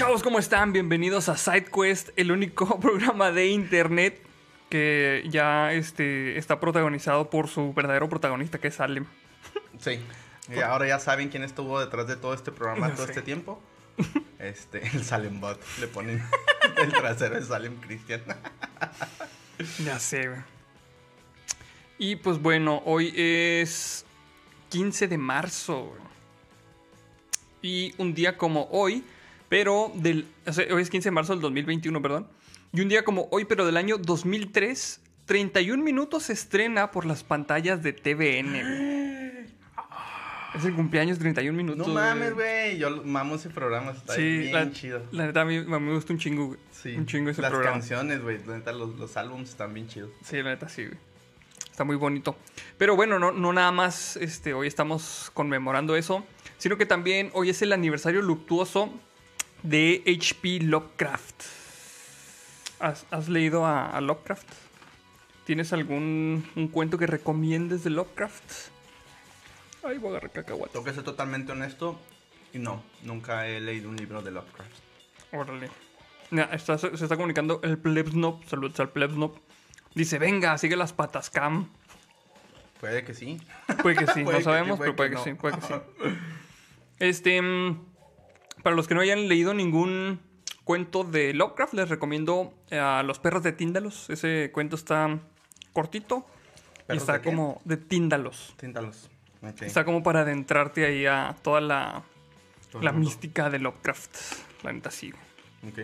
chavos? ¿Cómo están? Bienvenidos a SideQuest, el único programa de internet que ya este, está protagonizado por su verdadero protagonista, que es Salem. Sí. Y ahora ya saben quién estuvo detrás de todo este programa todo sé. este tiempo. Este, el Salem Bot. Le ponen el trasero de Salem Cristian. Ya sé, güey. Y pues bueno, hoy es 15 de marzo. güey. Y un día como hoy, pero del... o sea, hoy es 15 de marzo del 2021, perdón. Y un día como hoy, pero del año 2003, 31 minutos se estrena por las pantallas de TVN. Es el cumpleaños 31 minutos. No mames, güey. Yo mamo ese programa. Está Sí, bien la, chido. la neta a mí, a mí me gusta un chingo, güey. Sí. Un chingo ese Las programa. canciones, güey. La neta, los, los álbumes están bien chidos. Sí, la neta sí, güey. Está muy bonito. Pero bueno, no, no nada más este, hoy estamos conmemorando eso, sino que también hoy es el aniversario luctuoso de H.P. Lovecraft. ¿Has, has leído a, a Lovecraft? ¿Tienes algún un cuento que recomiendes de Lovecraft? Ay, voy a agarrar cacahuate. Tengo que ser totalmente honesto. Y no, nunca he leído un libro de Lovecraft. Órale. Mira, está- se se está comunicando el Plebsnop. Saludos al Plebsnop. Dice, venga, sigue las patas, Cam. Puede que sí. Puede que sí, Puede no que sabemos, pero puede que, sí, puede que sí. Este, mm, para los que no hayan leído ningún cuento de Lovecraft, les recomiendo eh, a Los perros de Tíndalos. Ese cuento está cortito y ¿Perros está de como de Tíndalos. Tíntalos. Ok. Está como para adentrarte ahí a toda la, la mística de Lovecraft. La neta sí. Ok.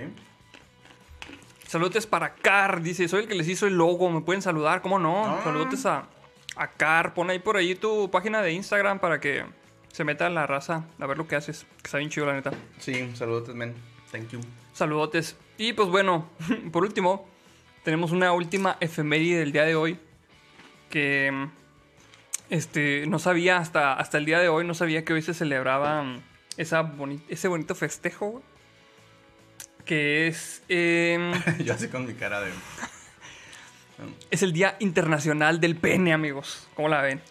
Saludos para Car, dice, soy el que les hizo el logo, me pueden saludar, ¿cómo no? Ah. Saludos a, a Car, pon ahí por ahí tu página de Instagram para que se meta la raza a ver lo que haces, que está bien chido la neta. Sí, saludos, men. Thank you. Saludotes. Y pues bueno, por último, tenemos una última efeméride del día de hoy que este, no sabía hasta, hasta el día de hoy, no sabía que hoy se celebraba mm, esa boni- ese bonito festejo, que es... em, Yo así con mi cara de. Es el Día Internacional del Pene, amigos. ¿Cómo la ven?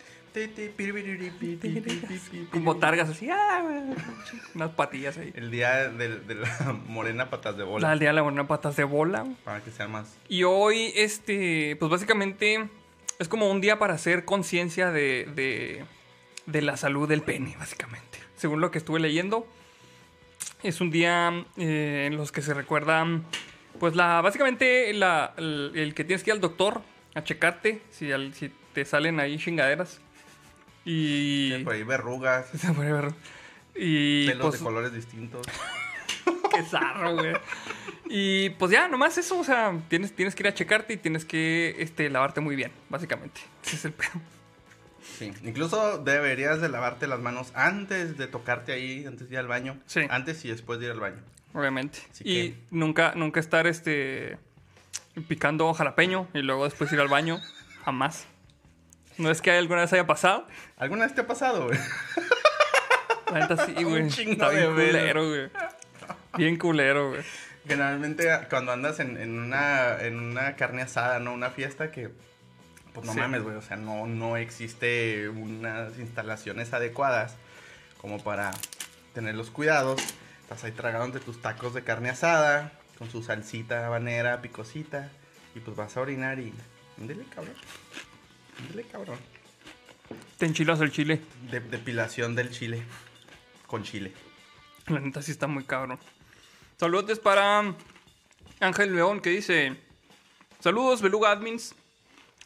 Con botargas así. ah, unas patillas ahí. El día de, de la morena patas de bola. La al día de la buena patas de bola. Para que sea más. Y hoy, este, pues básicamente es como un día para hacer conciencia de, de, de la salud del pene, básicamente. Según lo que estuve leyendo, es un día eh, en los que se recuerda, pues la, básicamente la, el, el que tienes que ir al doctor a checarte si, al- si te salen ahí chingaderas. Y... Por ahí verrugas, Se puede ver. Y pelos pues, de colores distintos. qué zarro, güey. Y pues ya, nomás eso, o sea, tienes, tienes que ir a checarte y tienes que este, lavarte muy bien, básicamente. Ese es el pedo. Sí. Incluso deberías de lavarte las manos antes de tocarte ahí, antes de ir al baño. Sí. Antes y después de ir al baño. Obviamente. Así y que- nunca, nunca estar este picando jalapeño y luego después ir al baño. Jamás. ¿No es que alguna vez haya pasado? ¿Alguna vez te ha pasado, güey? La neta sí, güey. Está bien culero, güey. Bien culero, güey. Generalmente cuando andas en, en una, en una carne asada, ¿no? Una fiesta que... Pues no Sí. mames, güey. O sea, no, no existe unas instalaciones adecuadas como para tener los cuidados. Estás ahí tragándote tus tacos de carne asada con su salsita habanera, picosita. Y pues vas a orinar y... Ándele, cabrón. Ándele, cabrón. Te enchilas el chile. De- depilación del chile. Con chile. La neta sí está muy cabrón. Saludos para Ángel León que dice: Saludos, Beluga Admins.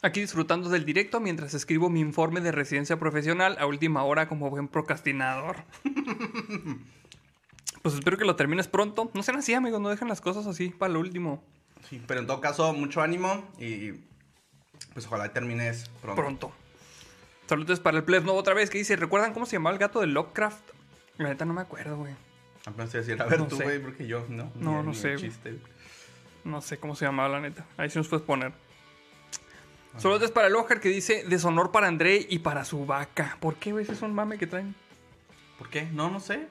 Aquí disfrutando del directo mientras escribo mi informe de residencia profesional a última hora como buen procrastinador. pues espero que lo termines pronto. No sean así, amigos, no dejen las cosas así para lo último. Sí, pero en todo caso, mucho ánimo y pues ojalá termines pronto. Pronto. Saludos para el Plebs otra vez que dice: ¿Recuerdan cómo se llamaba el gato de Lovecraft? La neta no me acuerdo, güey. Apenas te iba a decir, a ver No tú, güey, porque yo no. No, ni- no ni sé, chiste. No sé cómo se llamaba la neta. Ahí sí nos puedes poner. Saludos para el Ojar que dice deshonor para André y para su vaca. ¿Por qué, güey? Ese es un mame que traen ¿Por qué? No, no sé.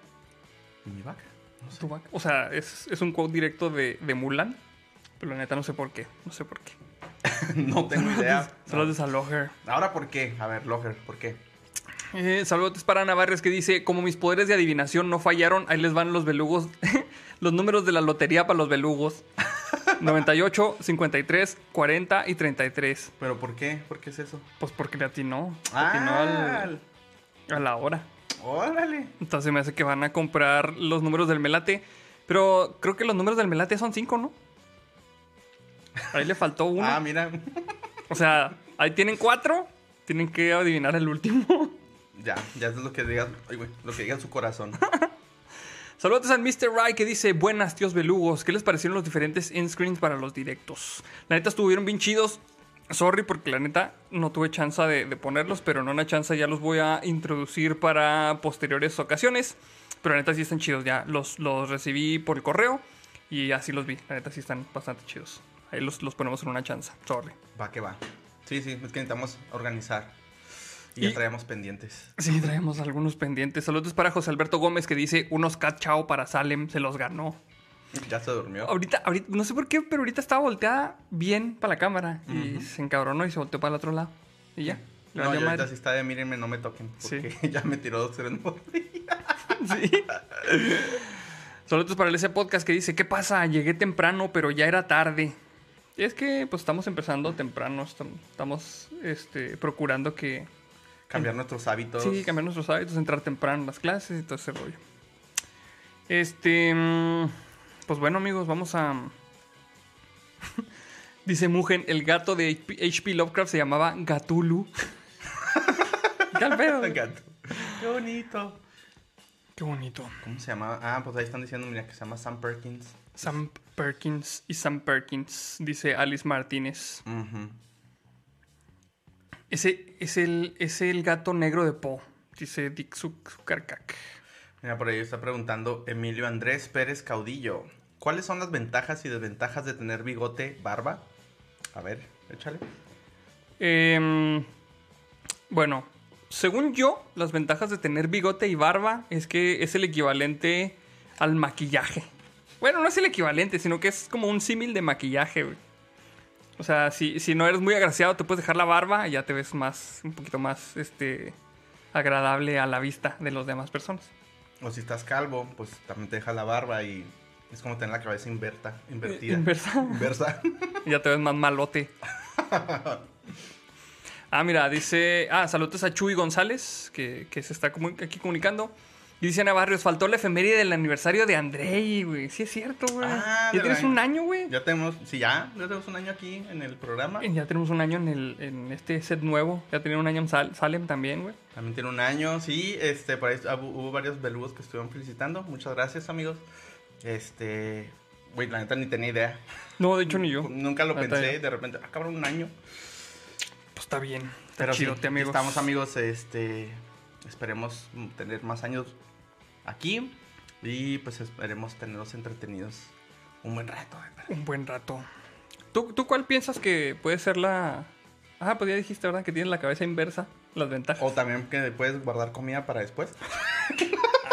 ¿Y mi vaca? No sé. tu vaca. O sea, es, es un quote directo de, de Mulan. Pero la neta no sé por qué. No sé por qué. no tengo idea. Saludos al Ojar. Ahora, ¿por qué? A ver, Loger, ¿por qué? Eh, saludos para Ana Barrios que dice, como mis poderes de adivinación no fallaron, ahí les van los belugos, los números de la lotería para los belugos. 98, 53, 40 y 33. ¿Pero por qué? ¿Por qué es eso? Pues porque le atinó. le atinó Ah, al- a la hora. órale. Entonces me hace que van a comprar los números del melate. Pero creo que los números del melate son 5, ¿no? Ahí le faltó uno. Ah, mira. O sea, ahí tienen cuatro. Tienen que adivinar el último. ya, ya es lo que diga, ay, güey, lo que diga su corazón. Saludos al Mr. Rai que dice, buenas tíos belugos, ¿qué les parecieron los diferentes end screens para los directos? La neta estuvieron bien chidos. Sorry porque la neta no tuve chance de, de ponerlos, pero en una chance ya los voy a introducir para posteriores ocasiones. Pero la neta sí están chidos, ya los, los recibí por el correo y así los vi. La neta sí están bastante chidos. Ahí los, los ponemos en una chance, sorry. Va que va. Sí, sí, es que necesitamos organizar. Y, Y- ya traemos pendientes. Sí, traemos algunos pendientes. Saludos para José Alberto Gómez que dice, unos cachao para Salem, se los ganó. Ya se durmió. Ahorita, ahorita, no sé por qué, pero ahorita estaba volteada bien para la cámara y se encabronó y se volteó para el otro lado. Y ya. No, yo ahorita sí está de mírenme, no me toquen. Sí. Porque ya me tiró dos tres Sí. Saludos para el ese podcast que dice, ¿qué pasa? Llegué temprano, pero ya era tarde. Y es que pues estamos empezando temprano, estam- estamos este, procurando que Cambiar nuestros hábitos. sí, cambiar nuestros hábitos, entrar temprano en las clases y todo ese rollo. Este, mm, pues bueno amigos, vamos a... Dice Mugen, el gato de HP Lovecraft se llamaba Gatulu. ¿Qué? Gato. Qué bonito. Qué bonito. ¿Cómo se llama? Ah, pues ahí están diciendo, mira, que se llama Sam Perkins. Sam Perkins y Sam Perkins, dice Alice Martínez. Ese es el, es el gato negro de Poe, dice Dick Zuc- Zuckercack. Mira, por ahí está preguntando Emilio Andrés Pérez Caudillo. ¿Cuáles son las ventajas y desventajas de tener bigote, barba? A ver, échale. Em, bueno, según yo, las ventajas de tener bigote y barba es que es el equivalente al maquillaje. Bueno, no es el equivalente, sino que es como un símil de maquillaje, güey. O sea, si, si no eres muy agraciado, te puedes dejar la barba y ya te ves más, un poquito más, este, agradable a la vista de las demás personas. O si estás calvo, pues también te deja la barba y es como tener la cabeza inverta, invertida. Inversa. Inversa. Y ya te ves más malote. Ah, mira, dice. Ah, saludos a Chuy González, que, que se está aquí comunicando. Y dice Ana Barrios, faltó la efeméride del aniversario de Andrei, güey. Sí es cierto, güey. Ah, ya tienes un año, güey. ya tenemos, sí, ya, ya tenemos un año aquí en el programa. Ya tenemos un año en, el, en este set nuevo. Ya tenía un año en Sal- Salem también, güey. También tiene un año, sí, este, por ahí hubo, varios belugos que estuvieron felicitando. Muchas gracias, amigos. Este, güey, la neta ni tenía idea. No, de hecho ni yo. Nunca lo pensé, de repente, ah, cabrón, un año. Pues está bien. Está Pero sí, chido, aquí amigos. estamos amigos, este, esperemos tener más años aquí y pues esperemos tenerlos entretenidos un buen rato. Un buen rato. ¿Tú, ¿Tú cuál piensas que puede ser la. Ah, pues ya dijiste, ¿verdad? Que tienes la cabeza inversa. Las ventajas. O también que puedes guardar comida para después.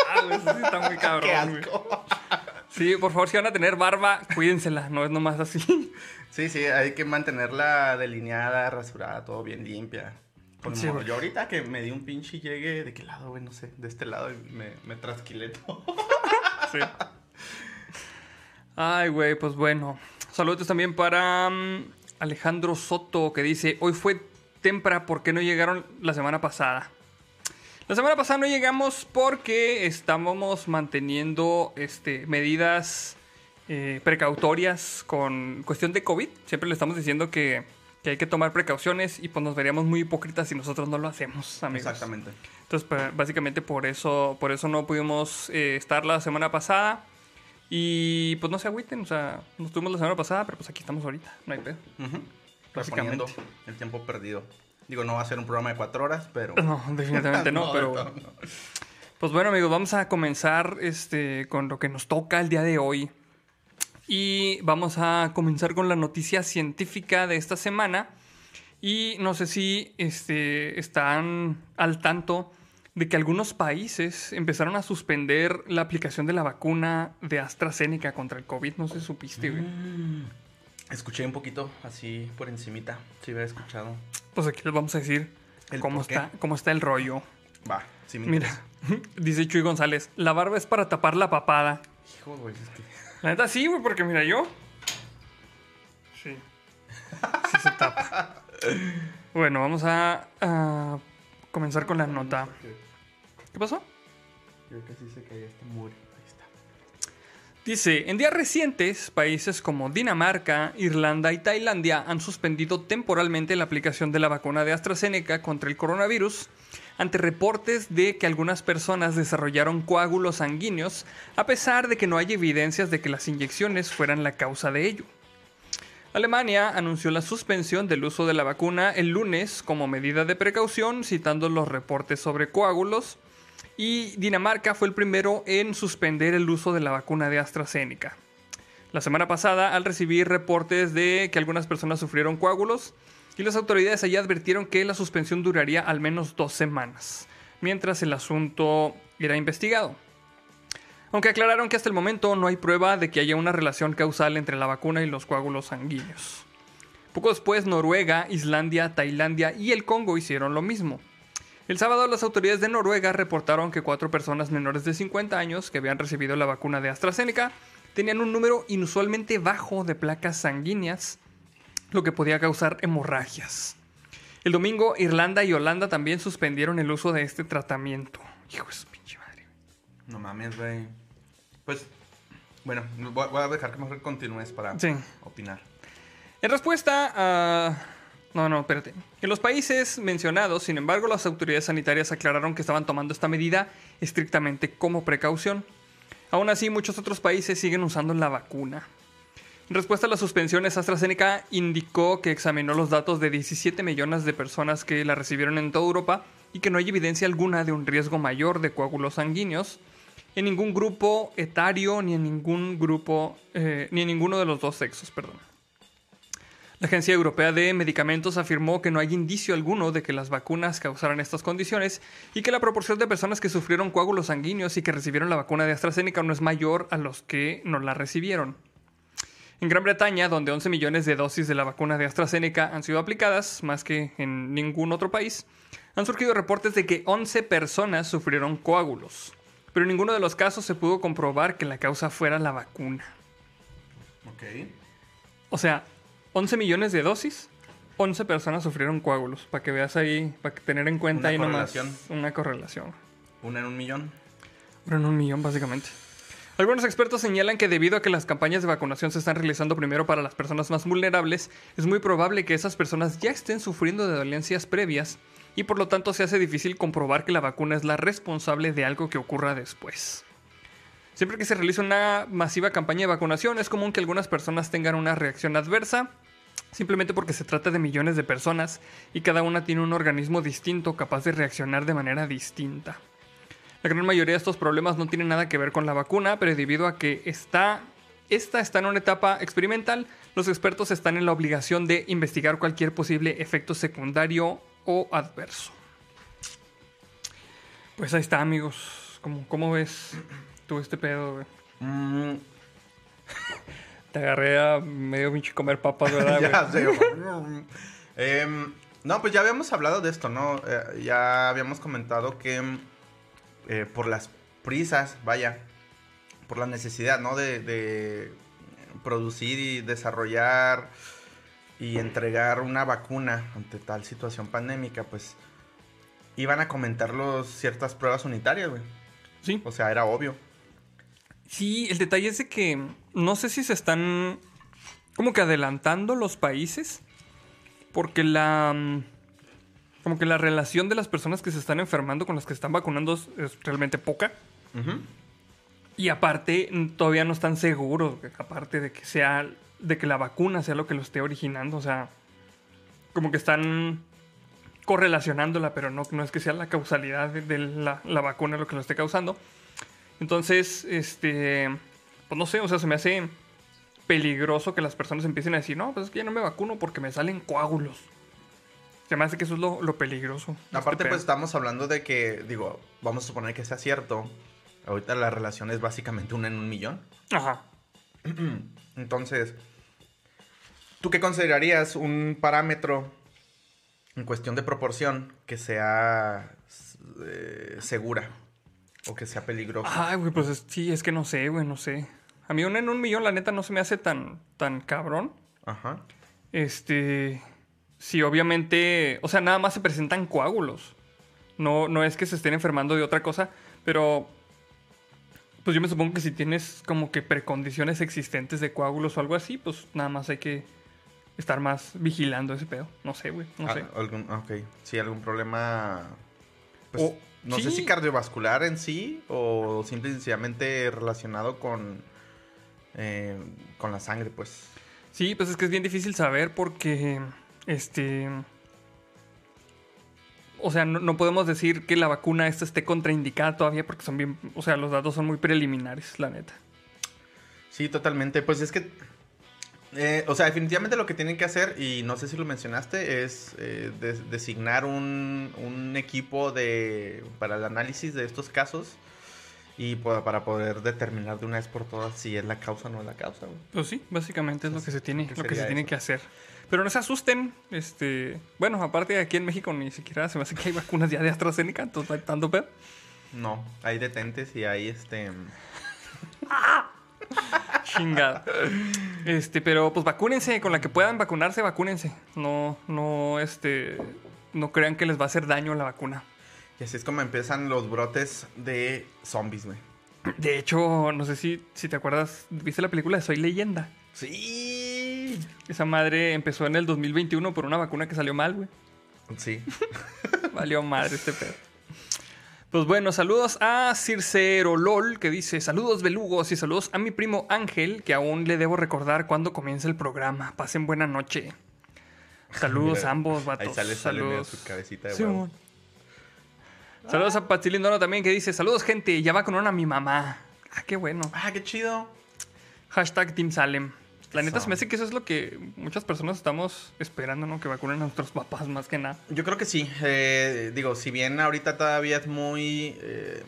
Ah, eso sí está muy cabrón, Qué güey. asco. Sí, por favor, si van a tener barba, cuídensela, no es nomás así. Sí, sí, hay que mantenerla delineada, rasurada, todo bien limpia. Con Sí, yo ahorita que me di un pinche llegue, ¿de qué lado, güey? No sé, de este lado y me, me trasquilé todo. Sí. Ay, güey, pues bueno. Saludos también para mm, Alejandro Soto, que dice, hoy fue tempra, ¿por qué no llegaron la semana pasada? La semana pasada no llegamos porque estábamos manteniendo este, medidas eh, precautorias con cuestión de COVID. Siempre le estamos diciendo que, que hay que tomar precauciones y pues nos veríamos muy hipócritas si nosotros no lo hacemos, amigos. Exactamente. Entonces, pa- básicamente por eso, por eso no pudimos eh, estar la semana pasada. Y pues no se agüiten, o sea, nos tuvimos la semana pasada, pero pues aquí estamos ahorita, no hay pedo. Ujú. Básicamente. Reponiendo el tiempo perdido. Digo, no va a ser un programa de cuatro horas, pero... No, definitivamente no, pero... no, no. Pues bueno, amigos, vamos a comenzar este, con lo que nos toca el día de hoy. Y vamos a comenzar con la noticia científica de esta semana. Y no sé si este, están al tanto de que algunos países empezaron a suspender la aplicación de la vacuna de AstraZeneca contra el COVID. No sé si supiste, güey. Escuché un poquito así por encimita, si hubiera escuchado. Pues aquí les vamos a decir ¿El cómo está, cómo está el rollo. Va, sí me Mira, dice Chuy González, la barba es para tapar la papada. Hijo, güey, es que... La neta sí, güey, porque mira yo. Sí. Sí se tapa. Bueno, vamos a, a comenzar con la nota. ¿Qué pasó? Creo que sí se caía este muro. Ahí está. Dice, en días recientes, países como Dinamarca, Irlanda y Tailandia han suspendido temporalmente la aplicación de la vacuna de AstraZeneca contra el coronavirus ante reportes de que algunas personas desarrollaron coágulos sanguíneos a pesar de que no hay evidencias de que las inyecciones fueran la causa de ello. Alemania anunció la suspensión del uso de la vacuna el lunes como medida de precaución, citando los reportes sobre coágulos, y Dinamarca fue el primero en suspender el uso de la vacuna de AstraZeneca. La semana pasada, al recibir reportes de que algunas personas sufrieron coágulos, y las autoridades allí advirtieron que la suspensión duraría al menos dos semanas, mientras el asunto era investigado. Aunque aclararon que hasta el momento no hay prueba de que haya una relación causal entre la vacuna y los coágulos sanguíneos. Poco después, Noruega, Islandia, Tailandia y el Congo hicieron lo mismo. El sábado las autoridades de Noruega reportaron que cuatro personas menores de 50 años que habían recibido la vacuna de AstraZeneca tenían un número inusualmente bajo de placas sanguíneas, lo que podía causar hemorragias. El domingo, Irlanda y Holanda también suspendieron el uso de este tratamiento. Hijo de su pinche madre. No mames, güey. Pues, bueno, voy a dejar que mejor continúes para Sí. opinar. En respuesta a... No, no, espérate. En los países mencionados, sin embargo, las autoridades sanitarias aclararon que estaban tomando esta medida estrictamente como precaución. Aún así, muchos otros países siguen usando la vacuna. En respuesta a las suspensiones, AstraZeneca indicó que examinó los datos de 17 millones de personas que la recibieron en toda Europa y que no hay evidencia alguna de un riesgo mayor de coágulos sanguíneos en ningún grupo etario ni en ningún grupo eh, ni en ninguno de los dos sexos, perdón. La Agencia Europea de Medicamentos afirmó que no hay indicio alguno de que las vacunas causaran estas condiciones y que la proporción de personas que sufrieron coágulos sanguíneos y que recibieron la vacuna de AstraZeneca no es mayor a los que no la recibieron. En Gran Bretaña, donde 11 millones de dosis de la vacuna de AstraZeneca han sido aplicadas, más que en ningún otro país, han surgido reportes de que 11 personas sufrieron coágulos, pero en ninguno de los casos se pudo comprobar que la causa fuera la vacuna. Ok. O sea, 11 millones de dosis, 11 personas sufrieron coágulos. Para que veas ahí, para que tener en cuenta Una ahí nomás correlación. una correlación. Una en un millón. Pero en un millón, básicamente. Algunos expertos señalan que debido a que las campañas de vacunación se están realizando primero para las personas más vulnerables, es muy probable que esas personas ya estén sufriendo de dolencias previas y por lo tanto se hace difícil comprobar que la vacuna es la responsable de algo que ocurra después. Siempre que se realiza una masiva campaña de vacunación, es común que algunas personas tengan una reacción adversa, simplemente porque se trata de millones de personas y cada una tiene un organismo distinto capaz de reaccionar de manera distinta. La gran mayoría de estos problemas no tienen nada que ver con la vacuna, pero debido a que está, esta está en una etapa experimental, los expertos están en la obligación de investigar cualquier posible efecto secundario o adverso. Pues ahí está, amigos. ¿Cómo, cómo ves tú este pedo, güey? Mm, Te agarré a medio pinche comer papas, ¿verdad, ya sé. Em, no, pues ya habíamos hablado de esto, ¿no? Eh, ya habíamos comentado que eh, por las prisas, vaya, por la necesidad, ¿no? De, de producir y desarrollar y entregar una vacuna ante tal situación pandémica, pues iban a comentarlos ciertas pruebas unitarias, güey. Sí. O sea, era obvio. Sí, el detalle es de que no sé si se están como que adelantando los países porque la mm, como que la relación de las personas que se están enfermando con las que están vacunando es, realmente poca y aparte todavía no están seguros, aparte de que sea de que la vacuna sea lo que lo esté originando, o sea, como que están correlacionándola, pero no, no es que sea la causalidad de, de la, la vacuna lo que lo esté causando. Entonces, este, pues no sé, o sea, se me hace peligroso que las personas empiecen a decir, no, pues es que ya no me vacuno porque me salen coágulos. Se me hace que eso es lo, lo peligroso. este Aparte, pues estamos hablando de que, digo, vamos a suponer que sea cierto. Ahorita la relación es básicamente una en un millón. Ajá. Entonces, ¿tú qué considerarías un parámetro en cuestión de proporción, que sea eh, segura o que sea peligrosa. Ay, güey, pues es- sí, es que no sé, güey, no sé. A mí un en un millón, la neta, no se me hace tan, tan cabrón. Ajá. Este. Sí, obviamente. O sea, nada más se presentan coágulos. No, no es que se estén enfermando de otra cosa, pero. Pues yo me supongo que si tienes como que precondiciones existentes de coágulos o algo así, pues nada más hay que estar más vigilando ese pedo. No sé, güey, no Ah, sé. algún, ok. Sí, algún problema. Pues, O- no sé si cardiovascular en sí o simple y sencillamente relacionado con. eh, con la sangre, pues. Sí, pues es que es bien difícil saber porque. Este. O sea, no, no podemos decir que la vacuna esta esté contraindicada todavía porque son bien. O sea, los datos son muy preliminares, la neta. Sí, totalmente. Pues es que. eh, o sea, definitivamente lo que tienen que hacer, y no sé si lo mencionaste, es eh, des- designar un, un equipo de, para el análisis de estos casos y para poder determinar de una vez por todas si es la causa o no es la causa. güey. Pues sí, básicamente es lo que se tiene, ¿qué lo que se tiene que hacer. Pero no se asusten, este, bueno, aparte aquí en México ni siquiera se me hace que hay vacunas ya de AstraZeneca, entonces no hay tanto pedo. No, hay detentes y hay este. Chingada. Este, pero pues vacúnense, con la que puedan vacunarse, vacúnense. No, no, este, no crean que les va a hacer daño la vacuna. Y así es como empiezan los brotes de zombies, güey. De hecho, no sé si, si te acuerdas, ¿viste la película de Soy Leyenda? Sí. Esa madre empezó en el 2021 por una vacuna que salió mal, güey. Sí. Valió madre este pedo. Pues bueno, saludos a Circero LOL, que dice: Saludos belugos y saludos a mi primo Ángel, que aún le debo recordar cuando comienza el programa. Pasen buena noche. Saludos Mira, a ambos, vatos. Ahí sale, saludos. su cabecita de Sí, huevo. Saludos a Patilindoro también, que dice: Saludos, gente. Ya vacunaron a mi mamá. Ah, qué bueno. Ah, qué chido. Hashtag Team Salem. La neta se me hace que eso es lo que muchas personas estamos esperando, ¿no? Que vacunen a nuestros papás más que nada. Yo creo que sí. Eh, digo, si bien ahorita todavía es muy. eh,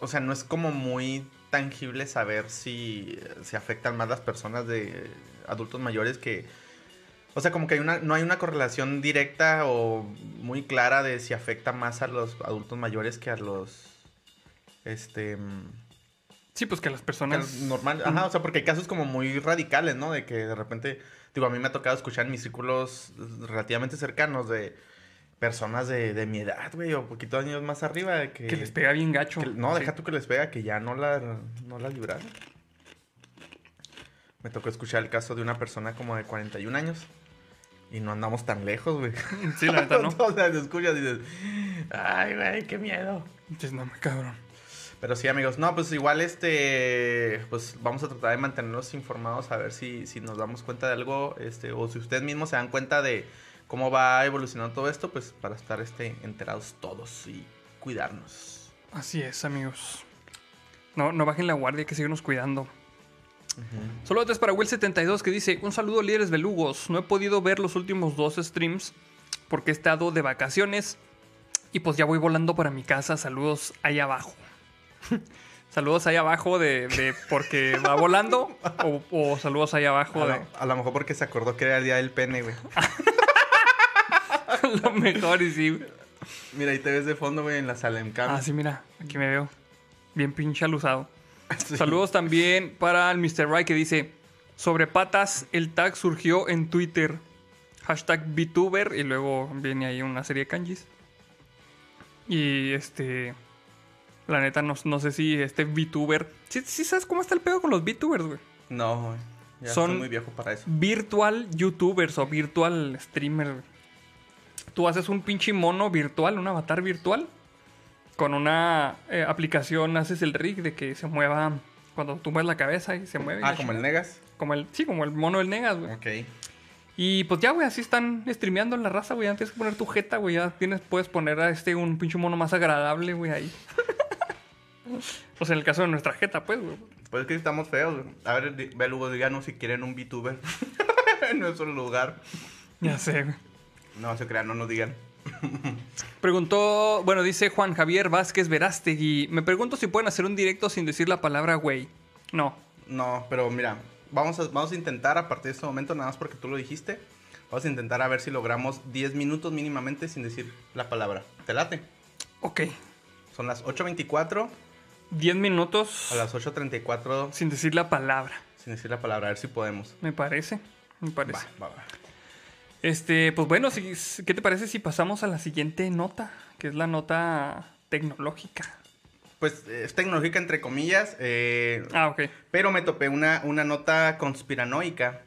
o sea, no es como muy tangible saber si se afectan más las personas de adultos mayores que. O sea, como que hay una, no hay una correlación directa o muy clara de si afecta más a los adultos mayores que a los. Este. Sí, pues que las que personas. normal, ajá, o sea, porque hay casos como muy radicales, ¿no? De que de repente, digo, a mí me ha tocado escuchar en mis círculos relativamente cercanos de personas de, de mi edad, güey, o poquito años más arriba, de que... Que les pega bien gacho. que- no, Sí. deja tú que les pega, que ya no la, no la libraron. Me tocó escuchar el caso de una persona como de 41 años. Y no andamos tan lejos, güey. Sí, la neta, ¿no? o sea, te escuchas y dices, ay, güey, qué miedo. Dices, no, me cabrón. Pero sí, amigos. No, pues igual este. Pues vamos a tratar de mantenernos informados a ver si, si nos damos cuenta de algo. Este, o si ustedes mismos se dan cuenta de cómo va evolucionando todo esto, pues para estar este, enterados todos y cuidarnos. Así es, amigos. No, no bajen la guardia, hay que seguirnos cuidando. Solo es para Will72 que dice: Un saludo, líderes belugos. No he podido ver los últimos dos streams porque he estado de vacaciones. Y pues ya voy volando para mi casa. Saludos ahí abajo. saludos ahí abajo de, de porque va volando. O, o saludos ahí abajo A de. lo, a lo mejor porque se acordó que era el día del pene, güey. lo mejor y sí. Mira, ahí te ves de fondo, güey, en la Salem Cam. Ah, sí, mira. Aquí me veo. Bien pinche alusado. Sí. Saludos también para el Mr. Ray que dice: Sobre patas, el tag surgió en Twitter. Hashtag VTuber. Y luego viene ahí una serie de kanjis. Y este. La neta, no, no sé si este VTuber. ¿Sí, sí sabes cómo está el pedo con los VTubers, güey? No, güey. Ya Son- estoy muy viejo para eso. Virtual YouTubers o virtual streamers. güey. Tú haces un pinche mono virtual, un avatar virtual. Con una eh, aplicación haces el rig de que se mueva cuando tú mueves la cabeza y se mueve. Ah, como el. Negas. Como el, sí, como el mono del Negas, güey. Ok. Y pues ya, güey, así están streameando en la raza, güey. Tienes que poner tu jeta, güey. Ya tienes, puedes poner a este un pinche mono más agradable, güey, ahí. pues en el caso de nuestra jeta, pues, güey. Pues es que estamos feos, güey. A ver, Belugo, díganos si quieren un VTuber en nuestro lugar. Ya sé, güey. No se crean, no nos digan. Preguntó, bueno, dice Juan Javier Vázquez Verástegui. Me pregunto si pueden hacer un directo sin decir la palabra güey. No. No, pero mira, vamos a, vamos a intentar a partir de este momento, nada más porque tú lo dijiste, Vamos a intentar a ver si logramos 10 minutos mínimamente sin decir la palabra. ¿Te late? Ok. Son las 8.24 10 minutos a las 8.34 sin decir la palabra. sin decir la palabra. A ver si podemos. Me parece. Me parece. Va, va, va. Este, pues bueno, si- ¿qué te parece si pasamos a la siguiente nota? Que es la nota tecnológica. Pues eh, es tecnológica entre comillas, eh, Ah, ok. pero me topé una, una nota conspiranoica.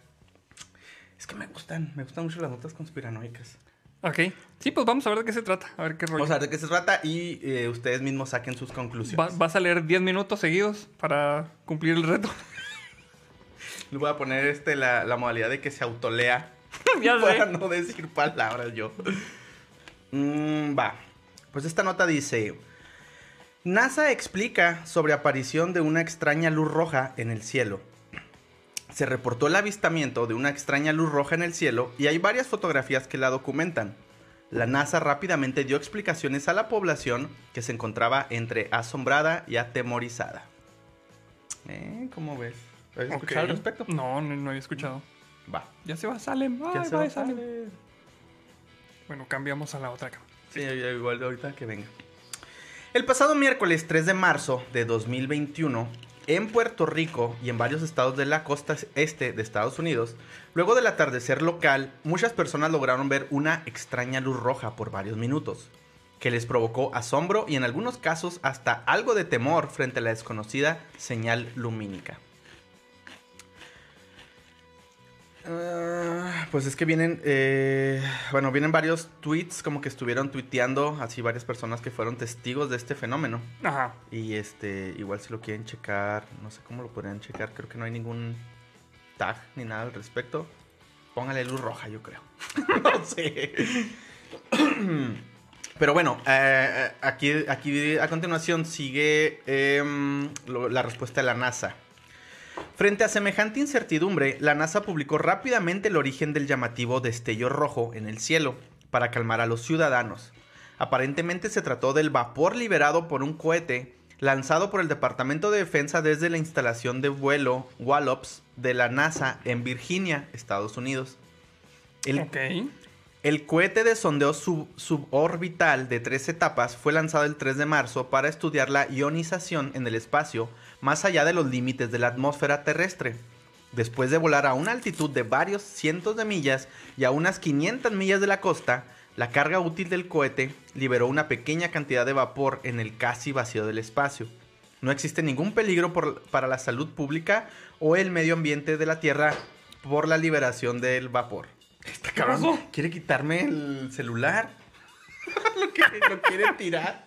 Es que me gustan, me gustan mucho las notas conspiranoicas. Ok. Sí, pues vamos a ver de qué se trata. A ver qué rollo. Vamos a ver de qué se trata y eh, ustedes mismos saquen sus conclusiones. Va- vas a leer 10 minutos seguidos para cumplir el reto. Le voy a poner este, la, la modalidad de que se autolea ya para sé. no decir palabras yo. Mm, va. Pues esta nota dice: NASA explica sobre aparición de una extraña luz roja en el cielo. Se reportó el avistamiento de una extraña luz roja en el cielo y hay varias fotografías que la documentan. La NASA rápidamente dio explicaciones a la población que se encontraba entre asombrada y atemorizada. ¿Eh? ¿Cómo ves? ¿Has escuchado al respecto? No, no, no había escuchado. Va. Ya se va Salem. Ya Ay, se va va, Salem. sale. Bueno, cambiamos a la otra cama. Sí, igual ahorita que venga. El pasado miércoles 3 de marzo de 2021, en Puerto Rico y en varios estados de la costa este de Estados Unidos, luego del atardecer local, muchas personas lograron ver una extraña luz roja por varios minutos, que les provocó asombro y en algunos casos hasta algo de temor frente a la desconocida señal lumínica. Ah, pues es que vienen, eh, bueno, vienen varios tweets como que estuvieron tuiteando así varias personas que fueron testigos de este fenómeno. Ajá. Y este, igual si lo quieren checar, no sé cómo lo podrían checar, creo que no hay ningún tag ni nada al respecto. Póngale luz roja, yo creo. no sé. Pero bueno, eh, aquí, aquí a continuación sigue em, lo- la respuesta de la NASA. Frente a semejante incertidumbre, la NASA publicó rápidamente el origen del llamativo destello rojo en el cielo para calmar a los ciudadanos. Aparentemente se trató del vapor liberado por un cohete lanzado por el Departamento de Defensa desde la instalación de vuelo Wallops de la NASA en Virginia, Estados Unidos. El, el cohete de sondeo sub- suborbital de tres etapas fue lanzado el 3 de marzo para estudiar la ionización en el espacio más allá de los límites de la atmósfera terrestre. Después de volar a una altitud de varios cientos de millas y a unas 500 millas de la costa, la carga útil del cohete liberó una pequeña cantidad de vapor en el casi vacío del espacio. No existe ningún peligro por- para la salud pública o el medio ambiente de la Tierra por la liberación del vapor. Este cabrón quiere quitarme el celular. lo, quiere, lo quiere tirar.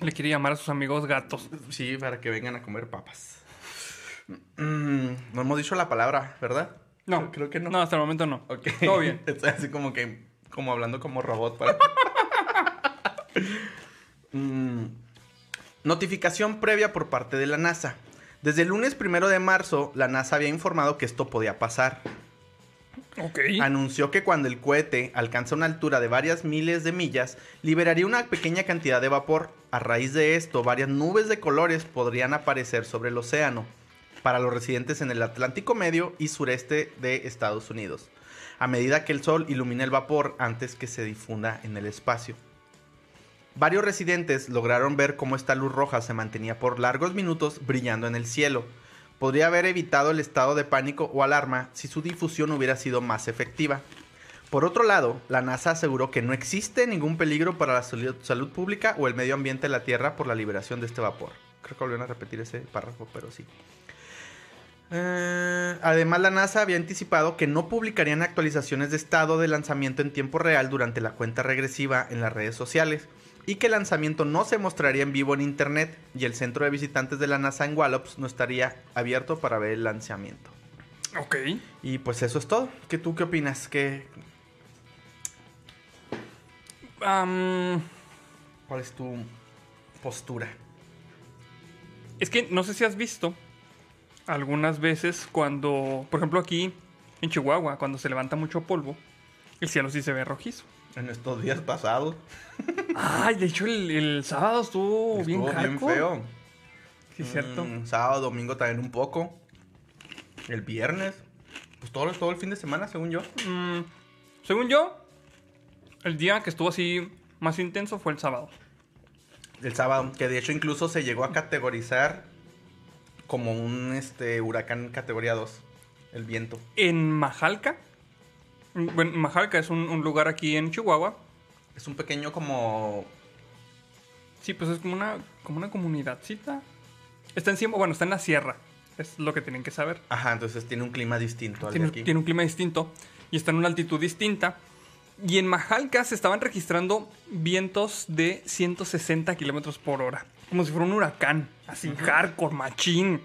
Le quiere llamar a sus amigos gatos. Sí, para que vengan a comer papas. Mm, no hemos dicho la palabra, ¿verdad? No. Creo, que no. No, hasta el momento no. Ok. Todo bien. Estoy así como que, como hablando como robot. Para... Mm, Notificación previa por parte de la NASA. Desde el lunes primero de marzo, la NASA había informado que esto podía pasar. Anunció que cuando el cohete alcanza una altura de varias miles de millas, liberaría una pequeña cantidad de vapor. A raíz de esto, varias nubes de colores podrían aparecer sobre el océano para los residentes en el Atlántico Medio y sureste de Estados Unidos, a medida que el sol ilumina el vapor antes que se difunda en el espacio. Varios residentes lograron ver cómo esta luz roja se mantenía por largos minutos brillando en el cielo. Podría haber evitado el estado de pánico o alarma si su difusión hubiera sido más efectiva. Por otro lado, la NASA aseguró que no existe ningún peligro para la salud, pública o el medio ambiente de la Tierra por la liberación de este vapor. Creo que volvieron a repetir ese párrafo, pero sí. Eh, además, la NASA había anticipado que no publicarían actualizaciones de estado de lanzamiento en tiempo real durante la cuenta regresiva en las redes sociales y que el lanzamiento no se mostraría en vivo en internet y el centro de visitantes de la NASA en Wallops no estaría abierto para ver el lanzamiento. Ok. Y pues eso es todo. ¿Qué tú qué opinas? ¿Qué, ¿Cuál es tu postura? es que no sé si has visto algunas veces cuando, por ejemplo aquí en Chihuahua, cuando se levanta mucho polvo, el cielo sí se ve rojizo. En estos días pasados Ay, de hecho el, el sábado estuvo, bien estuvo bien feo. Sí, cierto. Mm, sábado, domingo también un poco. El viernes. Pues todo, todo el fin de semana, según yo. Mm, Según yo, el día que estuvo así más intenso fue el sábado. El sábado, que de hecho incluso se llegó a categorizar como un este huracán categoría 2, el viento. En Majalca. Bueno, Majalca es un, un lugar aquí en Chihuahua. Es un pequeño como Sí, pues es como una, como una comunidadcita. Está encima, bueno, está en la sierra. Es lo que tienen que saber. Ajá, entonces tiene un clima distinto al Tiene, de aquí. tiene un clima distinto y está en una altitud distinta. Y en Majalca se estaban registrando vientos de 160 kilómetros por hora. Como si fuera un huracán. Así, hardcore, machín.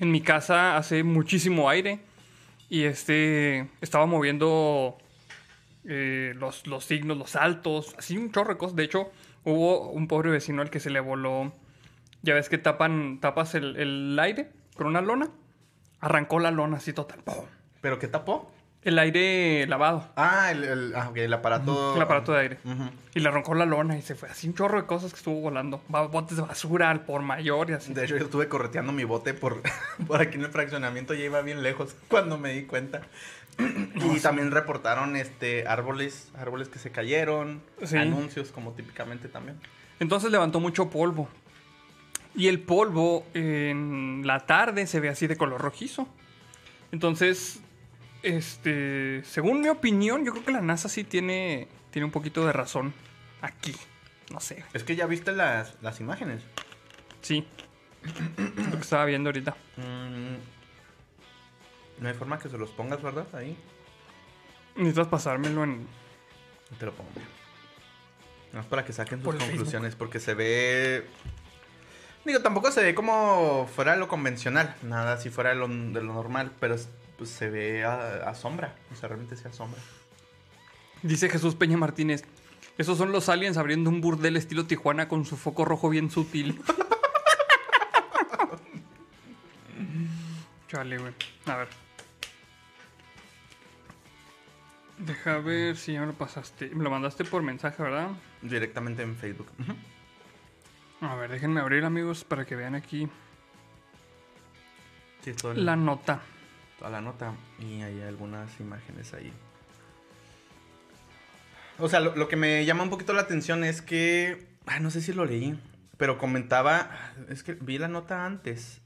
En mi casa hace muchísimo aire. Y este estaba moviendo eh, los, los signos, los altos. Así un chorro de hecho, hubo un pobre vecino al que se le voló. Ya ves que tapan, tapas el, el aire con una lona. Arrancó la lona así total. ¿Pero qué tapó? El aire lavado. Ah, el, el- ah, el aparato. El aparato de aire. Y le arrancó la lona y se fue. Así un chorro de cosas que estuvo volando. Botes de basura al por mayor y así. De hecho, yo estuve correteando mi bote por, por aquí en el fraccionamiento, ya iba bien lejos cuando me di cuenta. y también reportaron este árboles, árboles que se cayeron, Sí. anuncios como típicamente también. Entonces levantó mucho polvo. Y el polvo en la tarde se ve así de color rojizo. Entonces, este, según mi opinión, yo creo que la NASA sí tiene, tiene un poquito de razón aquí. No sé. Es que ya viste las, las imágenes. Sí. Es lo que estaba viendo ahorita. Mm, no hay forma que se los pongas, ¿verdad? Ahí. Necesitas pasármelo en... Te lo pongo. No es para que saquen Por sus el conclusiones, porque se ve. Digo, tampoco se ve como fuera lo convencional, nada si fuera de lo, de lo normal, pero pues, se ve a, a sombra, o sea, realmente se asombra. Dice Jesús Peña Martínez. Esos son los aliens abriendo un burdel estilo Tijuana con su foco rojo bien sutil. Chale, güey. A ver. Deja ver si ya me lo pasaste. Me lo mandaste por mensaje, ¿verdad? Directamente en Facebook. A ver, déjenme abrir, amigos, para que vean aquí Sí, la nota. Toda la nota y hay algunas imágenes ahí. O sea, lo, lo que me llama un poquito la atención es que, ay, no sé si lo leí, pero comentaba, es que vi la nota antes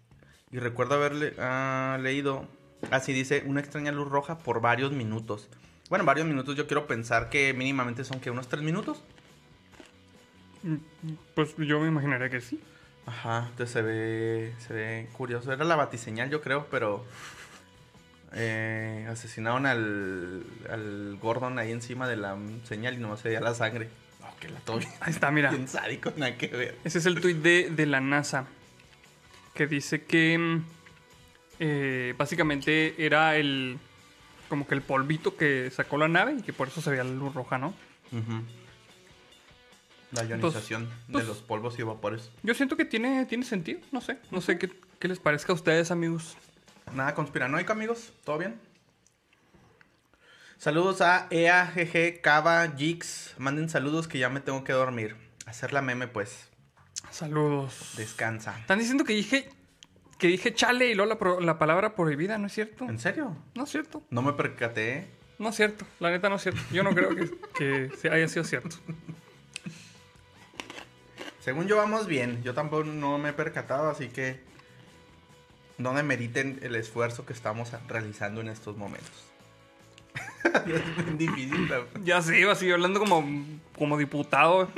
y recuerdo haberle ah, leído, así dice, una extraña luz roja por varios minutos. Bueno, varios minutos yo quiero pensar que mínimamente son que unos tres minutos. Mm, Pues yo me imaginaría que sí. Ajá, entonces se ve, se ve curioso. Era la batiseñal, yo creo, pero eh, asesinaron al, al Gordon ahí encima de la señal y nomás se veía la sangre. No, que la todo bien, Ahí está, mira. bien sádico, nada que ver. Ese es el tuit de, de la NASA. Que dice que mm, eh, básicamente era el. como que el polvito que sacó la nave y que por eso se veía la luz roja, ¿no? La ionización pues- de los polvos y vapores. Yo siento que tiene, tiene sentido, no sé. No sé qué, qué les parezca a ustedes, amigos. Nada conspiranoico, amigos. ¿Todo bien? Saludos a EAGG, Cava, Jix. Manden saludos que ya me tengo que dormir. Hacer la meme, pues. Saludos. Descansa. Están diciendo que dije. Que dije chale y luego la, pro- la palabra prohibida, ¿no es cierto? ¿En serio? No es cierto. No me percaté. No es cierto. La neta no es cierto. Yo no creo que, que se haya sido cierto. Según yo vamos bien, yo tampoco no me he percatado, así que no demeriten el esfuerzo que estamos realizando en estos momentos. es bien difícil. la- Ya sé, iba así hablando como, como diputado.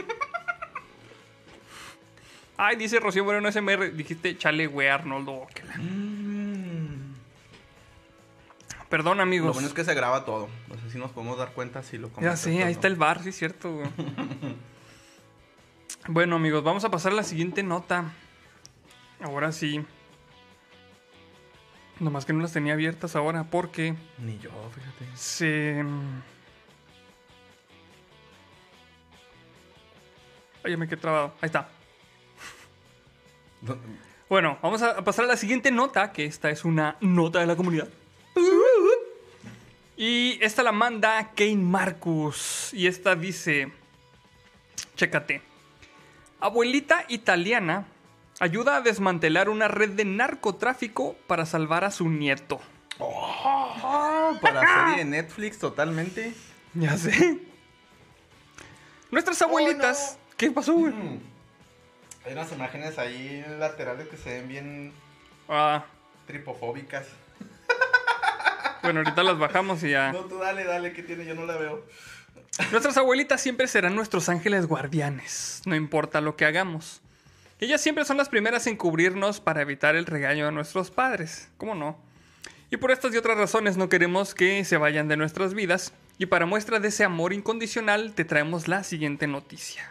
Ay, dice Rocío Moreno SMR. Dijiste chale, güey, Arnoldo. Mm. Perdón, Lo amigos. bueno es que se graba todo. No sé si nos podemos dar cuenta si lo Ya o ahí no. está el bar, sí, es cierto, güey. bueno, amigos, vamos a pasar a la siguiente nota. Ahora sí. Nomás que no las tenía abiertas ahora porque Ni yo, fíjate. se. Ay, ya me quedé trabado. Ahí está. No- Bueno, vamos a pasar a la siguiente nota, que esta es una nota de la comunidad. Y esta la manda Kane Marcus. Y esta dice, chécate, abuelita italiana ayuda a desmantelar una red de narcotráfico para salvar a su nieto. ¿no? Para serie de Netflix totalmente. Ya sé. Nuestras abuelitas. ¿Qué pasó, güey? Mm. Hay unas imágenes ahí laterales que se ven bien Ah, tripofóbicas. bueno, ahorita las bajamos y ya. No, tú dale, dale, ¿qué tiene? Yo no la veo. Nuestras abuelitas siempre serán nuestros ángeles guardianes, no importa lo que hagamos. Ellas siempre son las primeras en cubrirnos para evitar el regaño de nuestros padres, ¿cómo no? Y por estas y otras razones no queremos que se vayan de nuestras vidas, y para muestra de ese amor incondicional te traemos la siguiente noticia.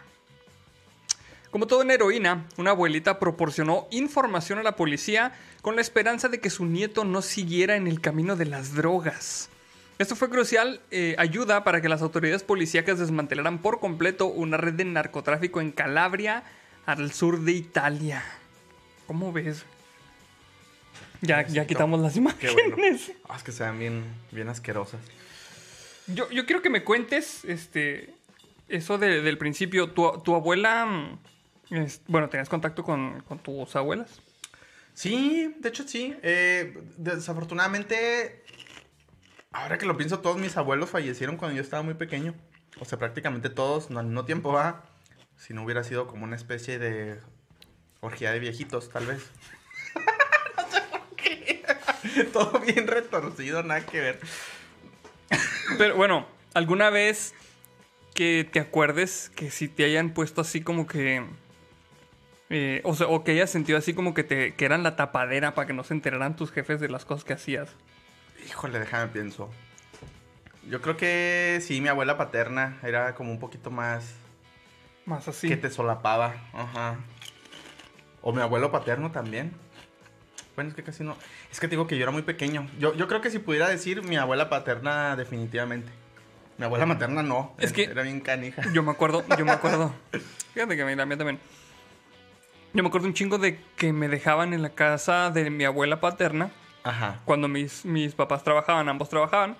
Como toda una heroína, una abuelita proporcionó información a la policía con la esperanza de que su nieto no siguiera en el camino de las drogas. Esto fue crucial eh, ayuda para que las autoridades policíacas desmantelaran por completo una red de narcotráfico en Calabria, al sur de Italia. ¿Cómo ves? Ya, ya quitamos las Qué imágenes. bueno. Ah, es que se ven bien, bien asquerosas. Yo, yo quiero que me cuentes este, eso de- del principio. Tu, tu abuela, mm, es- bueno, ¿tenías contacto con, con tus abuelas? Sí, de hecho sí. Eh, desafortunadamente, ahora que lo pienso, todos mis abuelos fallecieron cuando yo estaba muy pequeño. O sea, prácticamente todos, no al mismo tiempo, va. Si no hubiera sido como una especie de orgía de viejitos, tal vez. no sé por qué. Todo bien retorcido, nada que ver. Pero bueno, ¿alguna vez que te acuerdes que si te hayan puesto así como que... eh, o sea, o que hayas sentido así como que, te, que eran la tapadera para que no se enteraran tus jefes de las cosas que hacías? Híjole, déjame pienso. Yo creo que sí, mi abuela paterna era como un poquito más Más así. que te solapaba. Ajá. O mi abuelo paterno también. Bueno, es que casi no. Es que te digo que yo era muy pequeño. Yo, yo creo que si pudiera decir mi abuela paterna, definitivamente. Mi abuela materna no. Es que- Era bien canija. Yo me acuerdo, yo me acuerdo. Fíjate que la mía también. Yo me acuerdo un chingo de que me dejaban en la casa de mi abuela paterna Ajá. cuando mis, mis papás trabajaban, ambos trabajaban.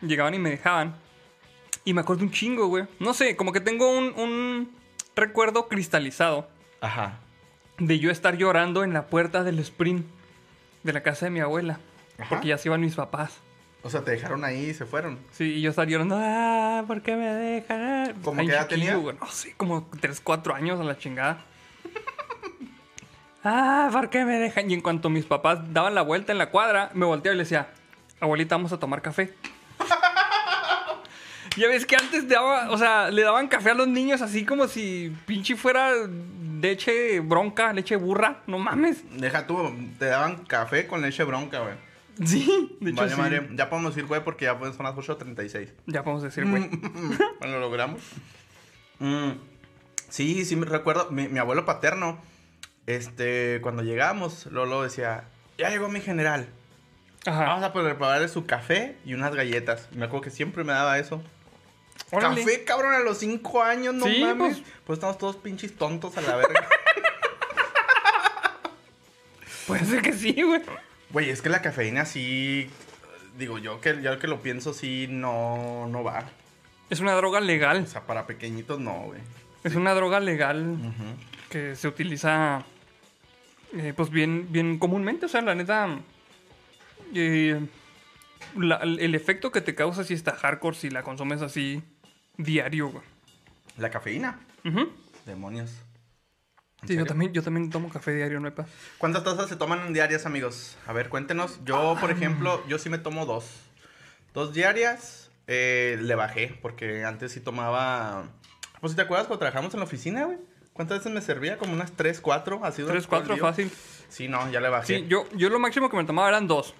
Llegaban y me dejaban. Y me acuerdo un chingo, güey. No sé, como que tengo un, un recuerdo cristalizado Ajá. de yo estar llorando en la puerta del sprint de la casa de mi abuela. Ajá. Porque ya se iban mis papás. O sea, te dejaron ahí y se fueron. Sí, y yo estar llorando, ah, ¿por qué me dejan? ¿Cómo qué edad tenía? güey, No sé, como 3, 4 años a la chingada. ah, ¿por qué me dejan? Y en cuanto mis papás daban la vuelta en la cuadra, me volteaba y le decía, abuelita, vamos a tomar café. Ya ves que antes daba, o sea, le daban café a los niños así como si pinche fuera leche bronca, leche burra, no mames. Deja tú, te daban café con leche bronca, güey. Sí, de hecho Vale, sí. madre. Ya podemos ir, güey, porque ya son las 8.36. Ya podemos decir, güey. bueno, lo logramos. Mm, sí, sí, me recuerdo. Mi, mi abuelo paterno, este, cuando llegamos, Lolo decía: Ya llegó mi general. Ajá. Vamos a prepararle su café y unas galletas. Me acuerdo que siempre me daba eso. Órale. Café, cabrón, a los cinco años, no Sí, mames. pues. Pues... estamos todos pinches tontos a la verga. Puede ser que sí, güey. Güey, es que la cafeína sí. Digo, yo que, yo que lo pienso, sí, no, no va. Es una droga legal. O sea, para pequeñitos no, güey. Es una droga legal que se utiliza eh, pues bien, bien comúnmente. O sea, la neta. eh, la- el efecto que te causa si está hardcore si la consumes así diario, güey. La cafeína. Demonios. ¿En Sí, yo también, yo también tomo café diario, no hay pa- ¿Cuántas tazas se toman diarias, amigos? A ver, cuéntenos. Yo, por ejemplo, yo sí me tomo dos. Dos diarias. eh, le bajé, porque antes sí tomaba... Pues si te acuerdas cuando trabajamos en la oficina, güey. ¿Cuántas veces me servía? Como unas tres, cuatro. Así durante Tres, cuatro, todo el día. fácil. Sí, no, ya le bajé. Sí, yo, yo lo máximo que me tomaba eran dos.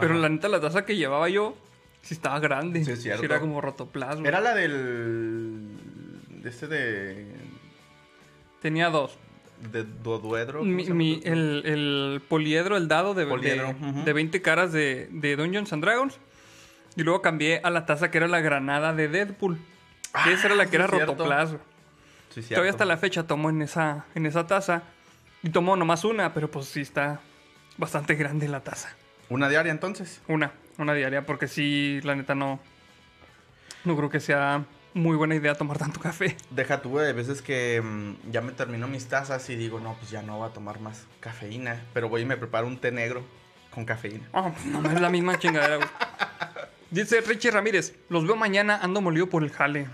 Pero la neta, la taza que llevaba yo sí estaba grande. Sí, es cierto. era como rotoplasma. Era la del... de Este de... Tenía dos. De Doduedro. ¿cómo Mi, el, el poliedro, el dado de, Poliedro, de, de 20 caras de, de Dungeons and Dragons. Y luego cambié a la taza que era la granada de Deadpool. Que esa era la Ah, que era sí, rotoplasma. Sí. Todavía hasta la fecha tomo en esa, en esa taza. Y tomo nomás una, pero pues sí está bastante grande la taza. Una diaria, entonces. Una, una diaria, porque sí, la neta no. No creo que sea muy buena idea tomar tanto café. Deja tú, de veces que mm, ya me termino mis tazas y digo, no, pues ya no voy a tomar más cafeína. Pero voy y me preparo un té negro con cafeína. Pues no es la misma chingadera, güey. Dice Richie Ramírez, los veo mañana, ando molido por el jale.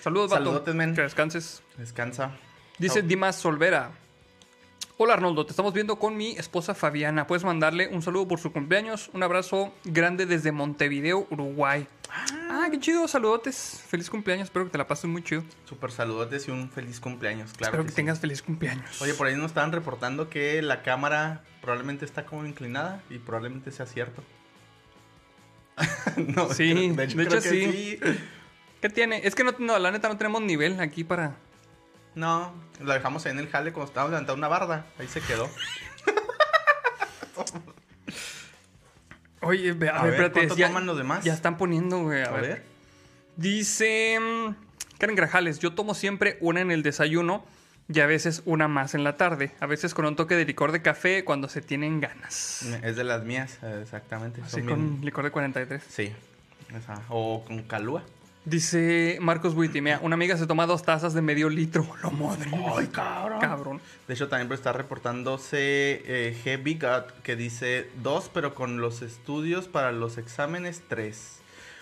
Saludos, vato. Saludotes, men. Que descanses. Descansa. Dice. Dimas Solvera. Hola Arnoldo, te estamos viendo con mi esposa Fabiana. Puedes mandarle un saludo por su cumpleaños. Un abrazo grande desde Montevideo, Uruguay. Ah, qué chido, saludotes. Feliz cumpleaños, espero que te la pases muy chido. Super saludotes y un feliz cumpleaños, claro. espero que que, sí. tengas feliz cumpleaños. Oye, por ahí nos estaban reportando que la cámara probablemente está como inclinada y probablemente sea cierto. no, Sí, creo- de hecho que sí. ¿Qué tiene? Es que no, no, la neta no tenemos nivel aquí para... No, la dejamos ahí en el jale cuando estábamos levantando una barda. Ahí se quedó. Oye, ve- a, A ver, ver, espérate. ¿cuánto ya, toman los demás? Ya están poniendo, güey. A, A ver. ver. Dice mm, Karen Grajales, yo tomo siempre una en el desayuno y a veces una más en la tarde. A veces con un toque de licor de café cuando se tienen ganas. Es de las mías, exactamente. Así Son con bien- licor de 43. Sí. esa. O con calúa. Dice Marcos Buitimea, una amiga se toma dos tazas de medio litro. Lo madre. Ay, cabrón. Cabrón. De hecho, también está reportándose eh, G. Bigot, que dice dos, pero con los estudios para los exámenes, tres.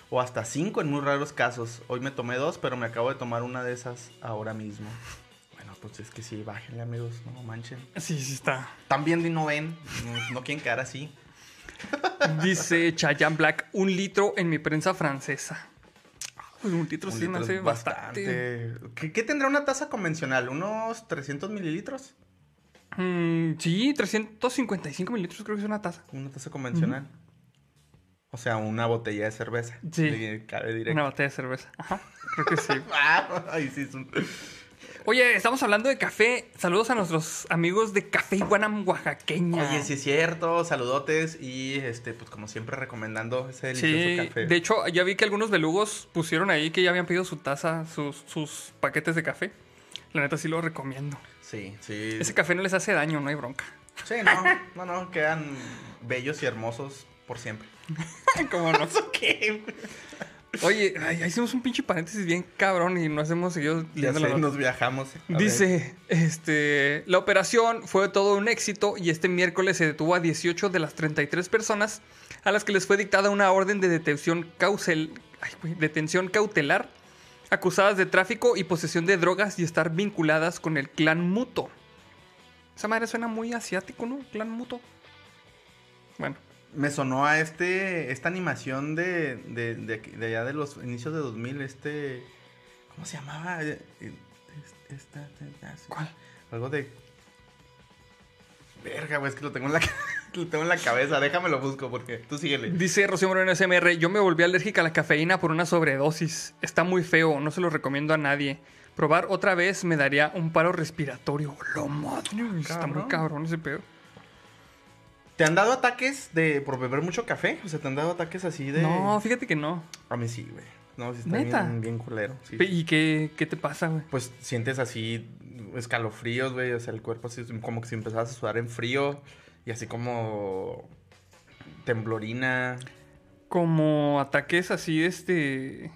O hasta cinco en muy raros casos. Hoy me tomé dos, pero me acabo de tomar una de esas ahora mismo. Bueno, pues es que sí, bájenle, amigos, no manchen. Sí, sí está. También no ven, no, no quieren quedar así. Dice Chayan Black, un litro en mi prensa francesa. Pues un litro Un sí me litro hace es bastante. ¿Qué, qué tendrá una taza convencional? ¿Unos 300 mililitros? Mm, sí, 355 mililitros creo que es una taza. Una taza convencional. O sea, una botella de cerveza. Sí. Cabe directo. Una botella de cerveza. Ajá, creo que sí. Ah, ay, sí, es un- Oye, estamos hablando de café. Saludos a nuestros amigos de Café Iguana Oaxaqueña. Oye, sí es cierto, saludotes y este, pues como siempre recomendando ese delicioso Sí, café. de hecho, ya vi que algunos belugos pusieron ahí que ya habían pedido su taza, sus, sus paquetes de café. La neta sí lo recomiendo. Sí, sí. Ese café no les hace daño, no hay bronca. Sí, no, no, no, quedan bellos y hermosos por siempre. ¿Cómo no? Oye, ay, hicimos un pinche paréntesis bien cabrón y nos hemos seguido Ya leyendo la nos viajamos. A ver. Dice, este, la operación fue todo un éxito y este miércoles se detuvo a 18 de las 33 personas a las que les fue dictada una orden de detención, causel, ay, detención cautelar, acusadas de tráfico y posesión de drogas y estar vinculadas con el clan Muto. Esa madre suena muy asiático, ¿no? Clan Muto. Bueno, Me sonó a este, esta animación de, de, de, allá de los inicios de 2000, este, ¿cómo se llamaba? Eh, eh, esta- esta- ¿cuál? Algo de... Verga, güey, es que lo tengo en la, lo tengo en la cabeza. Déjame lo busco porque tú síguele. Dice Rocío Moreno SMR, yo me volví alérgica a la cafeína por una sobredosis. Está muy feo, no se lo recomiendo a nadie. Probar otra vez me daría un paro respiratorio. Lo madre, está muy cabrón ese pedo. ¿Te han dado ataques de por beber mucho café? O sea, ¿te han dado ataques así de...? No, fíjate que no. A mí sí, güey. No, sí está ¿Neta? bien, bien culero. sí. ¿Y qué, qué te pasa, güey? Pues sientes así escalofríos, güey. O sea, el cuerpo así como que si empezabas a sudar en frío. Y así como temblorina. Como ataques así, este...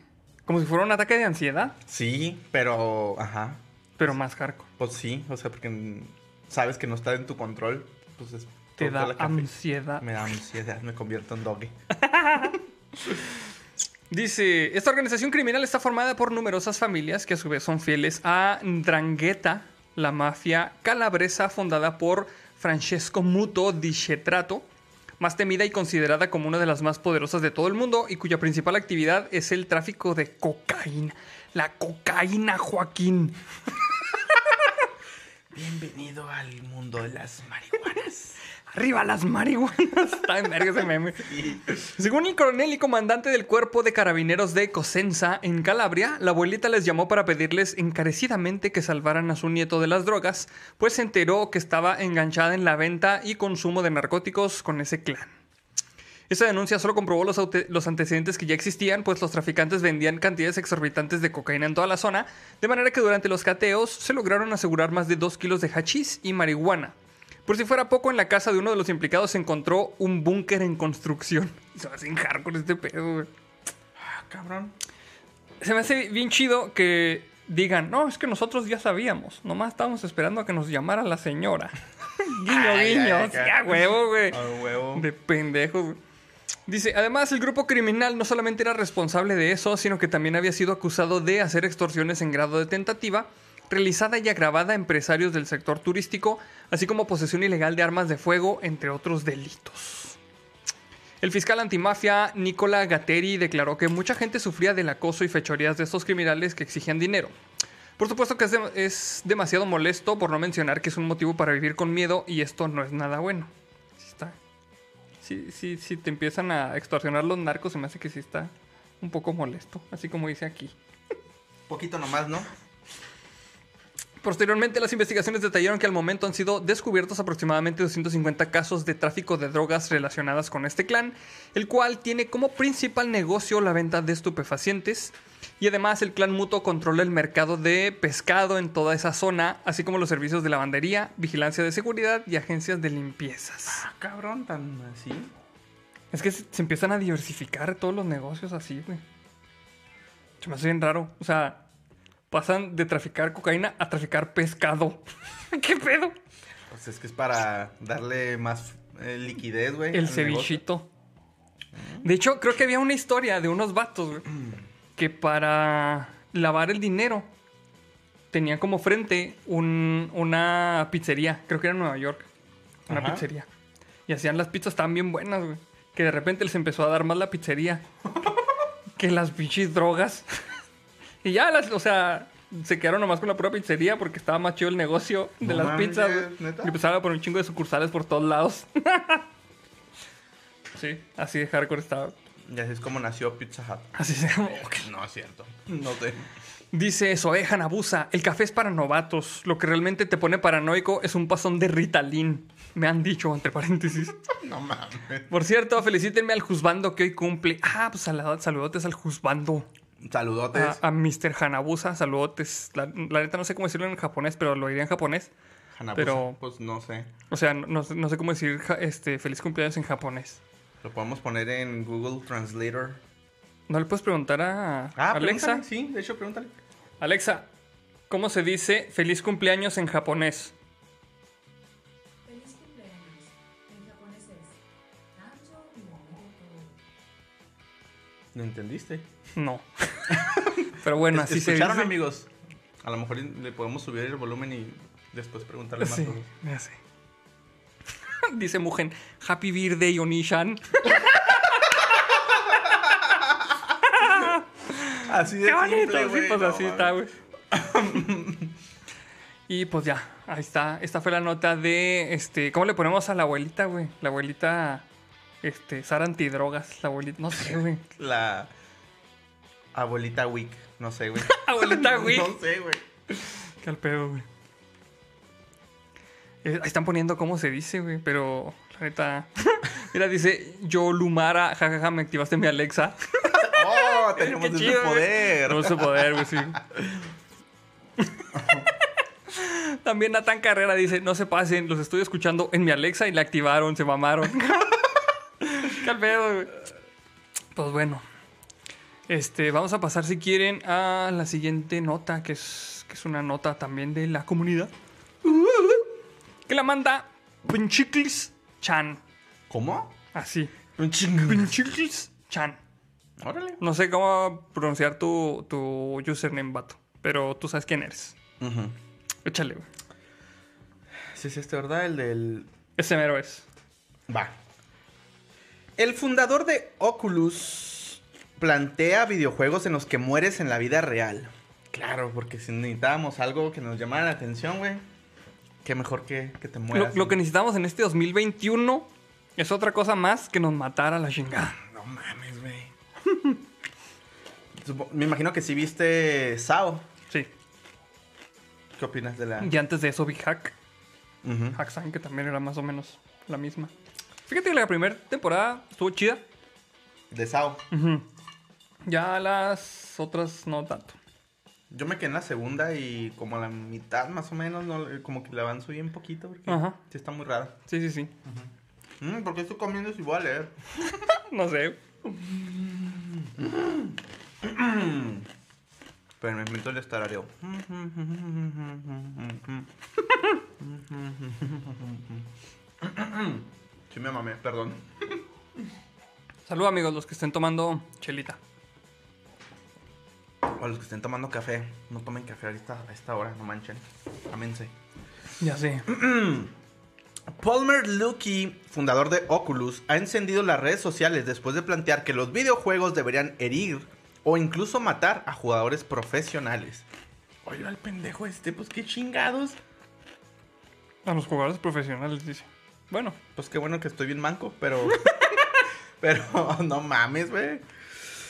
Como si fuera un ataque de ansiedad, Sí, pero... Ajá. pero más hardcore. Pues sí, o sea, porque sabes que no está en tu control. Pues es Te da ansiedad. Me da ansiedad, me convierto en doge. Dice, esta organización criminal está formada por numerosas familias que a su vez son fieles a Ndrangheta, la mafia calabresa fundada por Francesco Muto di Cetrato, más temida y considerada como una de las más poderosas de todo el mundo y cuya principal actividad es el tráfico de cocaína. La cocaína, Joaquín. Bienvenido al mundo de las marihuanas. Arriba las marihuanas. Está en verga ese meme. Según el coronel y comandante del cuerpo de carabineros de Cosenza, en Calabria, la abuelita les llamó para pedirles encarecidamente que salvaran a su nieto de las drogas, pues se enteró que estaba enganchada en la venta y consumo de narcóticos con ese clan. Esta denuncia solo comprobó los, los antecedentes que ya existían, pues los traficantes vendían cantidades exorbitantes de cocaína en toda la zona, de manera que durante los cateos se lograron asegurar más de 2 kilos de hachís y marihuana. Por si fuera poco, en la casa de uno de los implicados se encontró un búnker en construcción. Se hace en hardcore este pedo, güey. Ah, cabrón. Se me hace bien chido que digan, no, es que nosotros ya sabíamos. Nomás estábamos esperando a que nos llamara la señora. guiño, Ay, guiño. ay, Sí, ay. a huevo, güey. A huevo. De pendejos, güey. Dice, además el grupo criminal no solamente era responsable de eso, sino que también había sido acusado de hacer extorsiones en grado de tentativa, realizada y agravada a empresarios del sector turístico, así como posesión ilegal de armas de fuego, entre otros delitos. El fiscal antimafia Nicola Gatteri declaró que mucha gente sufría del acoso y fechorías de estos criminales que exigían dinero. Por supuesto que es, dem- es demasiado molesto, por no mencionar que es un motivo para vivir con miedo y esto no es nada bueno. Sí está. Si, si, si te empiezan a extorsionar los narcos, se me hace que sí está un poco molesto, así como dice aquí. Poquito nomás, ¿no? Posteriormente, las investigaciones detallaron que al momento han sido descubiertos aproximadamente 250 casos de tráfico de drogas relacionadas con este clan, el cual tiene como principal negocio la venta de estupefacientes. Y además, el clan Muto controla el mercado de pescado en toda esa zona, así como los servicios de lavandería, vigilancia de seguridad y agencias de limpiezas. Ah, cabrón, tan así. Es que se empiezan a diversificar todos los negocios así, güey. Se me hace bien raro. O sea, pasan de traficar cocaína a traficar pescado. ¿Qué pedo? Pues es que es para darle más eh, liquidez, güey. El negocio. cevichito. De hecho, creo que había una historia de unos vatos, güey, que para lavar el dinero tenían como frente un- una pizzería. Creo que era en Nueva York. Una Ajá. pizzería. Y hacían las pizzas tan bien buenas, güey. Que de repente les empezó a dar más la pizzería que las pinches drogas. Y ya, las, o sea, se quedaron nomás con la pura pizzería porque estaba más chido el negocio de No las mames, pizzas. Y empezaron a poner un chingo de sucursales por todos lados. sí, así de hardcore estaba. Y así es como nació Pizza Hut. Así se llamó. No es cierto. No sé. Dice Soeja Hanabusa, el café es para novatos. Lo que realmente te pone paranoico es un pasón de Ritalin. Me han dicho, entre paréntesis. No mames. Por cierto, felicítenme al juzbando que hoy cumple. Ah, pues sal- saludotes al juzbando. Saludotes. A, a Mr. Hanabusa, saludotes. La, la neta no sé cómo decirlo en japonés, pero lo diría en japonés. Hanabusa, pero- Pues no sé. O sea, no, no sé- no sé cómo decir este, feliz cumpleaños en japonés. Lo podemos poner en Google Translator. ¿No le puedes preguntar a Ah, Alexa? Sí, de hecho, pregúntale. Alexa, ¿cómo se dice feliz cumpleaños en japonés? Feliz cumpleaños. En japonés es. ¿Lo entendiste? No. Pero bueno, Es- así se ¿Escucharon, dice. amigos? A lo mejor le podemos subir el volumen y después preguntarle más Sí, cosas. ya sé. Dice Mugen, Happy Birthday, Onishan. Así de Qué bonito, simple, sí, pues no así está, güey. y pues ya, ahí está. Esta fue la nota de, este, ¿cómo le ponemos a la abuelita, güey? La abuelita, este, Sara Antidrogas, la abuelita, no sé, güey. La abuelita Wick. No sé, güey. Abuelita, güey. No sé, güey. Qué al pedo, güey. Eh, están poniendo cómo se dice, güey, pero la neta. Mira, dice Yolumara, jajaja, me activaste mi Alexa. ¡Oh! Tenemos ese chido, poder. Tenemos ese poder, güey, sí. También Natán Carrera dice, no se pasen, los estoy escuchando en mi Alexa y la activaron, se mamaron. Qué al pedo, güey. Pues bueno. Este, vamos a pasar si quieren a la siguiente nota, que es, que es una nota también de la comunidad. Que la manda Pinchiclis Chan. ¿Cómo? Así. Pinchiclis Chan. Órale. No sé cómo pronunciar tu, tu username, vato. Pero tú sabes quién eres. Ujú. Échale, güey. Sí, es este, ¿verdad? El del... Ese mero es. Va. El fundador de Oculus plantea videojuegos en los que mueres en la vida real. Claro, porque si necesitábamos algo que nos llamara la atención, güey. Qué mejor que, que te Lo, mueras. lo que necesitamos en este 2021 es otra cosa más que nos matara la chingada. No mames, güey. Me imagino que si viste Sao. Sí. ¿Qué opinas de la...? Y antes de eso vi Hack. Ujú. Hack-San, que también era más o menos la misma. Fíjate que la primera temporada estuvo chida. De Sao. Ujú. Ya las otras no tanto. Yo me quedé en la segunda y como a la mitad más o menos, no, como que le avanzo bien poquito porque Ajá. sí está muy rara. Sí, sí, sí. Mm, ¿Por qué estoy comiendo si voy a leer? No sé. Pero me invento el estarareo. Sí me mamé, perdón. Salud, amigos, los que estén tomando chelita. O los que estén tomando café. No tomen café ahorita a esta hora, no manchen. Ámense. Ya sé. Palmer Luckey, fundador de Oculus, ha encendido las redes sociales después de plantear que los videojuegos deberían herir o incluso matar a jugadores profesionales. Oye, al pendejo este, pues qué chingados. A los jugadores profesionales, dice. Bueno, Pues qué bueno que estoy bien manco, pero. pero no mames, güey.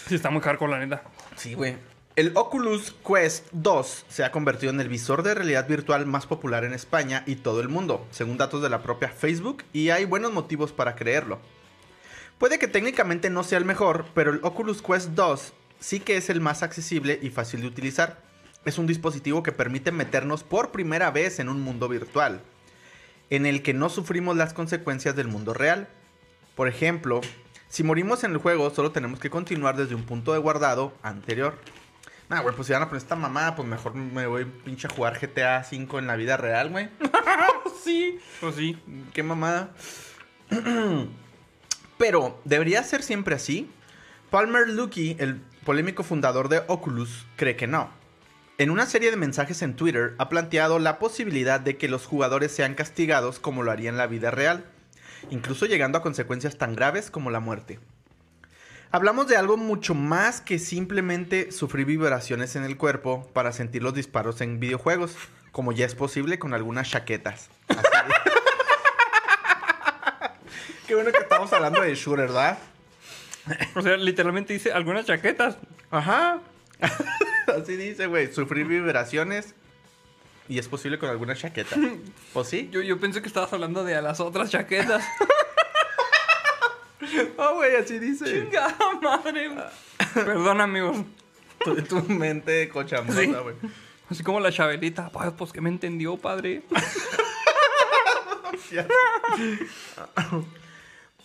sí está muy hardcore, la neta. Sí, güey. El Oculus Quest 2 se ha convertido en el visor de realidad virtual más popular en España y todo el mundo, según datos de la propia Facebook, y hay buenos motivos para creerlo. Puede que técnicamente no sea el mejor, pero el Oculus Quest 2 sí que es el más accesible y fácil de utilizar. Es un dispositivo que permite meternos por primera vez en un mundo virtual, en el que no sufrimos las consecuencias del mundo real. Por ejemplo, si morimos en el juego, solo tenemos que continuar desde un punto de guardado anterior. Nah, güey, pues si van a poner esta mamada, pues mejor me voy pinche a jugar GTA V en la vida real, güey. sí. Pues sí. Qué mamada. Pero, ¿debería ser siempre así? Palmer Luckey, el polémico fundador de Oculus, cree que no. En una serie de mensajes en Twitter ha planteado la posibilidad de que los jugadores sean castigados como lo haría en la vida real, incluso llegando a consecuencias tan graves como la muerte. Hablamos de algo mucho más que simplemente sufrir vibraciones en el cuerpo para sentir los disparos en videojuegos, como ya es posible con algunas chaquetas. Qué bueno que estamos hablando de shooter, ¿verdad? O sea, literalmente dice algunas chaquetas. Ajá. Así dice, güey. Sufrir vibraciones. Y es posible con alguna chaqueta. ¿O sí? Yo, yo pensé que estabas hablando de a las otras chaquetas. Oh, güey, así dice. Chingada madre. güey. Perdón, amigos. Tu, tu mente cochamosa, Sí. güey. Así como la chabelita. Pues, pues que me entendió, padre.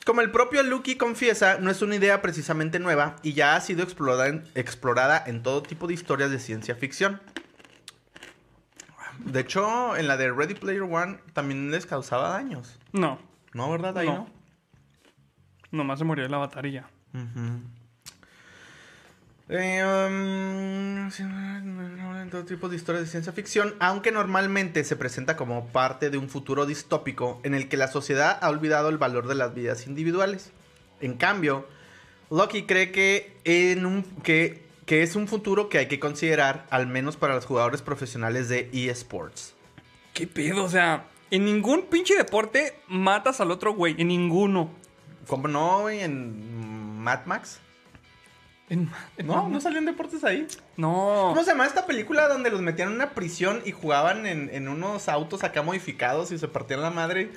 Como el propio Lucky confiesa, no es una idea precisamente nueva y ya ha sido explorada en, explorada en todo tipo de historias de ciencia ficción. De hecho, en la de Ready Player One también les causaba daños. No. ¿No, verdad? Ahí No. no. Nomás se murió el avatar y ya. Ujú. Eh, um, sí, en todo tipo de historias de ciencia ficción, aunque normalmente se presenta como parte de un futuro distópico en el que la sociedad ha olvidado el valor de las vidas individuales. En cambio, Loki cree que, en un, que, que es un futuro que hay que considerar, al menos para los jugadores profesionales de eSports. ¿Qué pedo? O sea, en ningún pinche deporte matas al otro güey. En ninguno. ¿Cómo no, güey? En Mad Max. En- en- No, no salían deportes ahí. No. ¿Cómo se llama esta película donde los metían en una prisión y jugaban en, en unos autos acá modificados y se partían la madre?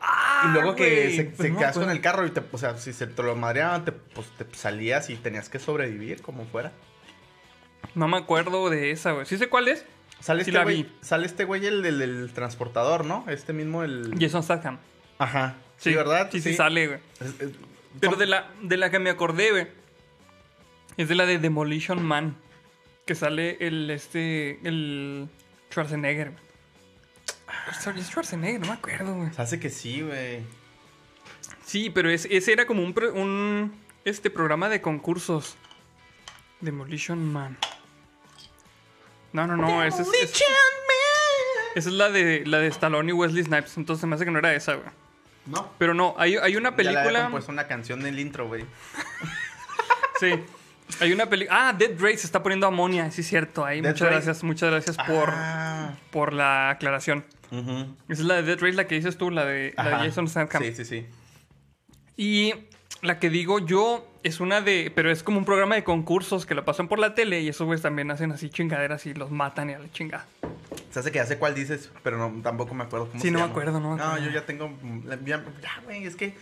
Ah, y luego que güey. se, Pues se no quedas con el carro y te, o sea, si se te lo madreaban, te, pues te salías y tenías que sobrevivir como fuera. No me acuerdo de esa, güey. ¿Sí sé cuál es? Sale Sí este güey, sale este güey el del el transportador, ¿no? Este mismo el Jason Statham. Ajá. Sí, ¿verdad? Sí, sí, sale, güey. Pero de la, de la que me acordé, güey. Es de la de Demolition Man. Que sale el, este, el Schwarzenegger, güey. Schwar- Es Schwarzenegger, no me acuerdo, güey. Se hace que sí, güey. Sí, pero es- ese era como un, un este programa de concursos. Demolition Man. No, no, no, ese es, es- esa es la de la de Stallone y Wesley Snipes, entonces me hace que no era esa, güey. No. Pero no, hay, hay una Ya película. compuesto una canción del intro, güey. Sí. Hay una película. Ah, Dead Ray se está poniendo amonia, sí es cierto. Ahí, muchas Race. gracias, muchas gracias por, Ah. por la aclaración. Esa es la de Dead Race, la que dices tú, la de, la de. Jason Statham. Sí, sí, sí. Y la que digo yo es una de. Pero es como un programa de concursos que lo pasan por la tele y esos güeyes también hacen así chingaderas y los matan y a la chingada. Se hace que ya sé cuál dices, pero no, tampoco me acuerdo cómo Sí, se no me acuerdo, no me No, yo ya tengo. Ya, ya, güey, es que.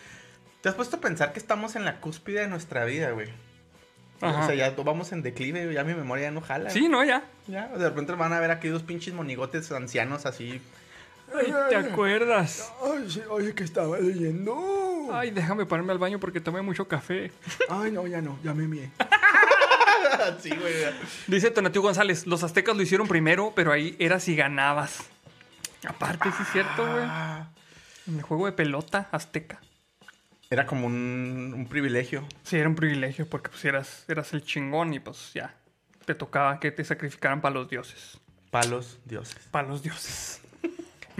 ¿Te has puesto a pensar que estamos en la cúspide de nuestra vida, güey? Ajá. O sea, ya vamos en declive, ya mi memoria ya no jala. Sí, no, ya. Ya, de repente van a ver aquí dos pinches monigotes ancianos así. Ay, ¿te acuerdas? Ay, sí, oye, que estaba leyendo. Ay, déjame pararme al baño porque tomé mucho café. Ay, no, ya no, ya me mié. sí, güey. Dice Tonatiuh González, los aztecas lo hicieron primero, pero ahí era si ganabas. Aparte, sí es cierto, güey. Ah, En el juego de pelota azteca. Era como un, un privilegio. Sí, era un privilegio porque pues eras, eras el chingón y pues ya te tocaba que te sacrificaran para los dioses. Palos, dioses. Para los dioses.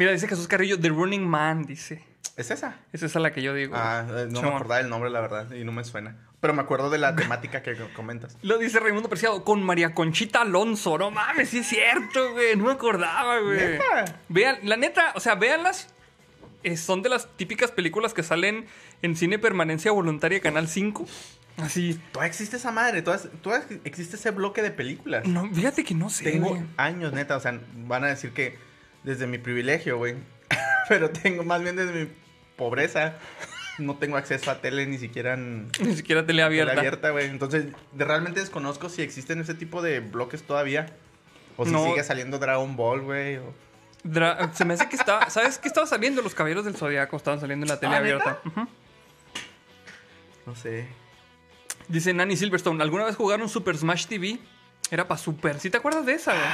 Mira, dice Jesús Carrillo, The Running Man, dice. ¿Es esa? Es esa la que yo digo. Ah, eh, no me acordaba el nombre, la verdad, y no me suena. Pero me acuerdo de la temática que comentas. Lo dice Raimundo Preciado con María Conchita Alonso. No mames, sí es cierto, güey. No me acordaba, güey. ¿Neta? Vean, la neta, o sea, véanlas. Eh, son de las típicas películas que salen en cine permanencia voluntaria Canal 5. Así. Todavía existe esa madre, todavía, todavía existe ese bloque de películas. No, fíjate que no sé. Tengo güey. años, neta, o sea, van a decir que desde mi privilegio, güey. Pero tengo, más bien desde mi pobreza, no tengo acceso a tele ni siquiera en Ni siquiera tele tele abierta. abierta, güey. Entonces, de- realmente desconozco si existen ese tipo de bloques todavía. O si No. sigue saliendo Dragon Ball, güey. o- Dra- se me hace que estaba. ¿Sabes qué estaba saliendo? Los caballeros del Zodiaco estaban saliendo en la tele Ah, abierta. No sé. Dice Nanny Silverstone, ¿alguna vez jugaron Super Smash TV? Era para Super. ¿Sí te acuerdas de esa, güey?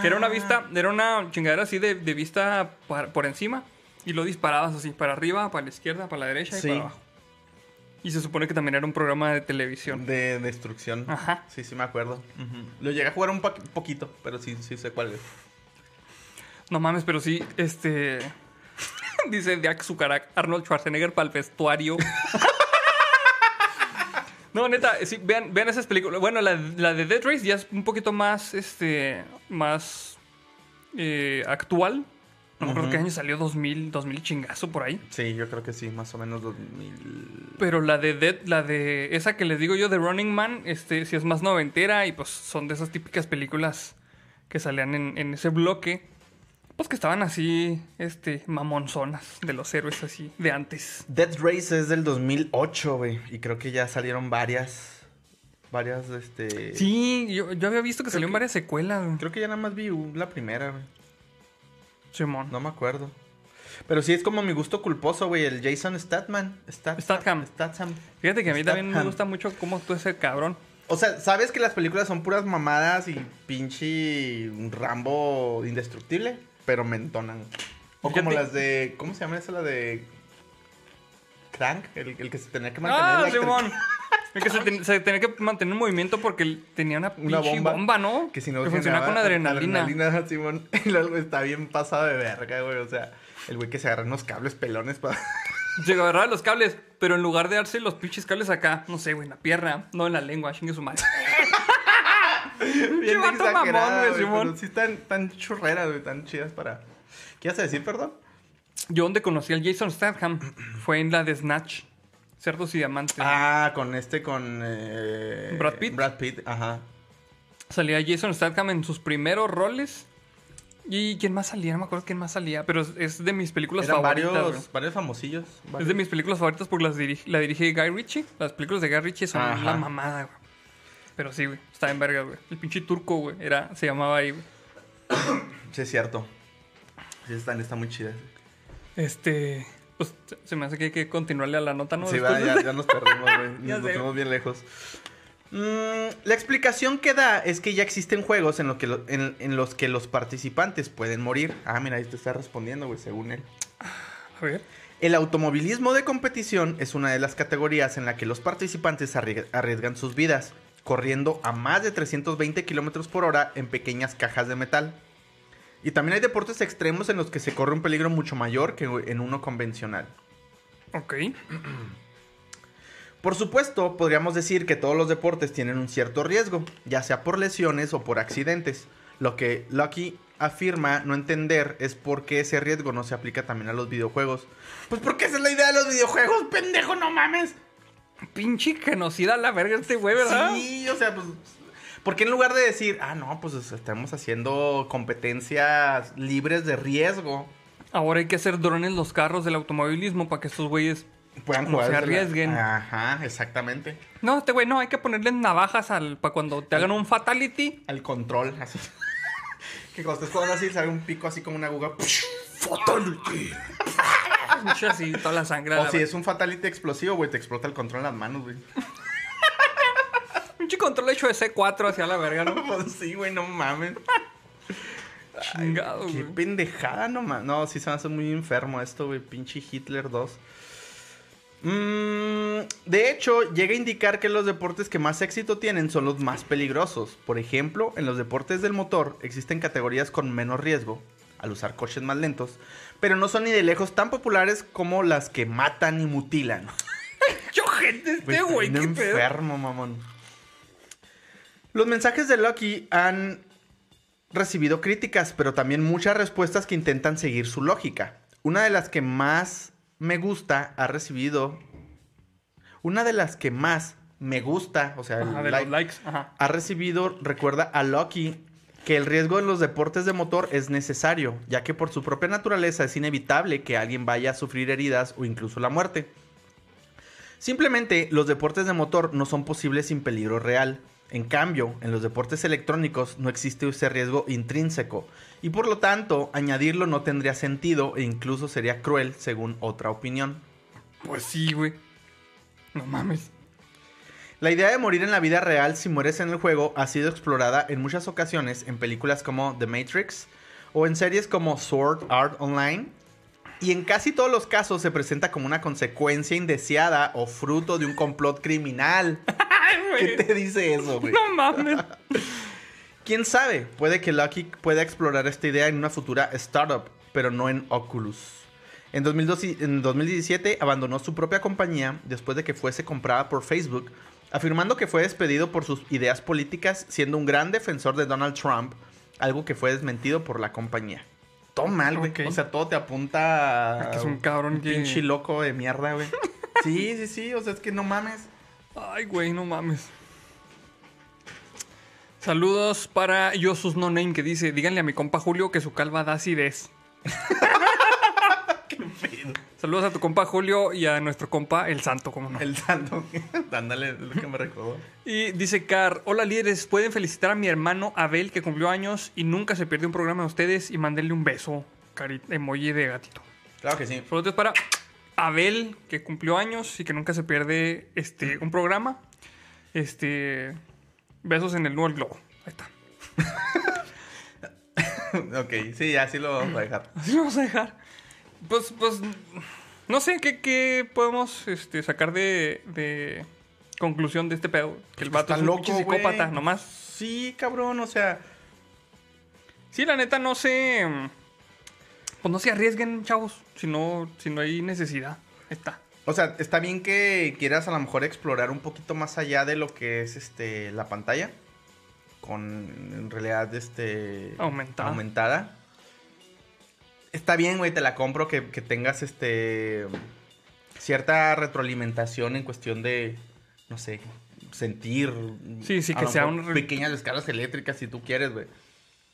Que era una vista, era una chingadera así de, de vista par- por encima. Y lo disparabas así, para arriba, para la izquierda, para la derecha y para abajo. Y se supone que también era un programa de televisión. De destrucción. Ajá. Sí, sí me acuerdo. Lo llegué a jugar un poquito, pero sí, sí sé cuál es. No mames, pero sí, este. Dice Jack Zucarac, Arnold Schwarzenegger para el vestuario. no, neta, sí, vean, vean esas películas. Bueno, la, la de Death Race ya es un poquito más, este, más eh, actual. No me acuerdo qué año salió, 2000, 2000 chingazo por ahí. Sí, yo creo que sí, más o menos 2000. Pero la de Dead, la de esa que les digo yo de Running Man, este, sí es más noventera y pues son de esas típicas películas que salían en, en ese bloque. Pues que estaban así, este, mamonzonas de los héroes así, de antes. Death Race es del 2008, güey. Y creo que ya salieron varias. Varias, este. Sí, yo, yo había visto que salieron que- varias secuelas. güey. Creo que ya nada más vi la primera, güey. Simón. No me acuerdo. Pero sí es como mi gusto culposo, güey. El Jason Statman. Stat- Statham. Statham. Fíjate que a mí también me gusta mucho cómo actúa ese cabrón. O sea, ¿sabes que las películas son puras mamadas y pinche Rambo indestructible? Pero me entonan. O como las de. ¿Cómo se llama esa? La de. Crank, el, el que se tenía que mantener. Ah, Simón. El que se, ten- se tenía que mantener en movimiento porque él tenía una, bomba. bomba, ¿no? Que si no funcionaba con adrenalina. adrenalina, Simón. Y luego está bien pasado de verga, güey. O sea, el güey que se agarra unos cables pelones para. Se agarraba los cables, pero en lugar de darse los pinches cables acá, no sé, güey, en la pierna, no en la lengua, chingue su madre. Bien exagerada, güey, pero sí están tan churreras, güey, tan chidas para. ¿Qué ibas a decir, perdón? Yo donde conocí al Jason Statham fue en la de Snatch, Cerdos y Diamantes. Ah, con este, con. eh, Brad Pitt. Brad Pitt, ajá. Salía Jason Statham en sus primeros roles. ¿Y quién más salía? No me acuerdo quién más salía, pero es, de mis películas Eran favoritas. varios, varios famosillos. Es de mis películas favoritas porque las dirige, la dirige Guy Ritchie. Las películas de Guy Ritchie son Ajá. la mamada, güey. Pero sí, güey. Está en verga, güey. El pinche turco, güey. Era, se llamaba ahí, güey. Sí, es cierto. Sí, están, está muy chida. Este. Pues se- me hace que hay que continuarle a la nota, ¿no? sí, va, ya, ya nos perdimos, güey. Nos fuimos bien lejos. Mm, la explicación que da es que ya existen juegos en, lo que lo- en, en los que los participantes pueden morir. Ah, mira, ahí te está respondiendo, güey, según él. A ver. El automovilismo de competición es una de las categorías en la que los participantes arrie- arriesgan sus vidas, corriendo a más de 320 kilómetros por hora en pequeñas cajas de metal. Y también hay deportes extremos en los que se corre un peligro mucho mayor que en uno convencional. Ok. Por supuesto, podríamos decir que todos los deportes tienen un cierto riesgo, ya sea por lesiones o por accidentes. Lo que Lucky afirma no entender es por qué ese riesgo no se aplica también a los videojuegos. Pues porque esa es la idea de los videojuegos, pendejo, no mames. Pinche genocida a la verga este güey, ¿verdad? Sí, o sea, pues. Porque en lugar de decir, ah, no, pues estamos haciendo competencias libres de riesgo, Ahora hay que hacer drones los carros del automovilismo para que estos güeyes. puedan No jugar. se la- arriesguen. Ajá, exactamente. No, este güey, no, hay que ponerle navajas al para cuando te hagan un fatality. Al control, así. que cuando estés jugando así, sale un pico así como una aguja. Fatality. Pinche así, toda la sangre. O la si es un fatality explosivo, güey, te explota el control en las manos, güey. Pinche control hecho de C4 hacia la verga, ¿no? Pues sí, güey, no mames. Chingado, Qué güey. pendejada, no mames. No, sí se me hace muy enfermo esto, güey. Pinche Hitler 2. Mm, de hecho, llega a indicar que los deportes que más éxito tienen son los más peligrosos. Por ejemplo, en los deportes del motor existen categorías con menos riesgo al usar coches más lentos, pero no son ni de lejos tan populares como las que matan y mutilan. Yo, gente, este Güey, qué pedo. enfermo, mamón. Los mensajes de Lucky han recibido críticas, pero también muchas respuestas que intentan seguir su lógica. Una de las que más me gusta ha recibido. Una de las que más me gusta, o sea, el Ajá, de like, los likes. Ajá. ha recibido, recuerda a Lucky, que el riesgo en los deportes de motor es necesario, ya que por su propia naturaleza es inevitable que alguien vaya a sufrir heridas o incluso la muerte. Simplemente los deportes de motor no son posibles sin peligro real. En cambio, en los deportes electrónicos no existe ese riesgo intrínseco y por lo tanto añadirlo no tendría sentido e incluso sería cruel según otra opinión. Pues sí, güey. No mames. La idea de morir en la vida real si mueres en el juego ha sido explorada en muchas ocasiones en películas como The Matrix o en series como Sword Art Online. Y en casi todos los casos se presenta como una consecuencia indeseada o fruto de un complot criminal. ¿Qué te dice eso, güey? No mames. ¿Quién sabe? Puede que Lucky pueda explorar esta idea en una futura startup, pero no en Oculus. En, 2012 en 2017 abandonó su propia compañía después de que fuese comprada por Facebook, afirmando que fue despedido por sus ideas políticas, siendo un gran defensor de Donald Trump, algo que fue desmentido por la compañía. Todo mal, güey. O sea, todo te apunta A que es un cabrón un que- pinche loco de mierda, güey. Sí, sí, sí. O sea, es que no mames. Ay, güey, no mames. Saludos para Yosus No Name que dice: Díganle a mi compa Julio que su calva da acidez. Saludos a tu compa Julio y a nuestro compa El Santo, como no. El santo. Ándale, es lo que me recordó. Y dice Car, hola líderes, pueden felicitar a mi hermano Abel que cumplió años y nunca se pierde un programa de ustedes y mandenle un beso, cari- emoji de gatito. Claro que sí. Saludos para Abel que cumplió años y que nunca se pierde este un programa. Este besos en el nuevo globo. Ahí está. ok, sí, así lo vamos a dejar. Así lo vamos a dejar. Pues, pues, no sé qué, qué podemos este, sacar de, de conclusión de este pedo. Que el vato Está es un loco, pinche psicópata, güey. nomás. Sí, cabrón, o sea. Sí, la neta, no se. Pues no se arriesguen, chavos, si no, si no hay necesidad. Está. O sea, está bien que quieras a lo mejor explorar un poquito más allá de lo que es este la pantalla. Con en realidad este. Aumentada. aumentada. Está bien, güey, te la compro que, que tengas este. cierta retroalimentación en cuestión de. no sé. sentir. Sí, sí, que sea un- pequeñas descargas eléctricas si tú quieres, güey.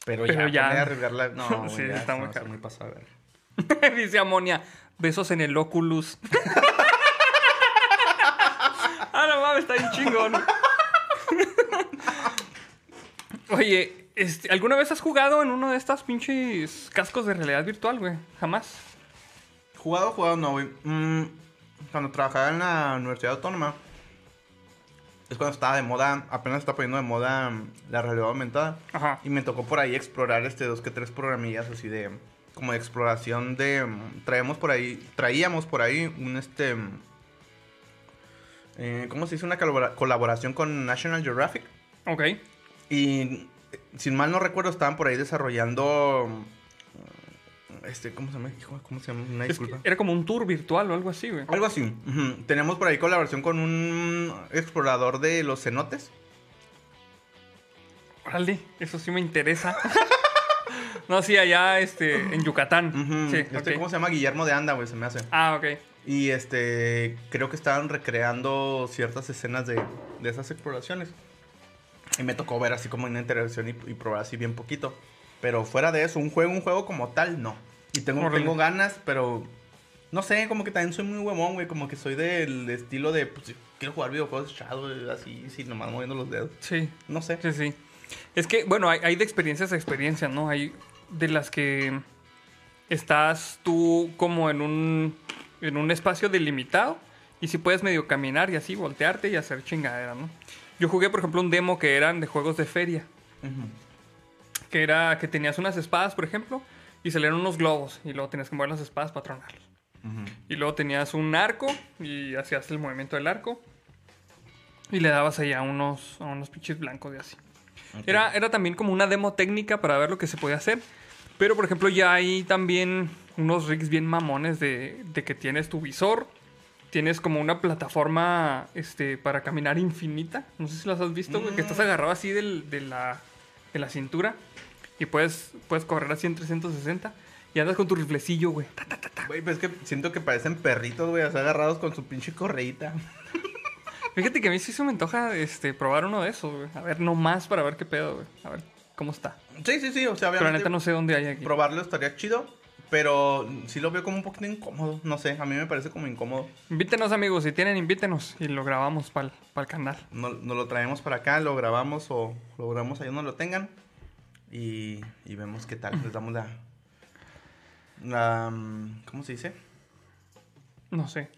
Pero, Pero ya, ya- arriesgarla. No, güey, Sí, ya, está muy muy pasado ver. Dice Amonia, besos en el Oculus. ah, no mames, está bien chingón. Oye, este, ¿alguna vez has jugado en uno de estos pinches cascos de realidad virtual, güey? Jamás. Jugado, jugado no, güey. Mm, cuando trabajaba en la Universidad Autónoma, es cuando estaba de moda, apenas está poniendo de moda mm, la realidad aumentada. Ajá. Y me tocó por ahí explorar este dos que tres programillas así de como de exploración de mm, traemos por ahí, traíamos por ahí un este mm, eh, ¿cómo se dice? Una colabora- colaboración con National Geographic. Ok. Y sin mal no recuerdo, estaban por ahí desarrollando. mm, Este, ¿cómo se llama? Hijo, ¿Cómo se llama? Una disculpa. era como un tour virtual o algo así, güey. Algo así. ujú. Tenemos por ahí colaboración con un explorador de los cenotes. Órale, eso sí me interesa. no, sí, allá este, en Yucatán. Sí, este. ¿Cómo se llama? Guillermo de Anda, güey, se me hace. Ah, ok. Y este, creo que estaban recreando ciertas escenas de, de esas exploraciones. Y me tocó ver así como una interacción y, y probar así bien poquito. Pero fuera de eso, un juego, un juego como tal, no. Y tengo, tengo ganas, pero no sé, como que también soy muy huevón, güey. Como que soy del estilo de, pues, quiero jugar videojuegos güey, así, sí, nomás moviendo los dedos. Sí, No sé. sí, sí. Es que, bueno, hay, hay de experiencias a experiencias, ¿no? Hay de las que estás tú como en un, en un espacio delimitado y si puedes medio caminar y así voltearte y hacer chingadera, ¿no? Yo jugué, por ejemplo, un demo que eran de juegos de feria. Que era que tenías unas espadas, por ejemplo, y salieron unos globos y luego tenías que mover las espadas para tronarlos. Ujú. Y luego tenías un arco y hacías el movimiento del arco. Y le dabas ahí a unos, a unos pinches blancos y así. Era, era también como una demo técnica para ver lo que se podía hacer. Pero, por ejemplo, ya hay también unos rigs bien mamones de, de que tienes tu visor. Tienes como una plataforma este, para caminar infinita. No sé si las has visto, güey. Que estás agarrado así del- de, la, de la cintura. Y puedes, puedes correr así en 360. Y andas con tu riflecillo, güey. Güey, pues es que siento que parecen perritos, güey, agarrados con su pinche correíta. Fíjate que a mí sí se me antoja este, probar uno de esos, güey. A ver, no más para ver qué pedo, güey. A ver cómo está. Sí, sí, sí, o sea, Pero la obviamente neta no sé dónde hay aquí. probarlo estaría chido, pero sí lo veo como un poquito incómodo, no sé, a mí me parece como incómodo. Invítenos, amigos. Si tienen, invítenos. Y lo grabamos para el canal. No- Nos lo traemos para acá, lo grabamos o lo grabamos ahí donde lo tengan y, y vemos qué tal, les damos la... la mm, ¿Cómo se dice? No sé.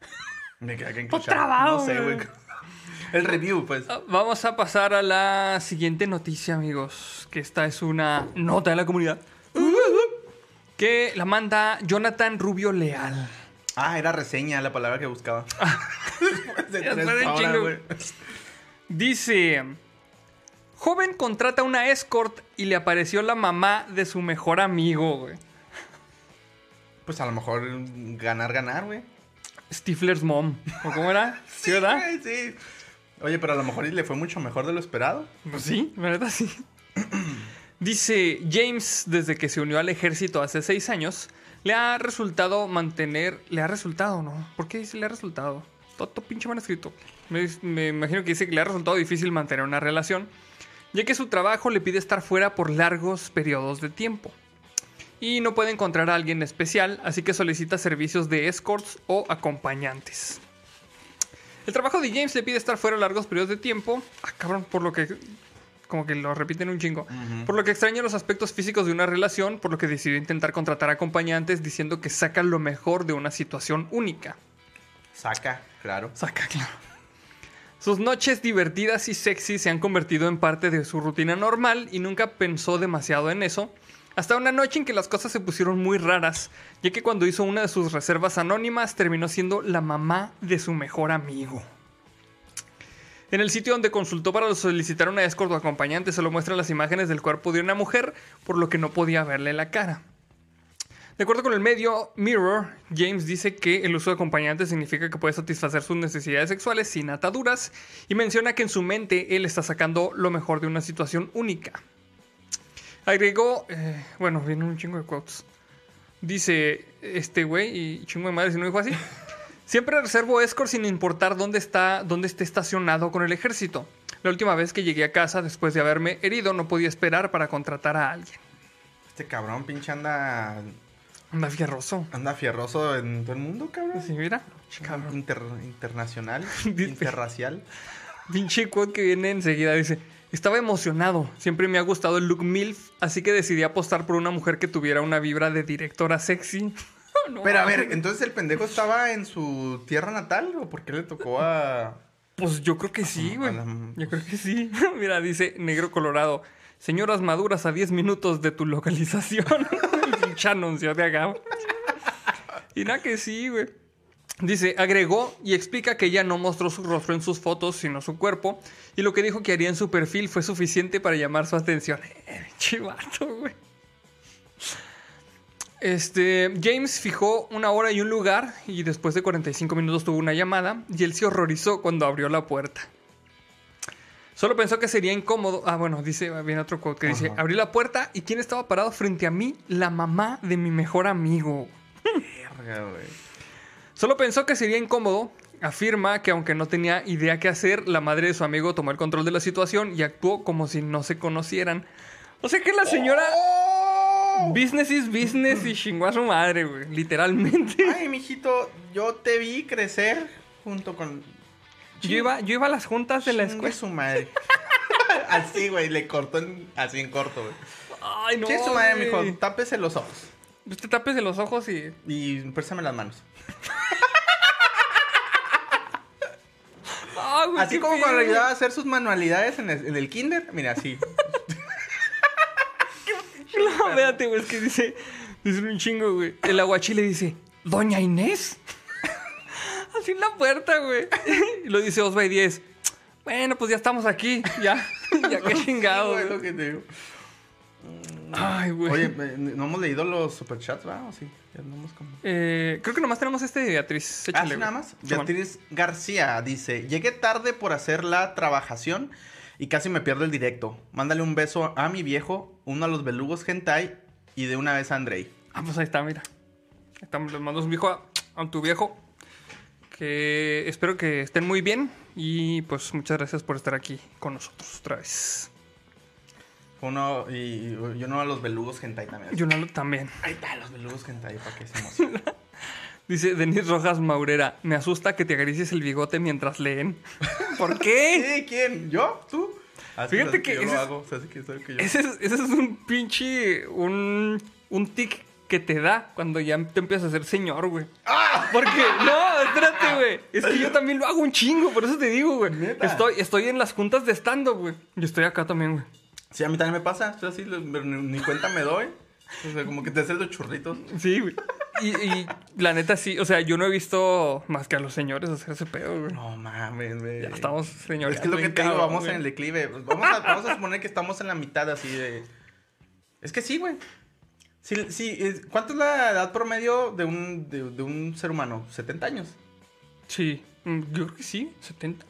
Me queda que Pues trabajo, No sé, güey. güey. El review, pues. Ah, Vamos a pasar a la siguiente noticia, amigos. Que esta es una nota de la comunidad. Que la manda Jonathan Rubio Leal. Ah, era reseña la palabra que buscaba. Horas. Dice: Joven contrata una escort y le apareció la mamá de su mejor amigo, güey. Pues a lo mejor ganar, ganar, güey. Stifler's mom. ¿O cómo era? ¿Sí, verdad? Güey, sí. Oye, pero a lo mejor le fue mucho mejor de lo esperado. Pues sí, la verdad sí. Dice James, desde que se unió al ejército hace seis años, le ha resultado mantener. Le ha resultado, ¿no? ¿Por qué dice le ha resultado? Todo, pinche mal escrito. Me, me imagino que dice que le ha resultado difícil mantener una relación, ya que su trabajo le pide estar fuera por largos periodos de tiempo. Y no puede encontrar a alguien especial, así que solicita servicios de escorts o acompañantes. El trabajo de James le pide estar fuera largos periodos de tiempo. Ah, cabrón, por lo que. Como que lo repiten un chingo. Por lo que extraña los aspectos físicos de una relación, por lo que decidió intentar contratar acompañantes diciendo que saca lo mejor de una situación única. Saca, claro. Saca, claro. Sus noches divertidas y sexy se han convertido en parte de su rutina normal y nunca pensó demasiado en eso. Hasta una noche en que las cosas se pusieron muy raras, ya que cuando hizo una de sus reservas anónimas terminó siendo la mamá de su mejor amigo. En el sitio donde consultó para solicitar una escort acompañante solo muestran las imágenes del cuerpo de una mujer, por lo que no podía verle la cara. De acuerdo con el medio Mirror, James dice que el uso de acompañantes significa que puede satisfacer sus necesidades sexuales sin ataduras y menciona que en su mente él está sacando lo mejor de una situación única. Agregó, eh, bueno, viene un chingo de quotes. Dice este güey, y chingo de madre si no dijo así. Siempre reservo escort sin importar dónde está, dónde esté estacionado con el ejército. La última vez que llegué a casa después de haberme herido no podía esperar para contratar a alguien. Este cabrón pinche anda, Anda fierroso. anda fierroso en todo el mundo, cabrón. Sí, mira. Cabrón. Inter- internacional, interracial. Pinche quote que viene enseguida. Dice: Estaba emocionado. Siempre me ha gustado el look MILF, así que decidí apostar por una mujer que tuviera una vibra de directora sexy. No Pero a ver, entonces el pendejo estaba en su tierra natal o por qué le tocó a Pues yo creo que sí, güey. La- Yo creo que sí. Mira, dice Negro Colorado. Señoras maduras a 10 minutos de tu localización. Pinche anuncio de acá. Y nada que sí, güey. Dice, agregó y explica que ella no mostró su rostro en sus fotos, sino su cuerpo. Y lo que dijo que haría en su perfil fue suficiente para llamar su atención. Eh, chivato, güey. Este, James fijó una hora y un lugar y después de 45 minutos tuvo una llamada y él se horrorizó cuando abrió la puerta. Solo pensó que sería incómodo. Ah, bueno, dice, viene otro quote que dice, abrí la puerta y ¿quién estaba parado frente a mí? La mamá de mi mejor amigo. verga, güey? Solo pensó que sería incómodo. Afirma que aunque no tenía idea qué hacer, la madre de su amigo tomó el control de la situación y actuó como si no se conocieran. O sea que la señora business is business y chingó a su madre, güey. Literalmente. Ay, mijito, yo te vi crecer junto con Yo iba, yo iba a las juntas de la escuela. su madre. así, güey, le cortó en- así en corto, güey. Ay, no. Chingue su madre, güey. mijo, tápese los ojos Usted tápese los ojos y. y préstame las manos. Güey, Así qué como cuando le ayudaba a hacer sus manualidades en el, en el kinder, mira, así. No, véate, güey, es que dice. Dice un chingo, güey. El aguachile dice: ¿Doña Inés? Así en la puerta, güey. Y lo dice Osva y 10. Bueno, pues ya estamos aquí. Ya, ya qué chingado, Güey, güey. lo que te digo. Ay, güey. Oye, eh, no hemos leído los superchats, ¿va? ¿O sí? Ya andamos como... Eh, creo que nomás tenemos este de Beatriz. Ah, Échale, ¿sí, güey. nada más. Beatriz García dice: Llegué tarde por hacer la trabajación y casi me pierdo el directo. Mándale un beso a mi viejo, uno a los belugos hentai y de una vez a Andrei. Ah, pues ahí está, mira. Ahí está, le mando un viejo a, a tu viejo. Que espero que estén muy bien. Y pues muchas gracias por estar aquí con nosotros otra vez. Uno y, y uno a los belugos hentai también. Yo no, también. Ahí está, los belugos hentai para que se emocionen. Dice Denis Rojas Maurera. Me asusta que te acaricies el bigote mientras leen. ¿Por qué? ¿Sí? ¿Quién? ¿Yo? ¿Tú? Así Fíjate es que yo ese lo hago. O sea, así que sabe que yo- Ese es, ese es un pinche. Un, un tic que te da cuando ya te empiezas a ser señor, güey. Porque, no, espérate, güey. Es que yo también lo hago un chingo, por eso te digo, güey. Estoy, estoy en las juntas de stand-up, güey. Yo estoy acá también, güey. Sí, a mí también me pasa. Yo así ni cuenta me doy. O sea, como que te haces los churritos. Sí, güey. Y, y la neta, sí. O sea, yo no he visto más que a los señores hacer ese pedo, güey. No mames, güey. Ya estamos señores. Es que es lo que te digo, vamos en el declive. Pues Vamos a, vamos a suponer que estamos en la mitad así de. Es que sí, güey. Sí, sí, ¿Cuánto es la edad promedio de un, de, de un ser humano? ¿70 años? Sí, mm, yo creo que sí, 70.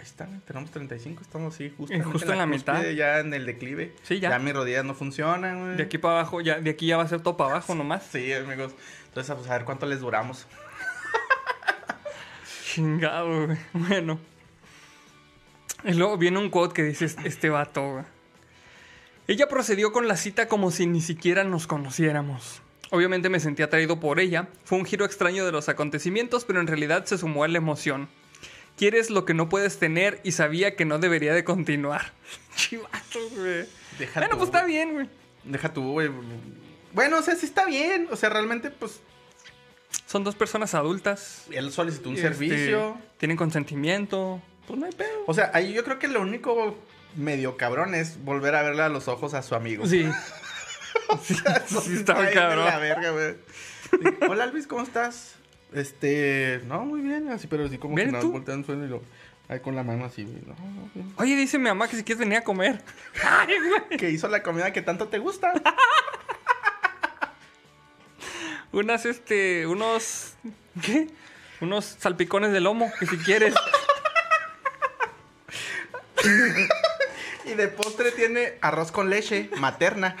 Ahí está, tenemos 35, estamos así justo, en la mitad. Ya en el declive. Sí, ya. Ya mis rodillas no funcionan, güey. De aquí para abajo, ya, de aquí ya va a ser todo para abajo nomás. Sí, amigos. Entonces, pues a ver cuánto les duramos. Chingado, güey. Bueno. Y luego viene un quote que dice este vato, güey. Ella procedió con la cita como si ni siquiera nos conociéramos. Obviamente me sentí atraído por ella. Fue un giro extraño de los acontecimientos, pero en realidad se sumó a la emoción. Quieres lo que no puedes tener y sabía que no debería de continuar. Chivato, güey. Deja Bueno, tú, pues está bien, güey. Deja tú, güey. Bueno, o sea, sí está bien. O sea, realmente, pues, Son dos personas adultas. él solicitó un Este, servicio. Tienen consentimiento. Pues no hay pedo. O sea, ahí yo creo que lo único medio cabrón es volver a verle a los ojos a su amigo. Sí. Sí, Eso sí está bien de cabrón. la verga, güey. Hola, Luis, ¿cómo estás? Este, no, muy bien, así, pero así como que nos voltean el suelo y lo... Ahí con la mano así. No. Oye, dice mi mamá que si quieres venir a comer. Ay, güey. Que hizo la comida que tanto te gusta. Unas, este, unos. ¿Qué? Unos salpicones de lomo, que si quieres. y de postre tiene arroz con leche materna.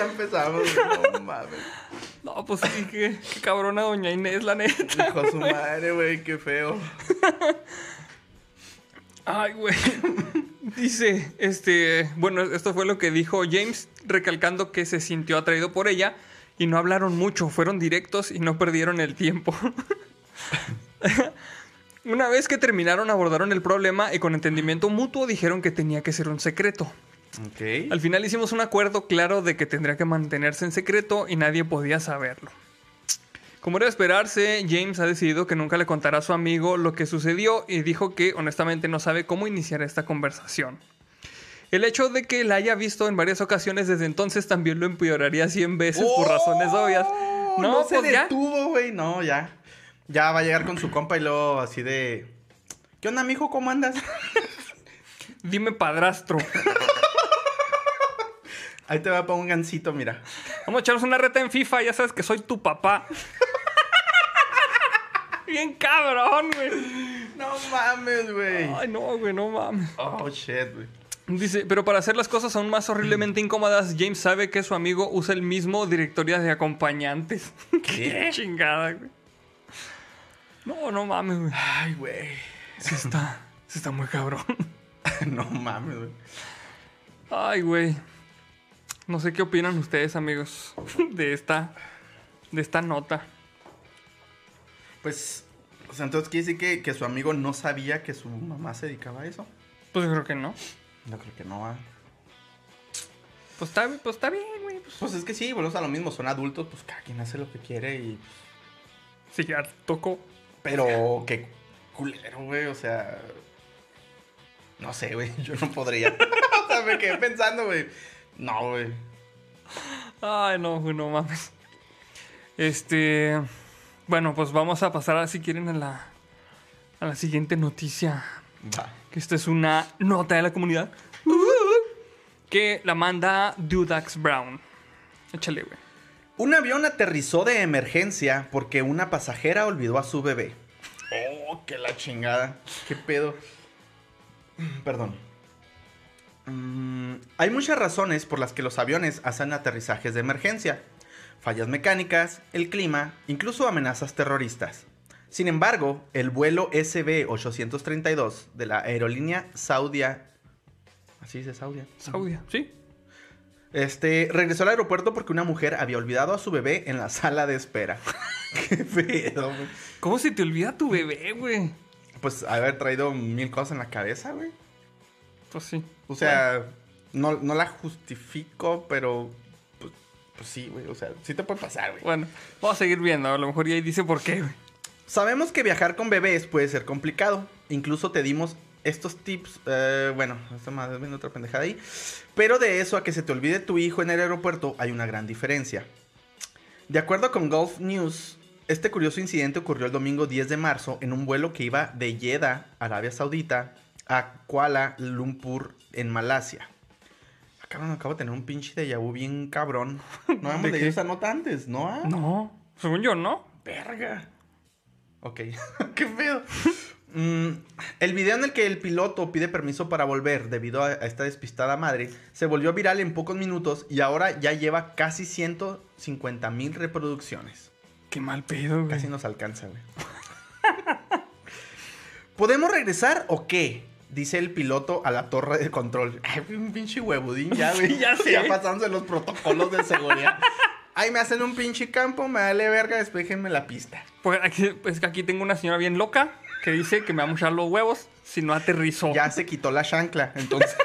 Ya empezamos. No mames. No, pues sí, qué, qué cabrona doña Inés, la neta. Hijo de su madre, güey, qué feo. Ay, güey. Dice, este, bueno, esto fue lo que dijo James, recalcando que se sintió atraído por ella y no hablaron mucho, fueron directos y no perdieron el tiempo. Una vez que terminaron, abordaron el problema y con entendimiento mutuo dijeron que tenía que ser un secreto. Al final hicimos un acuerdo claro de que tendría que mantenerse en secreto y nadie podía saberlo. Como era de esperarse, James ha decidido que nunca le contará a su amigo lo que sucedió y dijo que honestamente no sabe cómo iniciar esta conversación. El hecho de que la haya visto en varias ocasiones desde entonces también lo empeoraría 100 veces por razones obvias. No, No, se pues detuvo, güey. No, ya. Ya va a llegar con su compa y luego así de. ¿Qué onda, mijo? ¿Cómo andas? Dime padrastro. Ahí te va para un gancito, mira. Vamos a echarnos una reta en FIFA, ya sabes que soy tu papá. Bien cabrón, güey. No mames, güey. Ay, no, güey, no mames. Oh, shit, güey. Dice, pero para hacer las cosas aún más horriblemente incómodas, James sabe que su amigo usa el mismo directorio de acompañantes. ¿Qué? Chingada, güey. No, no mames, güey. Ay, güey. Sí está, sí está muy cabrón. No mames, güey. Ay, güey. No sé qué opinan ustedes, amigos, de esta, de esta nota. Pues, o sea, entonces quiere decir que, que su amigo no sabía que su mamá se dedicaba a eso. Pues yo creo que no. No creo que no, va. Pues está, pues está bien, güey. Pues, Pues es que sí, volvemos a lo mismo, son adultos, pues cada quien hace lo que quiere y si ya tocó. Pero qué culero, güey. O sea. No sé, güey. Yo no podría. o sea, me quedé pensando, güey. No, güey. Ay, no, güey, no mames. Este. Bueno, pues vamos a pasar, a, si quieren, a la, a la siguiente noticia. Va. Que esta es una nota de la comunidad. Que la manda Dudax Brown. Échale, güey. Un avión aterrizó de emergencia porque una pasajera olvidó a su bebé. Oh, qué la chingada. ¿Qué pedo? Perdón. Mm, hay muchas razones por las que los aviones hacen aterrizajes de emergencia. Fallas mecánicas, el clima, incluso amenazas terroristas. Sin embargo, el vuelo SB-832 de la aerolínea Saudia... ¿Así dice Saudia? Saudia, ¿sí? Este, regresó al aeropuerto porque una mujer había olvidado a su bebé en la sala de espera. Qué pedo, güey. ¿Cómo se te olvida tu bebé, güey? Pues haber traído mil cosas en la cabeza, güey. Pues sí. O sea, no, no la justifico, pero pues, pues sí, güey. O sea, sí te puede pasar, güey. Bueno, vamos a seguir viendo. A lo mejor ya ahí dice por qué, güey. Sabemos que viajar con bebés puede ser complicado. Incluso te dimos estos tips. eh, bueno, está más viendo otra pendejada ahí. Pero de eso a que se te olvide tu hijo en el aeropuerto hay una gran diferencia. De acuerdo con Gulf News, este curioso incidente ocurrió el domingo 10 de marzo en un vuelo que iba de Jeddah, Arabia Saudita, a Kuala Lumpur, en Malasia. Acabo, acabo de tener un pinche de vu bien cabrón. No hemos ¿De leído esa nota antes, ¿no? ah? No, según yo, ¿no? Verga. Ok, qué pedo. Mm, el video en el que el piloto pide permiso para volver debido a, a esta despistada madre se volvió viral en pocos minutos y ahora ya lleva casi 150 mil reproducciones. Qué mal pedo, güey. Casi nos alcanza, güey. ¿Podemos regresar o qué? Dice el piloto a la torre de control. Ay, un pinche huevudín ya, güey. Ya sé. Ya pasándose los protocolos de seguridad. Ay, me hacen un pinche campo, me vale verga, despejenme la pista. Pues aquí, pues que aquí tengo una señora bien loca que dice que me va a mochar los huevos si no aterrizó. Ya se quitó la chancla, entonces.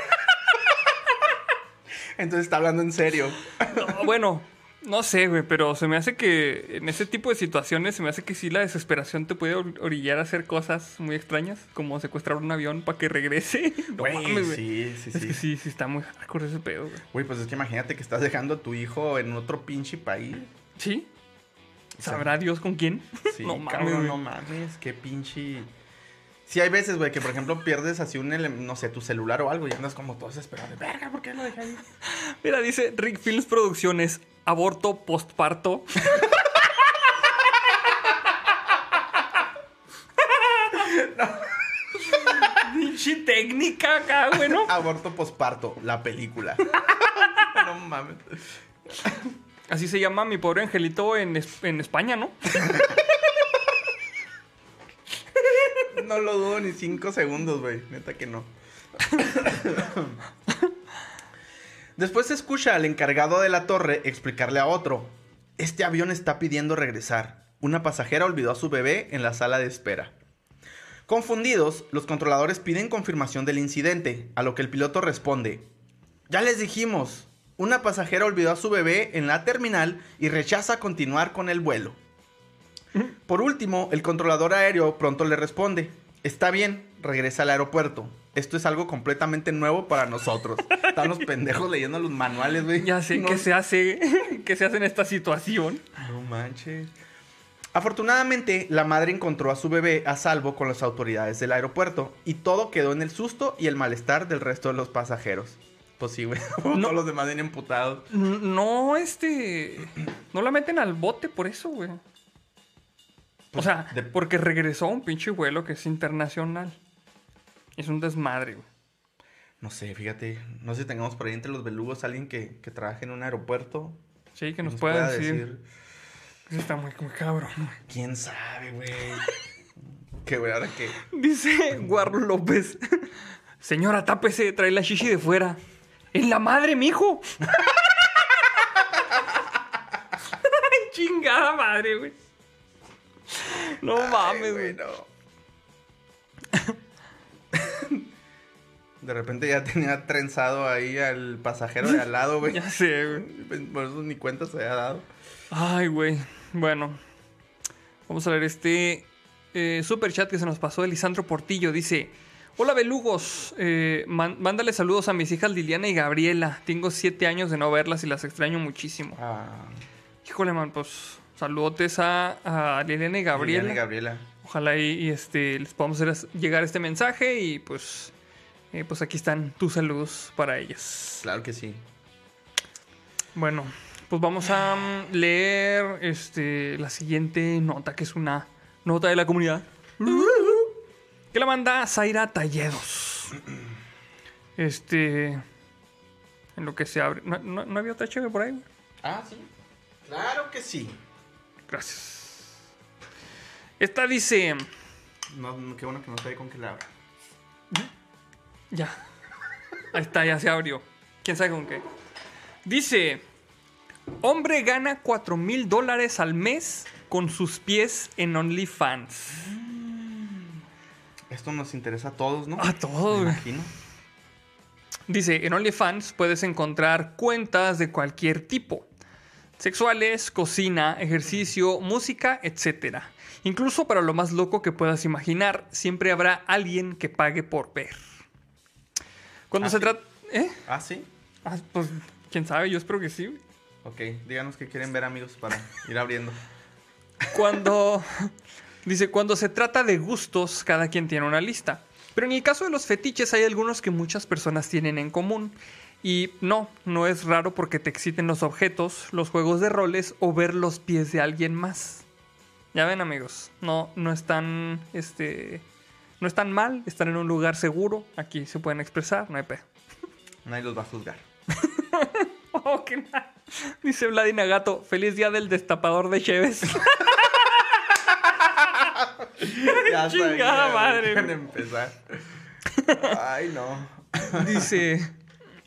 entonces está hablando en serio. No, bueno, no sé, güey, pero se me hace que en ese tipo de situaciones se me hace que sí la desesperación te puede or- orillar a hacer cosas muy extrañas, como secuestrar un avión para que regrese. No Güey, mames, güey. sí, sí, Es sí. que sí, sí está muy hardcore ese pedo, güey. Güey, pues es que imagínate que estás dejando a tu hijo en otro pinche país. ¿Sí? O sea, ¿Sabrá Dios con quién? Sí, no mames, cabrón, no mames, qué pinche. Sí, hay veces, güey, que por ejemplo pierdes así un, no sé, tu celular o algo y andas como todo desesperado de verga, ¿por qué lo dejé ahí? Mira, dice Rick Films Producciones, aborto postparto. Pinche técnica acá, güey, ¿no? Aborto posparto, la película. no mames. Así se llama mi pobre angelito en, es- en España, ¿no? No lo dudo ni cinco segundos, güey. Neta que no. Después se escucha al encargado de la torre explicarle a otro. Este avión está pidiendo regresar. Una pasajera olvidó a su bebé en la sala de espera. Confundidos, los controladores piden confirmación del incidente, a lo que el piloto responde. Ya les dijimos, una pasajera olvidó a su bebé en la terminal y rechaza continuar con el vuelo. Por último, el controlador aéreo pronto le responde, está bien, regresa al aeropuerto. Esto es algo completamente nuevo para nosotros. Están los pendejos leyendo los manuales, güey. Ya sé No- qué se hace, qué se hace en esta situación. No manches. Afortunadamente, la madre encontró a su bebé a salvo con las autoridades del aeropuerto y todo quedó en el susto y el malestar del resto de los pasajeros. Pues sí, güey. Todos los demás vienen emputados. No, este. No la meten al bote por eso, güey. O Pues, sea, de- porque regresó un pinche vuelo que es internacional. Es un desmadre, güey. No sé, fíjate. No sé si tengamos por ahí entre los belugos alguien que, que trabaje en un aeropuerto. Sí, que nos, pueda pueda decir. Eso está muy, muy cabrón, güey. ¿Quién sabe, güey? ¿Qué, güey? ¿Ahora qué? Dice Guarro López. Señora, tápese, trae la shishi de fuera. ¡Es la madre, mijo! Chingada madre, güey. No mames, güey. no. De repente ya tenía trenzado ahí al pasajero de al lado, güey. Ya sé, güey. Por eso ni cuenta se había dado. Ay, güey. Bueno. Vamos a ver este. eh, super chat que se nos pasó de Lisandro Portillo. Dice: Hola belugos, eh, mándale saludos a mis hijas Liliana y Gabriela. Tengo siete años de no verlas y las extraño muchísimo. Ah, Híjole, man, pues saludotes a, a Liliana y Gabriela. Liliana y Gabriela. Ojalá y, y, este, les podamos hacer llegar este mensaje y pues, eh, pues aquí están tus saludos para ellas. Claro que sí. Bueno, pues vamos a mm, leer este, la siguiente nota, que es una nota de la comunidad. Que la manda Zaira Talledos. Este. En lo que se abre. ¿No, no- no había otra chévere por ahí? Ah, sí. Claro que sí. Gracias. Esta dice. No, qué bueno que no sabe con qué la abra. Ya. Ahí está, ya se abrió. ¿Quién sabe con qué? Dice, hombre gana 4 mil dólares al mes con sus pies en OnlyFans. Esto nos interesa a todos, ¿no? A todos, Me imagino. Dice, en OnlyFans puedes encontrar cuentas de cualquier tipo. Sexuales, cocina, ejercicio, música, etc. Incluso para lo más loco que puedas imaginar, siempre habrá alguien que pague por ver. Cuando Ah, se trata... ¿Eh? Ah, sí. Ah, pues, quién sabe, yo espero que sí. güey. Ok, díganos qué quieren ver, amigos, para ir abriendo. Cuando. Dice, cuando se trata de gustos, cada quien tiene una lista. Pero en el caso de los fetiches hay algunos que muchas personas tienen en común. Y no, no es raro porque te exciten los objetos, los juegos de roles o ver los pies de alguien más. Ya ven, amigos, no, no están, este, no están mal, están en un lugar seguro, aquí se pueden expresar, no hay pedo. Nadie los va a juzgar. Oh, qué mal. Dice Vladina Gato, feliz día del destapador de Cheves. Ya Chingada madre, empezar. Ay, no. Dice,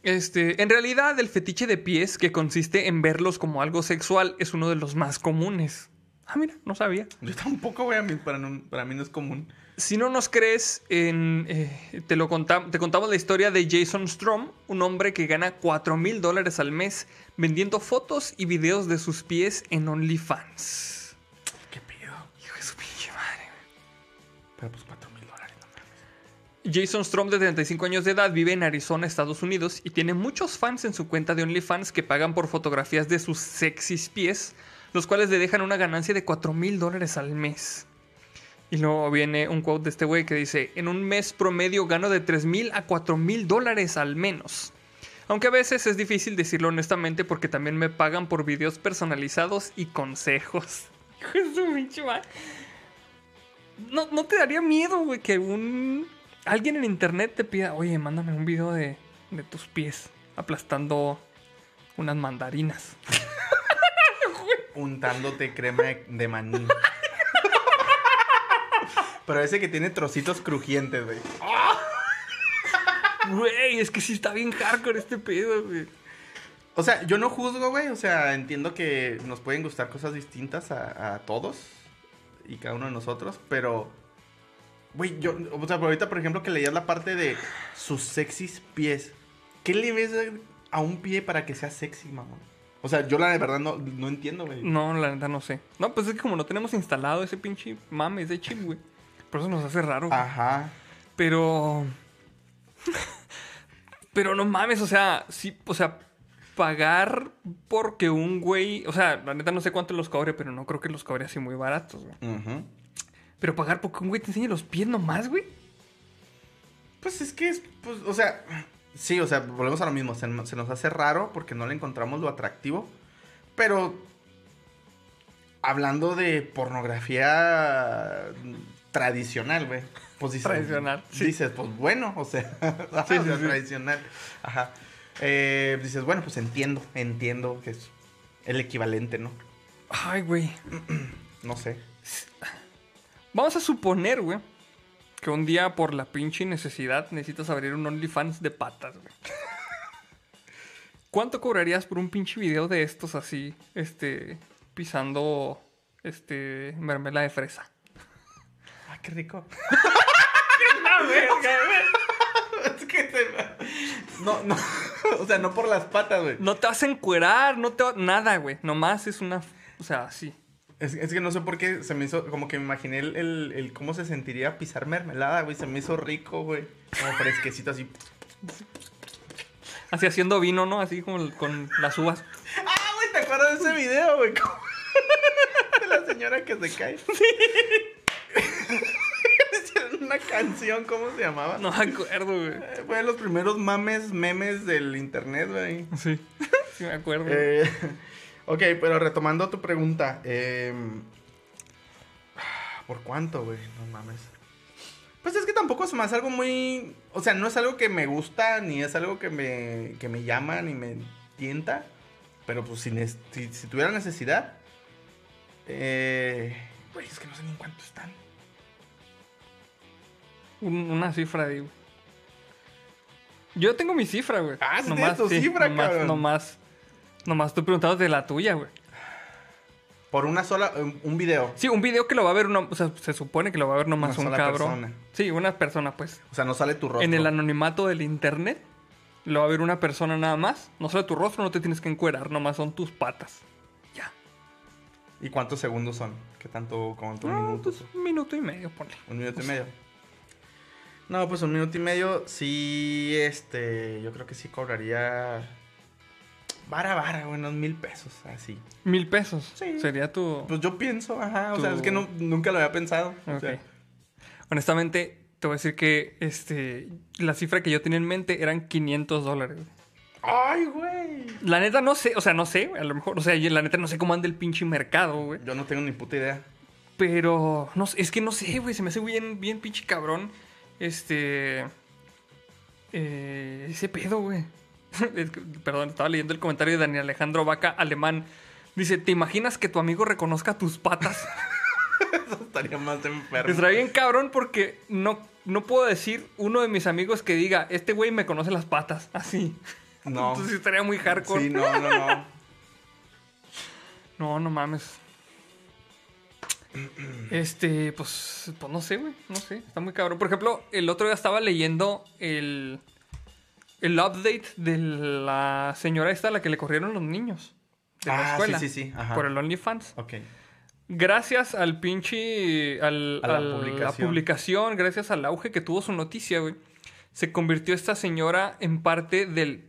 este, en realidad el fetiche de pies, que consiste en verlos como algo sexual, es uno de los más comunes. Ah, mira, no sabía. Yo tampoco, güey, a mí, para, no- para mí no es común. Si no nos crees, en, eh, te, lo contam- te contamos la historia de Jason Strom, un hombre que gana 4 mil dólares al mes vendiendo fotos y videos de sus pies en OnlyFans. ¿Qué pido? Hijo de su pinche madre. Pero pues 4 mil dólares, no. Jason Strom, de 35 años de edad, vive en Arizona, Estados Unidos, y tiene muchos fans en su cuenta de OnlyFans que pagan por fotografías de sus sexys pies, los cuales le dejan una ganancia de 4 mil dólares al mes. Y luego viene un quote de este güey que dice, en un mes promedio gano de 3 mil a 4 mil dólares al menos. Aunque a veces es difícil decirlo honestamente porque también me pagan por videos personalizados y consejos. ¿No, ¿No te daría miedo, güey, que un alguien en internet te pida, oye, mándame un video de, de tus pies aplastando unas mandarinas? Untándote crema de maní. Pero ese que tiene trocitos crujientes, güey. Güey, es que sí está bien hardcore este pedo, güey. O sea, yo no juzgo, güey. O sea, entiendo que nos pueden gustar cosas distintas a, a todos y cada uno de nosotros, pero. Güey, yo. O sea, ahorita, por ejemplo, que leías la parte de sus sexys pies. ¿Qué le ves a un pie para que sea sexy, mamá? O sea, yo la de verdad no, no entiendo, güey. No, la neta no sé. No, pues es que como no tenemos instalado ese pinche mame, ese chip, güey. Por eso nos hace raro. Ajá. Pero. Pero no mames, o sea, sí, o sea, pagar porque un güey. O sea, la neta no sé cuánto los cobre, pero no creo que los cobre así muy baratos, güey. Pero pagar porque un güey te enseñe los pies nomás, güey. Pues es que es, pues, o sea, sí, o sea, volvemos a lo mismo, se, se nos hace raro porque no le encontramos lo atractivo, pero hablando de pornografía tradicional, güey, pues dices, Tradicional, sí. dices, pues bueno, o sea, ajá, Sí, o sea, sí, sí. tradicional, ajá, Eh, dices, bueno, pues entiendo, entiendo que es el equivalente, ¿no? Ay, güey. No sé. Vamos a suponer, güey, que un día por la pinche necesidad necesitas abrir un OnlyFans de patas, güey. ¿Cuánto cobrarías por un pinche video de estos así, este, pisando, este, mermelada de fresa? Ah, qué rico. Es que se- No, no, o sea, no por las patas, güey. No te vas a encuerar, no te va... Nada, güey. Nomás es una... O sea, sí. Es, es que no sé por qué se me hizo, como que me imaginé el, el- el cómo se sentiría pisar mermelada, güey. Se me hizo rico, güey. Como fresquecito así. Así haciendo vino, ¿no? Así como con las uvas. Ah, güey, ¿te acuerdas de ese video, güey? De la señora que se cae. Hicieron una canción, ¿cómo se llamaba? No me acuerdo, güey. Eh, Fue de los primeros mames, memes del internet, güey. Sí. Sí me acuerdo. Eh, ok, pero retomando tu pregunta. eh, ¿Por cuánto, güey? No mames. Pues es que tampoco se me hace algo muy... O sea, no es algo que me gusta, ni es algo que me, que me llama, ni me tienta. Pero pues si, nes- si, si tuviera necesidad... Eh... Güey, es que no sé ni en cuánto están. Un- una cifra de. Yo tengo mi cifra, güey. Ah, sí tienes tu cifra, nomás, cabrón. Nomás, nomás tú preguntado de la tuya, güey. Por una sola... un- video. Sí, un video que lo va a ver una, o sea, se supone que lo va a ver nomás Una un cabrón. persona. Sí, una persona, pues. O sea, no sale tu rostro. En el anonimato del internet lo va a ver una persona nada más. No sale tu rostro, no te tienes que encuerar, nomás son tus patas. Ya. ¿Y cuántos segundos son? ¿Qué tanto? ¿Cuántos No, minutos? pues, un minuto y medio, ponle. Un minuto y medio. No, pues un minuto y medio, sí, este, yo creo que sí cobraría vara, vara, güey, unos mil pesos, así. Mil pesos. Sí. Sería tu. Pues yo pienso, ajá, o sea, es que no- nunca lo había pensado. o Ok. sea, Honestamente, te voy a decir que este, la cifra que yo tenía en mente eran 500 dólares. güey. Ay, güey. La neta no sé, o sea, no sé, a lo mejor, o sea, la neta no sé cómo anda el pinche mercado, güey. Yo no tengo ni puta idea. Pero, no sé, es que no sé, güey, se me hace bien, bien pinche cabrón. Este. eh, ese pedo, güey. Perdón, estaba leyendo el comentario de Daniel Alejandro Vaca, alemán. Dice: ¿Te imaginas que tu amigo reconozca tus patas? Eso estaría más enfermo. Estaría bien cabrón porque no, no puedo decir uno de mis amigos que diga: Este güey me conoce las patas. Así. No. Entonces estaría muy hardcore. Sí, no, no, no. No, no mames. Este, pues, pues no sé, güey. No sé. Está muy cabrón. Por ejemplo, el otro día estaba leyendo el, el update de la señora esta a la que le corrieron los niños. De la Ah, escuela. sí, sí, sí, ajá. Por el OnlyFans. Ok. Gracias al pinche. Al, A la al- publicación. publicación, gracias al auge que tuvo su noticia, güey. Se convirtió esta señora en parte del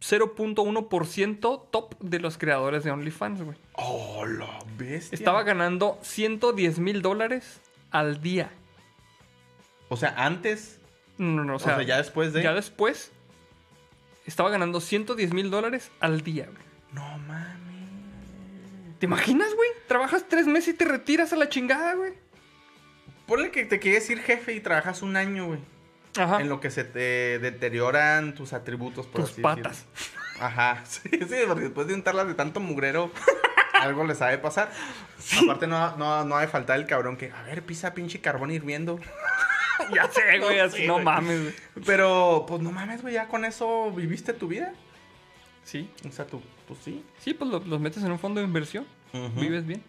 0.1% top de los creadores de OnlyFans, güey. Oh, la bestia. Estaba ganando 110 mil dólares al día. O sea, antes, No, no, o o sea, sea, ya después de... ya después estaba ganando 110 mil dólares al día, güey. No mames. ¿Te imaginas, güey? Trabajas tres meses y te retiras a la chingada, güey. Ponle que te quieres ir jefe y trabajas un año, güey. Ajá. En lo que se te deterioran tus atributos, por Tus así patas. decirlo. Ajá, sí, sí, porque después de untarlas de tanto mugrero, algo les sabe pasar. Aparte, no, no, no ha de faltar el cabrón que, a ver, pisa pinche carbón hirviendo. ya sé, güey, así no güey. mames, güey. Pero, pues no mames, güey, ya con eso viviste tu vida. Sí, O sea, tú, pues sí. sí, pues lo- los metes en un fondo de inversión. Vives bien.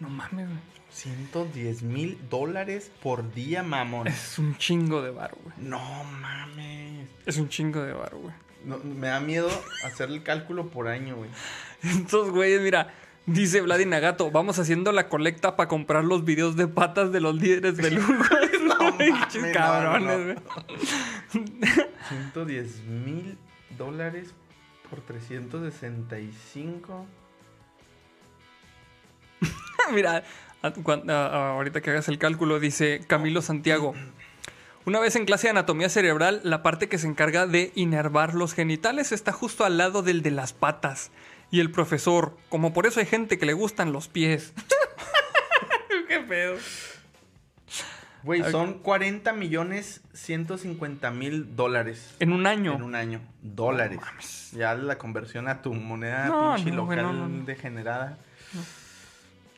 No mames, güey. 110 mil dólares por día, mamón. Es un chingo de varo, güey. No mames. Es un chingo de varo, güey. No, me da miedo hacer el cálculo por año, güey. Estos güeyes, mira, dice Vladi Nagato, vamos haciendo la colecta para comprar los videos de patas de los líderes del Hugo. No mames, cabrones, no, güey. no. 110 mil dólares por 365. Mira, ahorita que hagas el cálculo, dice Camilo Santiago. Una vez en clase de anatomía cerebral, la parte que se encarga de inervar los genitales está justo al lado del de las patas. Y el profesor, como por eso hay gente que le gustan los pies. ¿Qué pedo? Güey, son 40 millones 150 mil dólares En un año. en un año. Dólares. ya la conversión a tu moneda No, pinche no, local no, no. degenerada.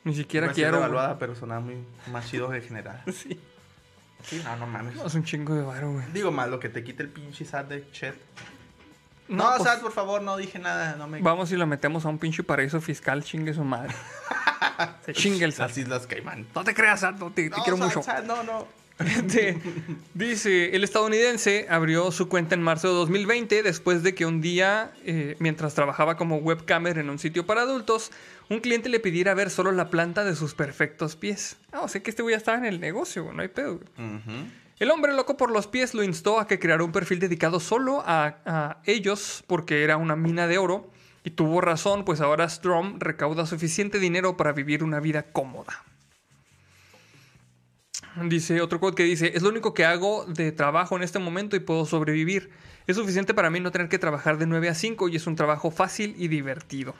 Ni siquiera quiero. güey. devaluada, pero sonaba muy más chido degenerada. Sí. Sí, no, no mames. Es un chingo de varo, güey. Digo más lo que te quite el pinche SAT de chat. No, No, pues, SAT, por favor, no dije nada. No me... Vamos y lo metemos a un pinche paraíso fiscal, chingue su madre. Se chingue el SAT. Las Islas Caimán. No te creas, SAT, no te, te No, quiero SAT, mucho. SAT, no, no. Este, dice, el estadounidense abrió su cuenta en marzo de 2020 después de que un día, eh, mientras trabajaba como webcamer en un sitio para adultos, un cliente le pidiera ver solo la planta de sus perfectos pies. Ah, o sea que este güey ya estaba en el negocio, no hay pedo. El hombre loco por los pies lo instó a que creara un perfil dedicado solo a, a ellos porque era una mina de oro y tuvo razón, pues ahora Strom recauda suficiente dinero para vivir una vida cómoda. Dice otro quote que dice, es lo único que hago de trabajo en este momento y puedo sobrevivir. Es suficiente para mí no tener que trabajar de 9 a 5 y es un trabajo fácil y divertido.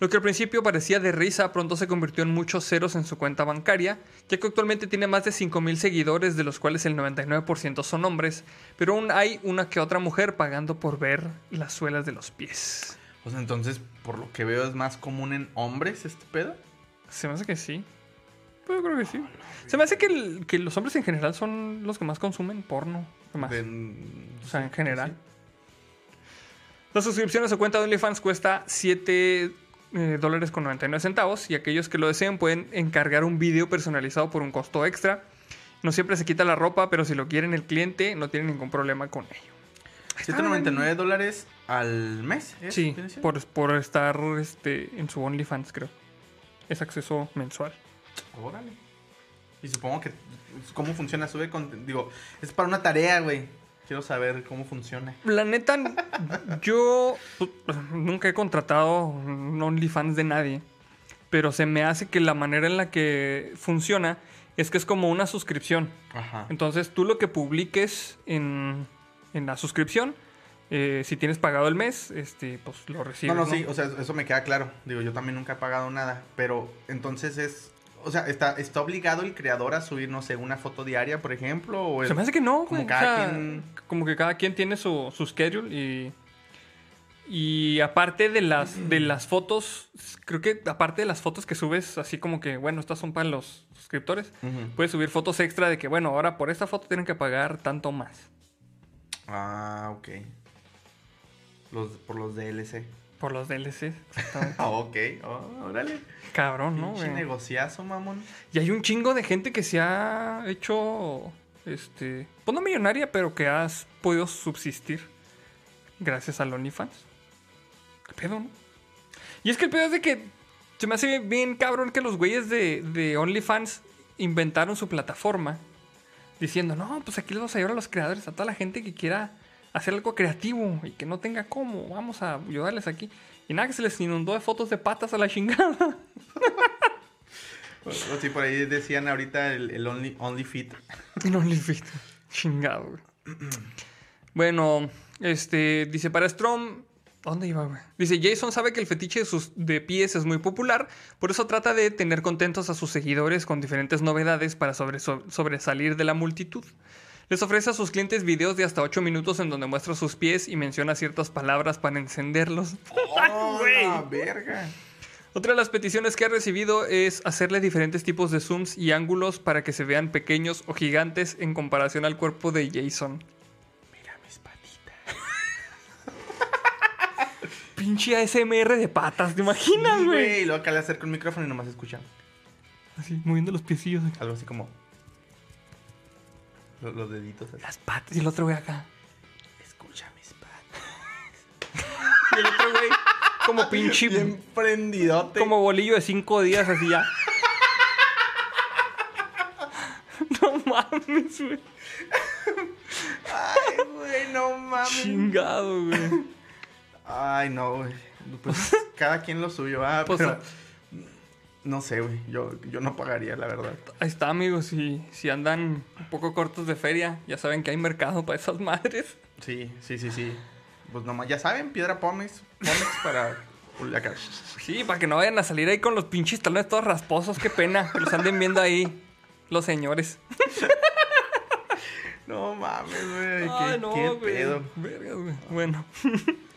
Lo que al principio parecía de risa pronto se convirtió en muchos ceros en su cuenta bancaria, ya que actualmente tiene más de 5.000 seguidores, de los cuales el 99% son hombres, pero aún hay una que otra mujer pagando por ver las suelas de los pies. Sea, entonces, por lo que veo, es más común en hombres este pedo. Se me hace que sí. Pues yo creo que sí. Se me hace que, el- que los hombres en general son los que más consumen porno. Más. O sea, en general. La suscripción a su cuenta de OnlyFans cuesta 7 eh, dólares con 99 centavos y aquellos que lo deseen pueden encargar un video personalizado por un costo extra. No siempre se quita la ropa, pero si lo quieren el cliente no tiene ningún problema con ello. 7.99 dólares al mes. ¿es? Sí, ¿Viene siendo? por, por estar este, en su OnlyFans, creo. Es acceso mensual. Órale. Y supongo que. ¿Cómo funciona? Sube con. Digo, es para una tarea, güey. Quiero saber cómo funciona. La neta, yo pues, nunca he contratado OnlyFans de nadie. Pero se me hace que la manera en la que funciona es que es como una suscripción. Ajá. Entonces tú lo que publiques en, en la suscripción, eh, si tienes pagado el mes, este, pues lo recibes. No, no, sí, o sea, eso me queda claro. Digo, yo también nunca he pagado nada. Pero entonces es. O sea, ¿está, está obligado el creador a subir, no sé, una foto diaria, por ejemplo? O Se me hace que no, como cada O sea, quien- Como que cada quien tiene su, su schedule y. Y aparte de las, de las fotos, creo que aparte de las fotos que subes, así como que, bueno, estas son para los suscriptores, puedes subir fotos extra de que, bueno, ahora por esta foto tienen que pagar tanto más. Ah, ok. Los, por los DLC. Por los DLCs. exactamente. Ah, ok. Oh, órale. Cabrón, ¿no? Güey? negociazo, mamón. Y hay un chingo de gente que se ha hecho, este, pues no millonaria, pero que has podido subsistir gracias al OnlyFans. ¿Qué pedo, no? Y es que el pedo es de que se me hace bien cabrón que los güeyes de, de OnlyFans inventaron su plataforma diciendo, no, pues aquí les vamos a ayudar a los creadores, a toda la gente que quiera hacer algo creativo y que no tenga cómo, vamos a ayudarles aquí. Y nada, que se les inundó de fotos de patas a la chingada. O, o sí, por ahí decían ahorita el, el Only, only Fit. En OnlyFit. Chingado, güey. Bueno, este, dice para Strom. ¿Dónde iba, güey? Dice, Jason sabe que el fetiche de, sus, de pies es muy popular, por eso trata de tener contentos a sus seguidores con diferentes novedades para sobre- so- sobresalir de la multitud. Les ofrece a sus clientes videos de hasta 8 minutos en donde muestra sus pies y menciona ciertas palabras para encenderlos. ¡Oh, güey! la verga! Otra de las peticiones que ha recibido es hacerle diferentes tipos de zooms y ángulos para que se vean pequeños o gigantes en comparación al cuerpo de Jason. Mira mis patitas. Pinche ASMR de patas, ¿te imaginas, Sí, güey? Y luego acá le acerco el micrófono y nomás escucha. Así, moviendo los piecillos. Algo así como. Los, los deditos así. Las patas y el otro güey acá. Escucha mis patas. Y el otro güey como pinche... Bien prendidote. Como bolillo de cinco días así ya. No mames, güey. Ay, güey, no mames. Chingado, güey. Ay, no, güey. Pues cada quien lo suyo, ah, Pues, pero- No sé, güey. Yo, yo no pagaría, la verdad. Ahí está, amigos. Si, si andan un poco cortos de feria, ya saben que hay mercado para esas madres. Sí, sí, sí, sí. Pues nomás, ya saben, piedra pómex, pómex para Culiacán. Sí, para que no vayan a salir ahí con los pinches talones todos rasposos. Qué pena que los anden viendo ahí los señores. No mames, güey. ¿Qué, no, qué pedo? Vergas, güey. Bueno.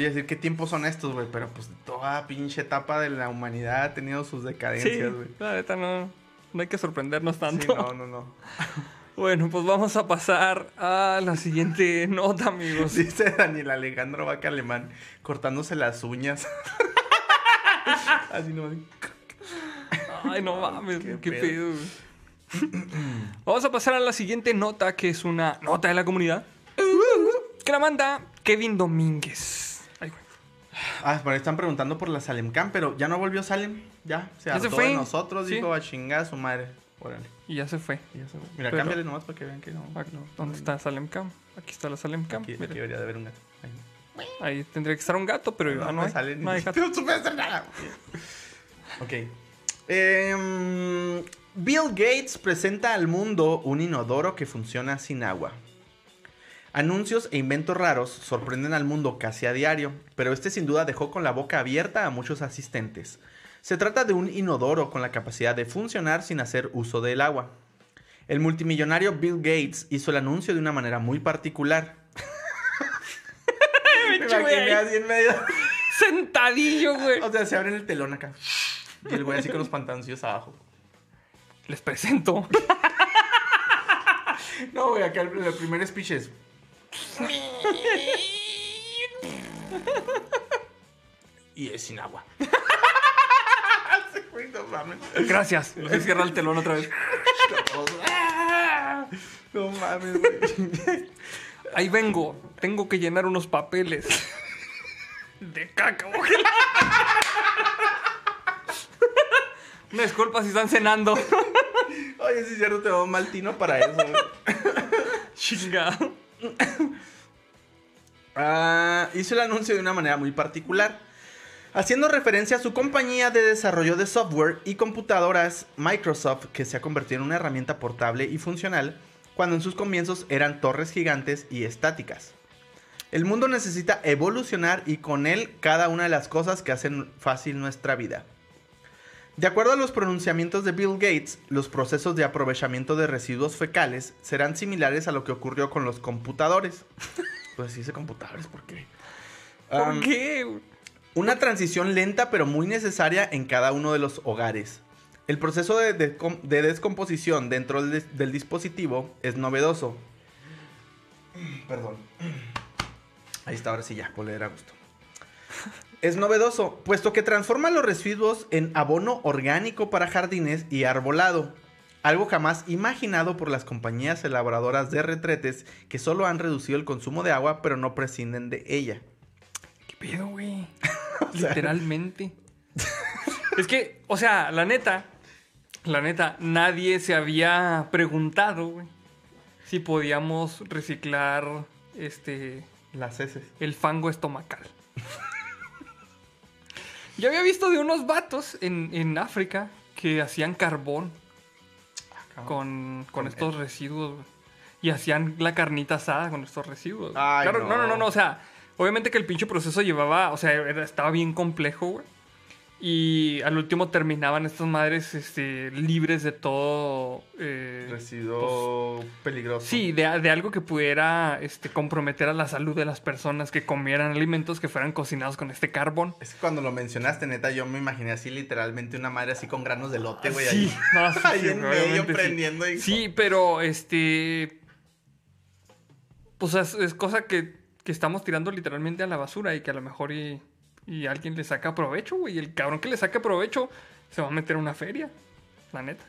Y decir, ¿qué tiempos son estos, güey? Pero pues toda pinche etapa de la humanidad ha tenido sus Sí, decadencias, güey. la neta no, no hay que sorprendernos Sí, tanto. no, no, no. Bueno, pues vamos a pasar a la siguiente nota, amigos. Dice Daniel Alejandro Vaca Alemán cortándose las uñas. Así no. Ay, no mames, Qué qué, pedo. pedo. Vamos a pasar a la siguiente nota, que es una nota de la comunidad. Que la manda Kevin Domínguez. Ah, por ahí están preguntando por la Salem Camp, pero ya no volvió Salem. Ya, se Ya se fue. de nosotros, Sí. dijo a chingar a su madre. Órale. Y ya se fue. y ya se fue. Mira, Pero- cámbiale nomás para que vean que no. Ah, no ¿Dónde está Salem Camp? Aquí está la Salem Camp. Aquí, debería de haber un gato. Ahí. Ahí tendría que estar un gato, pero no, me hay. sale ni- no hay gato. No supe hacer nada. ok. Em, Bill Gates presenta al mundo un inodoro que funciona sin agua. Anuncios e inventos raros sorprenden al mundo casi a diario, pero este sin duda dejó con la boca abierta a muchos asistentes. Se trata de un inodoro con la capacidad de funcionar sin hacer uso del agua. El multimillonario Bill Gates hizo el anuncio de una manera muy particular. Me imaginé así en medio. Sentadillo, güey. O sea, se abren el telón acá. Y el güey así con los pantaloncillos abajo. Les presento. No, güey, acá el, el primer speech es. Y es sin agua. Gracias. Cierra el telón otra vez. No mames, güey. Ahí vengo. Tengo que llenar unos papeles. De caca, güey. Una disculpa si están cenando. Oye, si es cierto, te va mal tino para eso, güey. Ah, hizo el anuncio de una manera muy particular, haciendo referencia a su compañía de desarrollo de software y computadoras Microsoft, que se ha convertido en una herramienta portable y funcional cuando en sus comienzos eran torres gigantes y estáticas. El mundo necesita evolucionar y con él cada una de las cosas que hacen fácil nuestra vida. De acuerdo a los pronunciamientos de Bill Gates, los procesos de aprovechamiento de residuos fecales serán similares a lo que ocurrió con los computadores. Pues sí, dice computadores, ¿por qué? ¿Por qué? Una transición lenta pero muy necesaria en cada uno de los hogares. El proceso de, de- de descomposición dentro del dispositivo es novedoso. Perdón. Ahí está, ahora sí ya, puedo leer a gusto. Es novedoso, puesto que transforma los residuos en abono orgánico para jardines y arbolado. Algo jamás imaginado por las compañías elaboradoras de retretes que solo han reducido el consumo de agua pero no prescinden de ella. ¿Qué pedo, güey? Literalmente. es que, o sea, la neta, la neta, nadie se había preguntado, güey, si podíamos reciclar este Las heces. el fango estomacal. Yo había visto de unos vatos en, en África que hacían carbón con, con Con estos residuos y hacían la carnita asada con estos residuos. Ay, claro, no. no, no. no, o sea, obviamente que el pinche proceso llevaba, o sea, estaba bien complejo, güey. Y al último terminaban estas madres este, libres de todo. eh, Residuo peligroso. Sí, de, de algo que pudiera este, comprometer a la salud de las personas que comieran alimentos que fueran cocinados con este carbón. Es que cuando lo mencionaste, neta, yo me imaginé así literalmente una madre así con granos de lote, güey. sí, ahí. no, sí, Ahí sí, en medio sí. prendiendo y- Sí, pero este. Pues es, es cosa que, que estamos tirando literalmente a la basura y que a lo mejor y, y alguien le saca provecho, güey. Y el cabrón que le saque provecho se va a meter a una feria. La neta.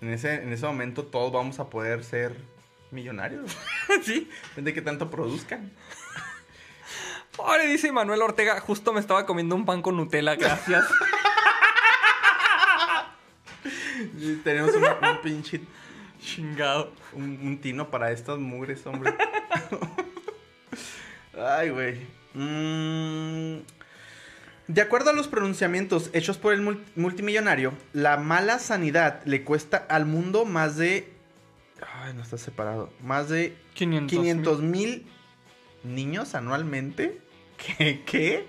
En ese, en ese momento todos vamos a poder ser millonarios. sí. Depende de qué tanto produzcan. Pobre, dice Manuel Ortega, justo me estaba comiendo un pan con Nutella, gracias. Tenemos un, un pinche... Chingado. Un, un tino para estas mugres, hombre. Ay, güey. Mm, De acuerdo a los pronunciamientos hechos por el mul- multimillonario, la mala sanidad le cuesta al mundo más de... Ay, no está separado. Más de 500. 500 mil niños anualmente. ¿Qué? ¿Qué?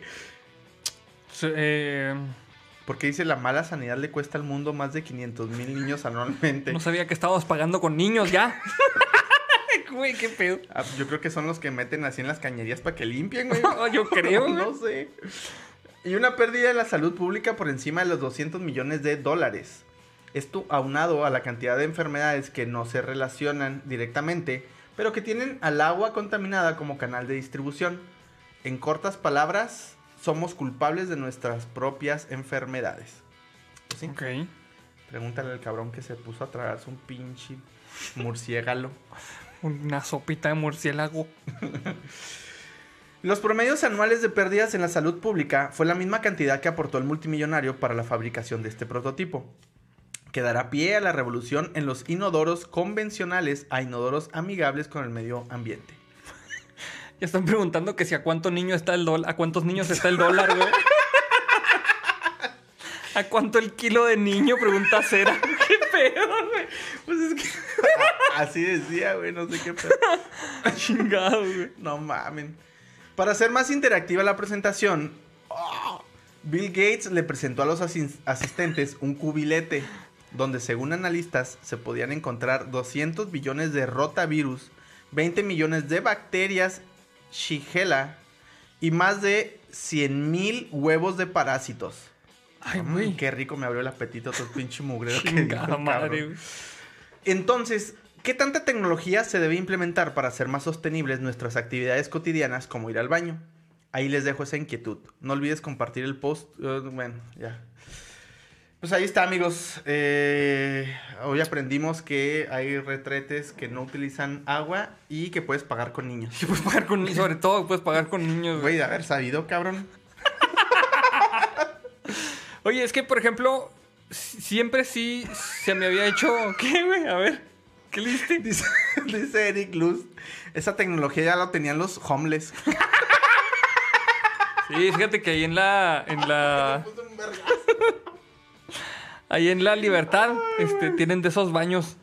Sí, eh, Porque dice la mala sanidad le cuesta al mundo más de 500 mil niños anualmente. no sabía que estábamos pagando con niños ya. Güey, qué pedo. Ah, yo creo que son los que meten así en las cañerías para que limpien, güey. Yo creo, no sé. Y una pérdida de la salud pública por encima de los 200 millones de dólares. Esto aunado a la cantidad de enfermedades que no se relacionan directamente, pero que tienen al agua contaminada como canal de distribución. En cortas palabras, somos culpables de nuestras propias enfermedades. Pues sí, Ok. Pregúntale al cabrón que se puso a tragarse un pinche murciélago. Una sopita de murciélago. Los promedios anuales de pérdidas en la salud pública fue la misma cantidad que aportó el multimillonario para la fabricación de este prototipo. Que dará pie a la revolución en los inodoros convencionales a inodoros amigables con el medio ambiente. Ya están preguntando que si a cuánto niño está el dólar, a cuántos niños está el dólar, güey. ¿A cuánto el kilo de niño? Pregunta Cera. ¿Qué pedo, güey? Pues es que así decía, güey, no sé qué pedo. Chingado, güey. No mamen. Para hacer más interactiva la presentación, oh, Bill Gates le presentó a los asis- asistentes un cubilete donde según analistas se podían encontrar 200 billones de rotavirus, 20 millones de bacterias Shigella y más de 100 mil huevos de parásitos. Ay, Mm, güey. qué rico me abrió el apetito todo pinche mugrero que dijo madre, güey. Entonces, ¿qué tanta tecnología se debe implementar para hacer más sostenibles nuestras actividades cotidianas como ir al baño? Ahí les dejo esa inquietud. No olvides compartir el post. eh, bueno, ya. Pues ahí está, amigos. Eh, hoy aprendimos que hay retretes que no utilizan agua y que puedes pagar con niños. Sí, puedes pagar con sobre todo puedes pagar con niños. Güey, de haber sabido, cabrón. Oye, es que por ejemplo, si- siempre sí se me había hecho. ¿Qué, güey? A ver. ¿Qué? Dice, dice Eric Luz. Esa tecnología ya la tenían los homeless. Sí, fíjate que ahí en la. En la. Ahí en la libertad, este, tienen de esos baños.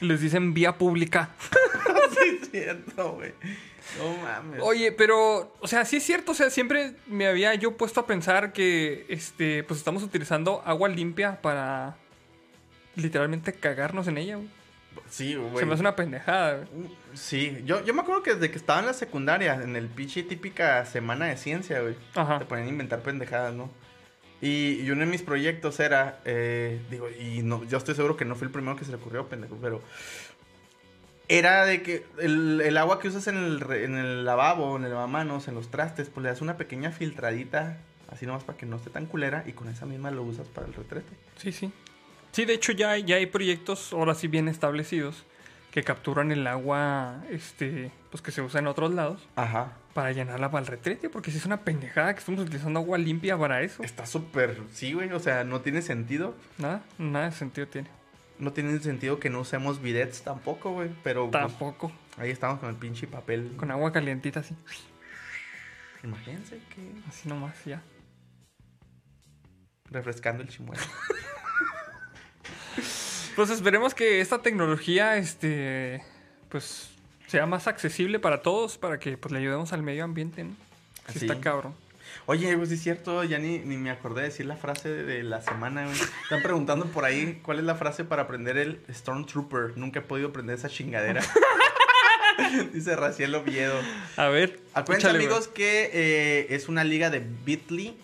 Les dicen vía pública. sí, es cierto, güey. No mames. Oye, pero, o sea, sí es cierto, o sea, siempre me había yo puesto a pensar que, este, pues estamos utilizando agua limpia para literalmente cagarnos en ella, güey. Sí, güey. Se me hace una pendejada, güey. Sí, yo, yo me acuerdo que desde que estaba en la secundaria, en el pinche típica semana de ciencia, güey, Ajá. te ponían a inventar pendejadas, ¿no? Y, y uno de mis proyectos era, eh, digo, y no, yo estoy seguro que no fui el primero que se le ocurrió, pendejo, pero era de que el, el agua que usas en el, en el lavabo, en el lavamanos, en los trastes, pues le das una pequeña filtradita, así nomás para que no esté tan culera, y con esa misma lo usas para el retrete. Sí, sí. Sí, de hecho ya, hay- ya hay proyectos ahora sí bien establecidos que capturan el agua, este, pues que se usa en otros lados Ajá. para llenarla para el retrete, porque si es una pendejada que estamos utilizando agua limpia para eso. Está súper, sí, güey, o sea, no tiene sentido. Nada, nada de sentido tiene. No tiene sentido que no usemos bidets tampoco, güey. Pero pues, Tampoco. ahí estamos con el pinche papel. Con agua calientita así. Imagínense que Así nomás, ya. refrescando el chimuelo. Pues esperemos que esta tecnología, este, pues, sea más accesible para todos, para que pues le ayudemos al medio ambiente, ¿no? Sí. está cabrón. Oye, pues sí es cierto, ya ni, ni me acordé de decir la frase de, de la semana, güey. Están preguntando por ahí cuál es la frase para aprender el Stormtrooper. Nunca he podido aprender esa chingadera. Dice Raciel Oviedo. A ver, Acuérdense, échale, amigos, que eh, es una liga de Bitly,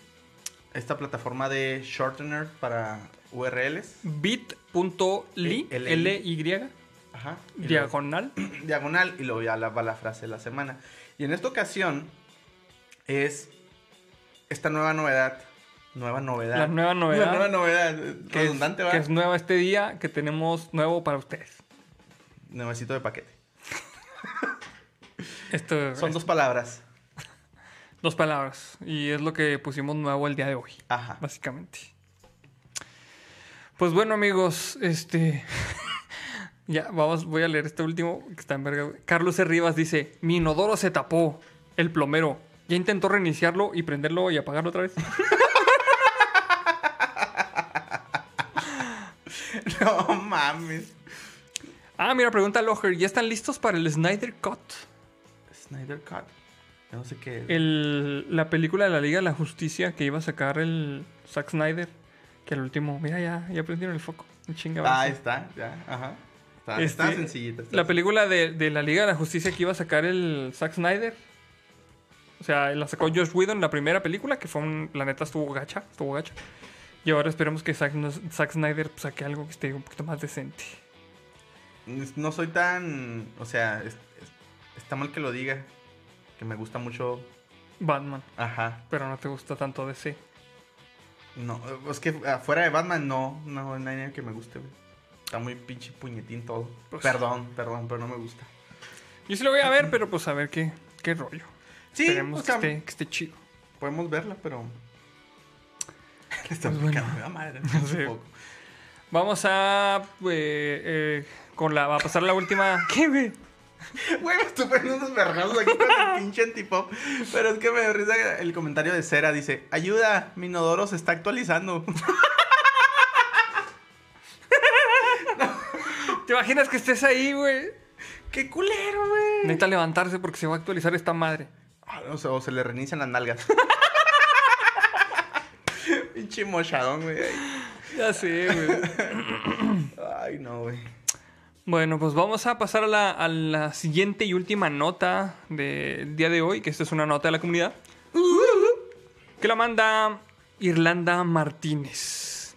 esta plataforma de shortener para URLs. bit.ly, L- L-Y, Ajá. Diagonal. luego- diagonal y luego ya la, va la frase de la semana. Y en esta ocasión es esta nueva novedad. Nueva novedad. La nueva novedad. La nueva novedad. eh, que es, Redundante, ¿va? que es nueva este día, que tenemos nuevo para ustedes. Nuevecito de paquete. Esto Son es- dos palabras. dos palabras. Y es lo que pusimos nuevo el día de hoy, Ajá. básicamente. Pues bueno, amigos, este. ya, vamos, voy a leer este último que está en verga. Carlos C. Rivas dice: Mi inodoro se tapó. El plomero. Ya intentó reiniciarlo y prenderlo y apagarlo otra vez. No mames. ah, mira, pregunta Loher: ¿Ya están listos para el Snyder Cut? Snyder Cut. Yo no sé qué. El- la película de la Liga de la Justicia que iba a sacar el Zack Snyder. Que al último, mira, ya, ya prendieron el foco. Chinga Ah, está, ya. Ajá. Está, Este, está sencillita. está La película de, de la Liga de la Justicia que iba a sacar el Zack Snyder. O sea, la sacó Josh Whedon, la primera película, que fue un, la neta estuvo gacha, estuvo gacha. Y ahora esperemos que Zack, Zack Snyder saque algo que esté un poquito más decente. No soy tan. O sea, es- es- está mal que lo diga. Que me gusta mucho. Batman, Ajá. pero no te gusta tanto DC. No, es que afuera de Batman no, no, no hay nadie que me guste, güey. Está muy pinche puñetín todo. Pues- perdón, perdón, pero no me gusta. Yo sí lo voy a ver, pero pues a ver qué, qué rollo. Sí, Esperemos o sea, que, esté, que esté chido. podemos verla, pero... Le está Pues bueno. la madre. Poco. Vamos a. eh, eh, con la. Va a pasar la última. ¿Qué, güey? Güey, me estoy poniendo unos vergazos aquí con el pinche antipop. Pero es que me risa el comentario de Cera. Dice, ayuda, mi inodoro se está actualizando. ¿Te imaginas que estés ahí, güey? ¡Qué culero, güey! Necesita levantarse porque se va a actualizar esta madre. Ah, no sé, o se le reinician las nalgas. pinche mochadón, güey. Ya sé, güey. Ay, no, güey. Bueno, pues vamos a pasar a la, a la siguiente y última nota del día de hoy, que esta es una nota de la comunidad. Que la manda Irlanda Martínez.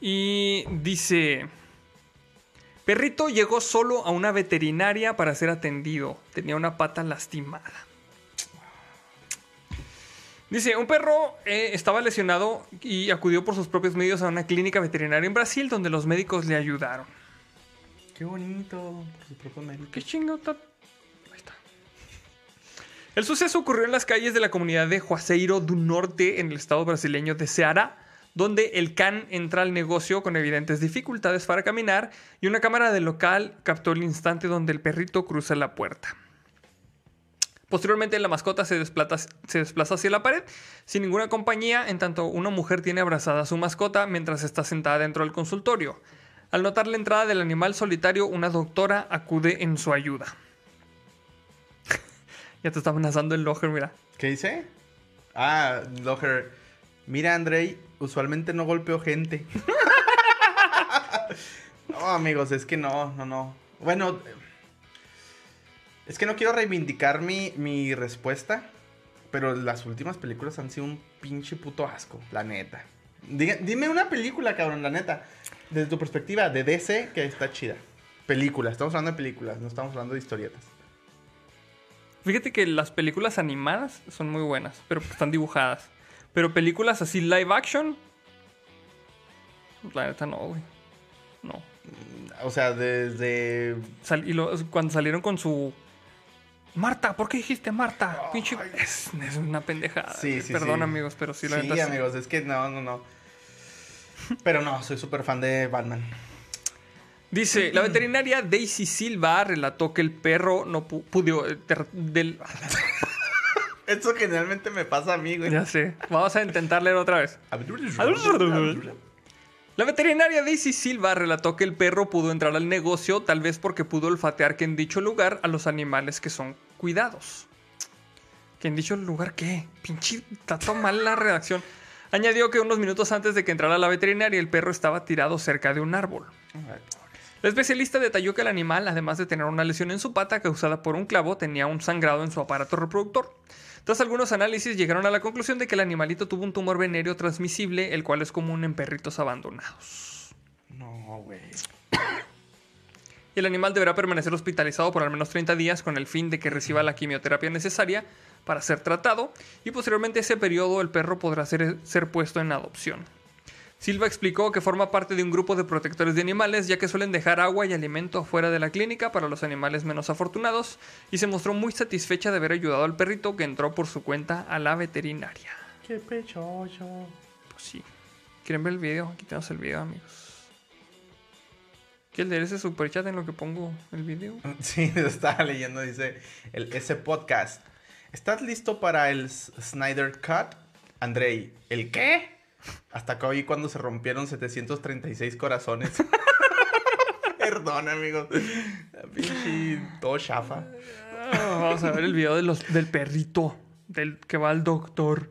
Y dice... Perrito llegó solo a una veterinaria para ser atendido. Tenía una pata lastimada. Dice, un perro eh, estaba lesionado y acudió por sus propios medios a una clínica veterinaria en Brasil donde los médicos le ayudaron. Qué bonito. Por su propio. ¿Qué chingo está? Ahí está. El suceso ocurrió en las calles de la comunidad de Juazeiro do Norte, en el estado brasileño de Ceará, donde el can entra al negocio con evidentes dificultades para caminar y una cámara del local captó el instante donde el perrito cruza la puerta. Posteriormente la mascota se desplaza, hacia la pared sin ninguna compañía, en tanto una mujer tiene abrazada a su mascota mientras está sentada dentro del consultorio. Al notar la entrada del animal solitario, una doctora acude en su ayuda. ya te está amenazando el Loger, mira. ¿Qué dice? Ah, Loher. Mira, Andrei, usualmente no golpeo gente. no, amigos, es que no, no, no. Bueno, es que no quiero reivindicar mi, mi respuesta, pero las últimas películas han sido un pinche puto asco, la neta. Diga- dime una película, cabrón, la neta. Desde tu perspectiva de DC, que está chida. Películas, estamos hablando de películas, no estamos hablando de historietas. Fíjate que las películas animadas son muy buenas, pero están dibujadas. Pero películas así live action, la neta no, güey. No. O sea, desde Sal- y lo- cuando salieron con su... Marta, ¿por qué dijiste Marta? Pinche... Es, es una pendejada. Sí, sí, Perdón, sí. amigos, pero sí, la sí, amigos, es que no, no, no. Pero no, soy súper fan de Batman. Dice, la veterinaria Daisy Silva relató que el perro no pu- pudo... eh, del... Eso generalmente me pasa a mí, güey. Ya sé. Vamos a intentar leer otra vez. La veterinaria Daisy Silva relató que el perro pudo entrar al negocio tal vez porque pudo olfatear que en dicho lugar a los animales que son cuidados. ¿Que en dicho lugar qué? Pinche, todo mal la redacción. Añadió que unos minutos antes de que entrara la veterinaria el perro estaba tirado cerca de un árbol. La especialista detalló que el animal, además de tener una lesión en su pata causada por un clavo, tenía un sangrado en su aparato reproductor. Tras algunos análisis llegaron a la conclusión de que el animalito tuvo un tumor venéreo transmisible, el cual es común en perritos abandonados. No, güey. Y el animal deberá permanecer hospitalizado por al menos 30 días con el fin de que reciba la quimioterapia necesaria para ser tratado y posteriormente ese periodo el perro podrá ser, ser puesto en adopción. Silva explicó que forma parte de un grupo de protectores de animales ya que suelen dejar agua y alimento afuera de la clínica para los animales menos afortunados y se mostró muy satisfecha de haber ayudado al perrito que entró por su cuenta a la veterinaria. Qué pechocho. Pues sí. ¿Quieren ver el video? Aquí tenemos el video, amigos. ¿Quieres leer ese superchat en lo que pongo el video? Sí, lo estaba leyendo, dice el, ese podcast. ¿Estás listo para el Snyder Cut? Andrei, ¿el qué? Hasta acá oí cuando se rompieron 736 corazones. Perdón, amigos. Pinche todo chafa. Ah, Vamos a ver el video de los, del perrito. Del que va al doctor.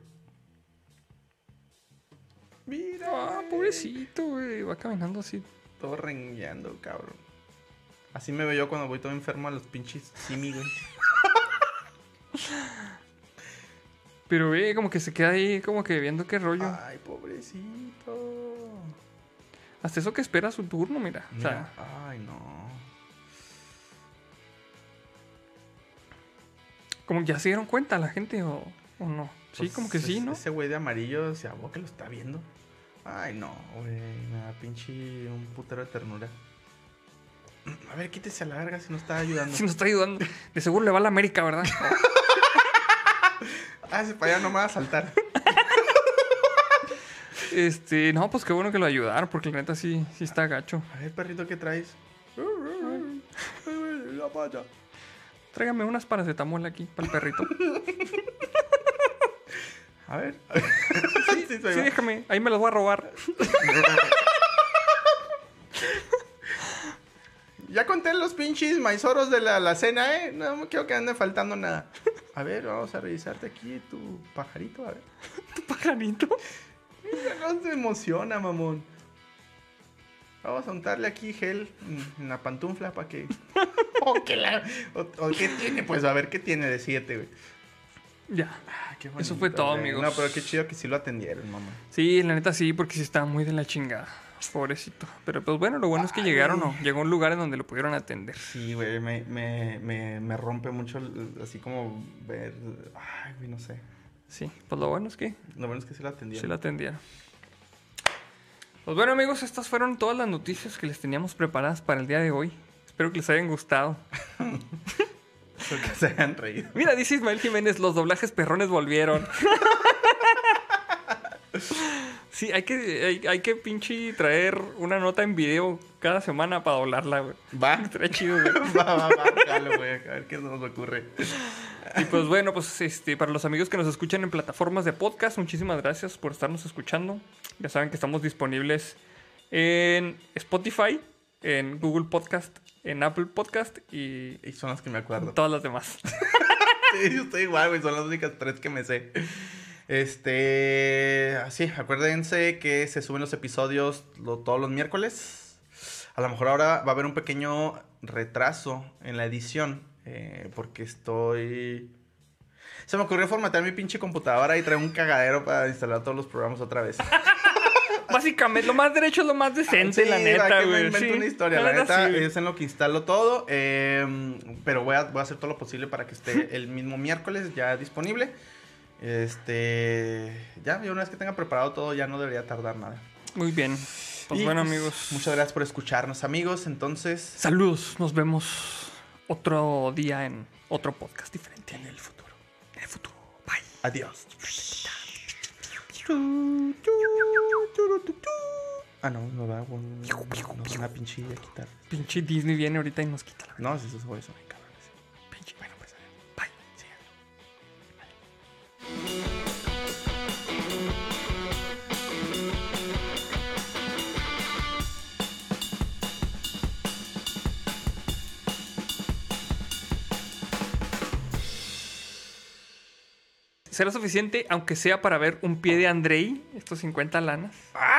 Mira. Ah, pobrecito, güey. Va caminando así. Todo rengueando, cabrón. Así me veo yo cuando voy todo enfermo a los pinches simi, güey. Pero ve, como que se queda ahí, como que viendo qué rollo. Ay, pobrecito. Hasta eso que espera su turno, mira. O sea, Mira, Ay, no. como que ya se dieron cuenta la gente o... ¿O no? Sí, Pues, como que sí, ¿no? Ese güey de amarillo, se vos que lo está viendo. Ay, no, güey. Me da pinche un putero de ternura. A ver, quítese a la verga si no está ayudando. Si nos está ayudando. De seguro le va a la América, ¿verdad? Ah, ese para allá no me va a saltar. Este, no, pues qué bueno que lo ayudaron, porque la neta sí, sí está gacho. A ver, perrito, ¿qué traes? La pata. Tráigame unas paracetamol aquí para el perrito. A ver. Sí, déjame, ahí me las voy a robar. Ya conté los pinches maizoros de la, la cena, ¿eh? No me quiero que ande faltando nada. A ver, vamos a revisarte aquí tu pajarito, a ver. Tu pajarito. No se emociona, mamón. Vamos a untarle aquí gel en- la pantufla para que... o, que la- o- o qué tiene, pues a ver qué tiene de 7, güey. Ya. Ah, qué Eso fue todo, amigos. No, pero qué chido que sí lo atendieron, mamá. Sí, la neta sí, porque sí estaba muy de la chingada. Pobrecito. Pero pues bueno, lo bueno es que llegaron, ¿no? Llegó a un lugar en donde lo pudieron atender. Sí, güey, me, me, me, me rompe mucho el- así como ver... Ay, güey, no sé. Sí, pues lo bueno es que Lo bueno es que sí lo atendieron. sí lo atendieron. Pues bueno, amigos, estas fueron todas las noticias que les teníamos preparadas para el día de hoy. Espero que les hayan gustado. Espero que se hayan reído. Mira, dice Ismael Jiménez, los doblajes perrones volvieron. Sí, hay que, hay, hay que pinche traer una nota en video cada semana para doblarla, güey. Va. Estaría chido, güey. va, va, va, jalo, güey. A ver qué nos ocurre. Y pues bueno, pues este, para los amigos que nos escuchan en plataformas de podcast, muchísimas gracias por estarnos escuchando. Ya saben que estamos disponibles en Spotify, en Google Podcast, en Apple Podcast y Y son las que me acuerdo. todas las demás. Sí, yo estoy igual, güey. Son las únicas tres que me sé. Este. Así, acuérdense que se suben los episodios lo- todos los miércoles. A lo mejor ahora va a haber un pequeño retraso en la edición. eh, porque estoy. Se me ocurrió formatear mi pinche computadora y traer un cagadero para instalar todos los programas otra vez. Básicamente, lo más derecho es lo más decente, Sí, la neta, me güey. invento sí. una historia. La, neta, neta sí, güey. es en lo que instalo todo. eh, pero voy a, voy a hacer todo lo posible para que esté el mismo miércoles ya disponible. Este. Ya, y una vez que tenga preparado todo, ya no debería tardar nada. Muy bien. Pues Y, bueno, pues, amigos. Muchas gracias por escucharnos, amigos. Entonces. Saludos. Nos vemos otro día en otro podcast diferente en el futuro. En el futuro. Bye. Adiós. Ah, no, no va. No, no, una pinche quitar. Pinche Disney viene ahorita y nos quita la No, si esos güeyes son ¿Será suficiente, aunque sea para ver un pie de Andrei? Estos 50 lanas. ¡Ah!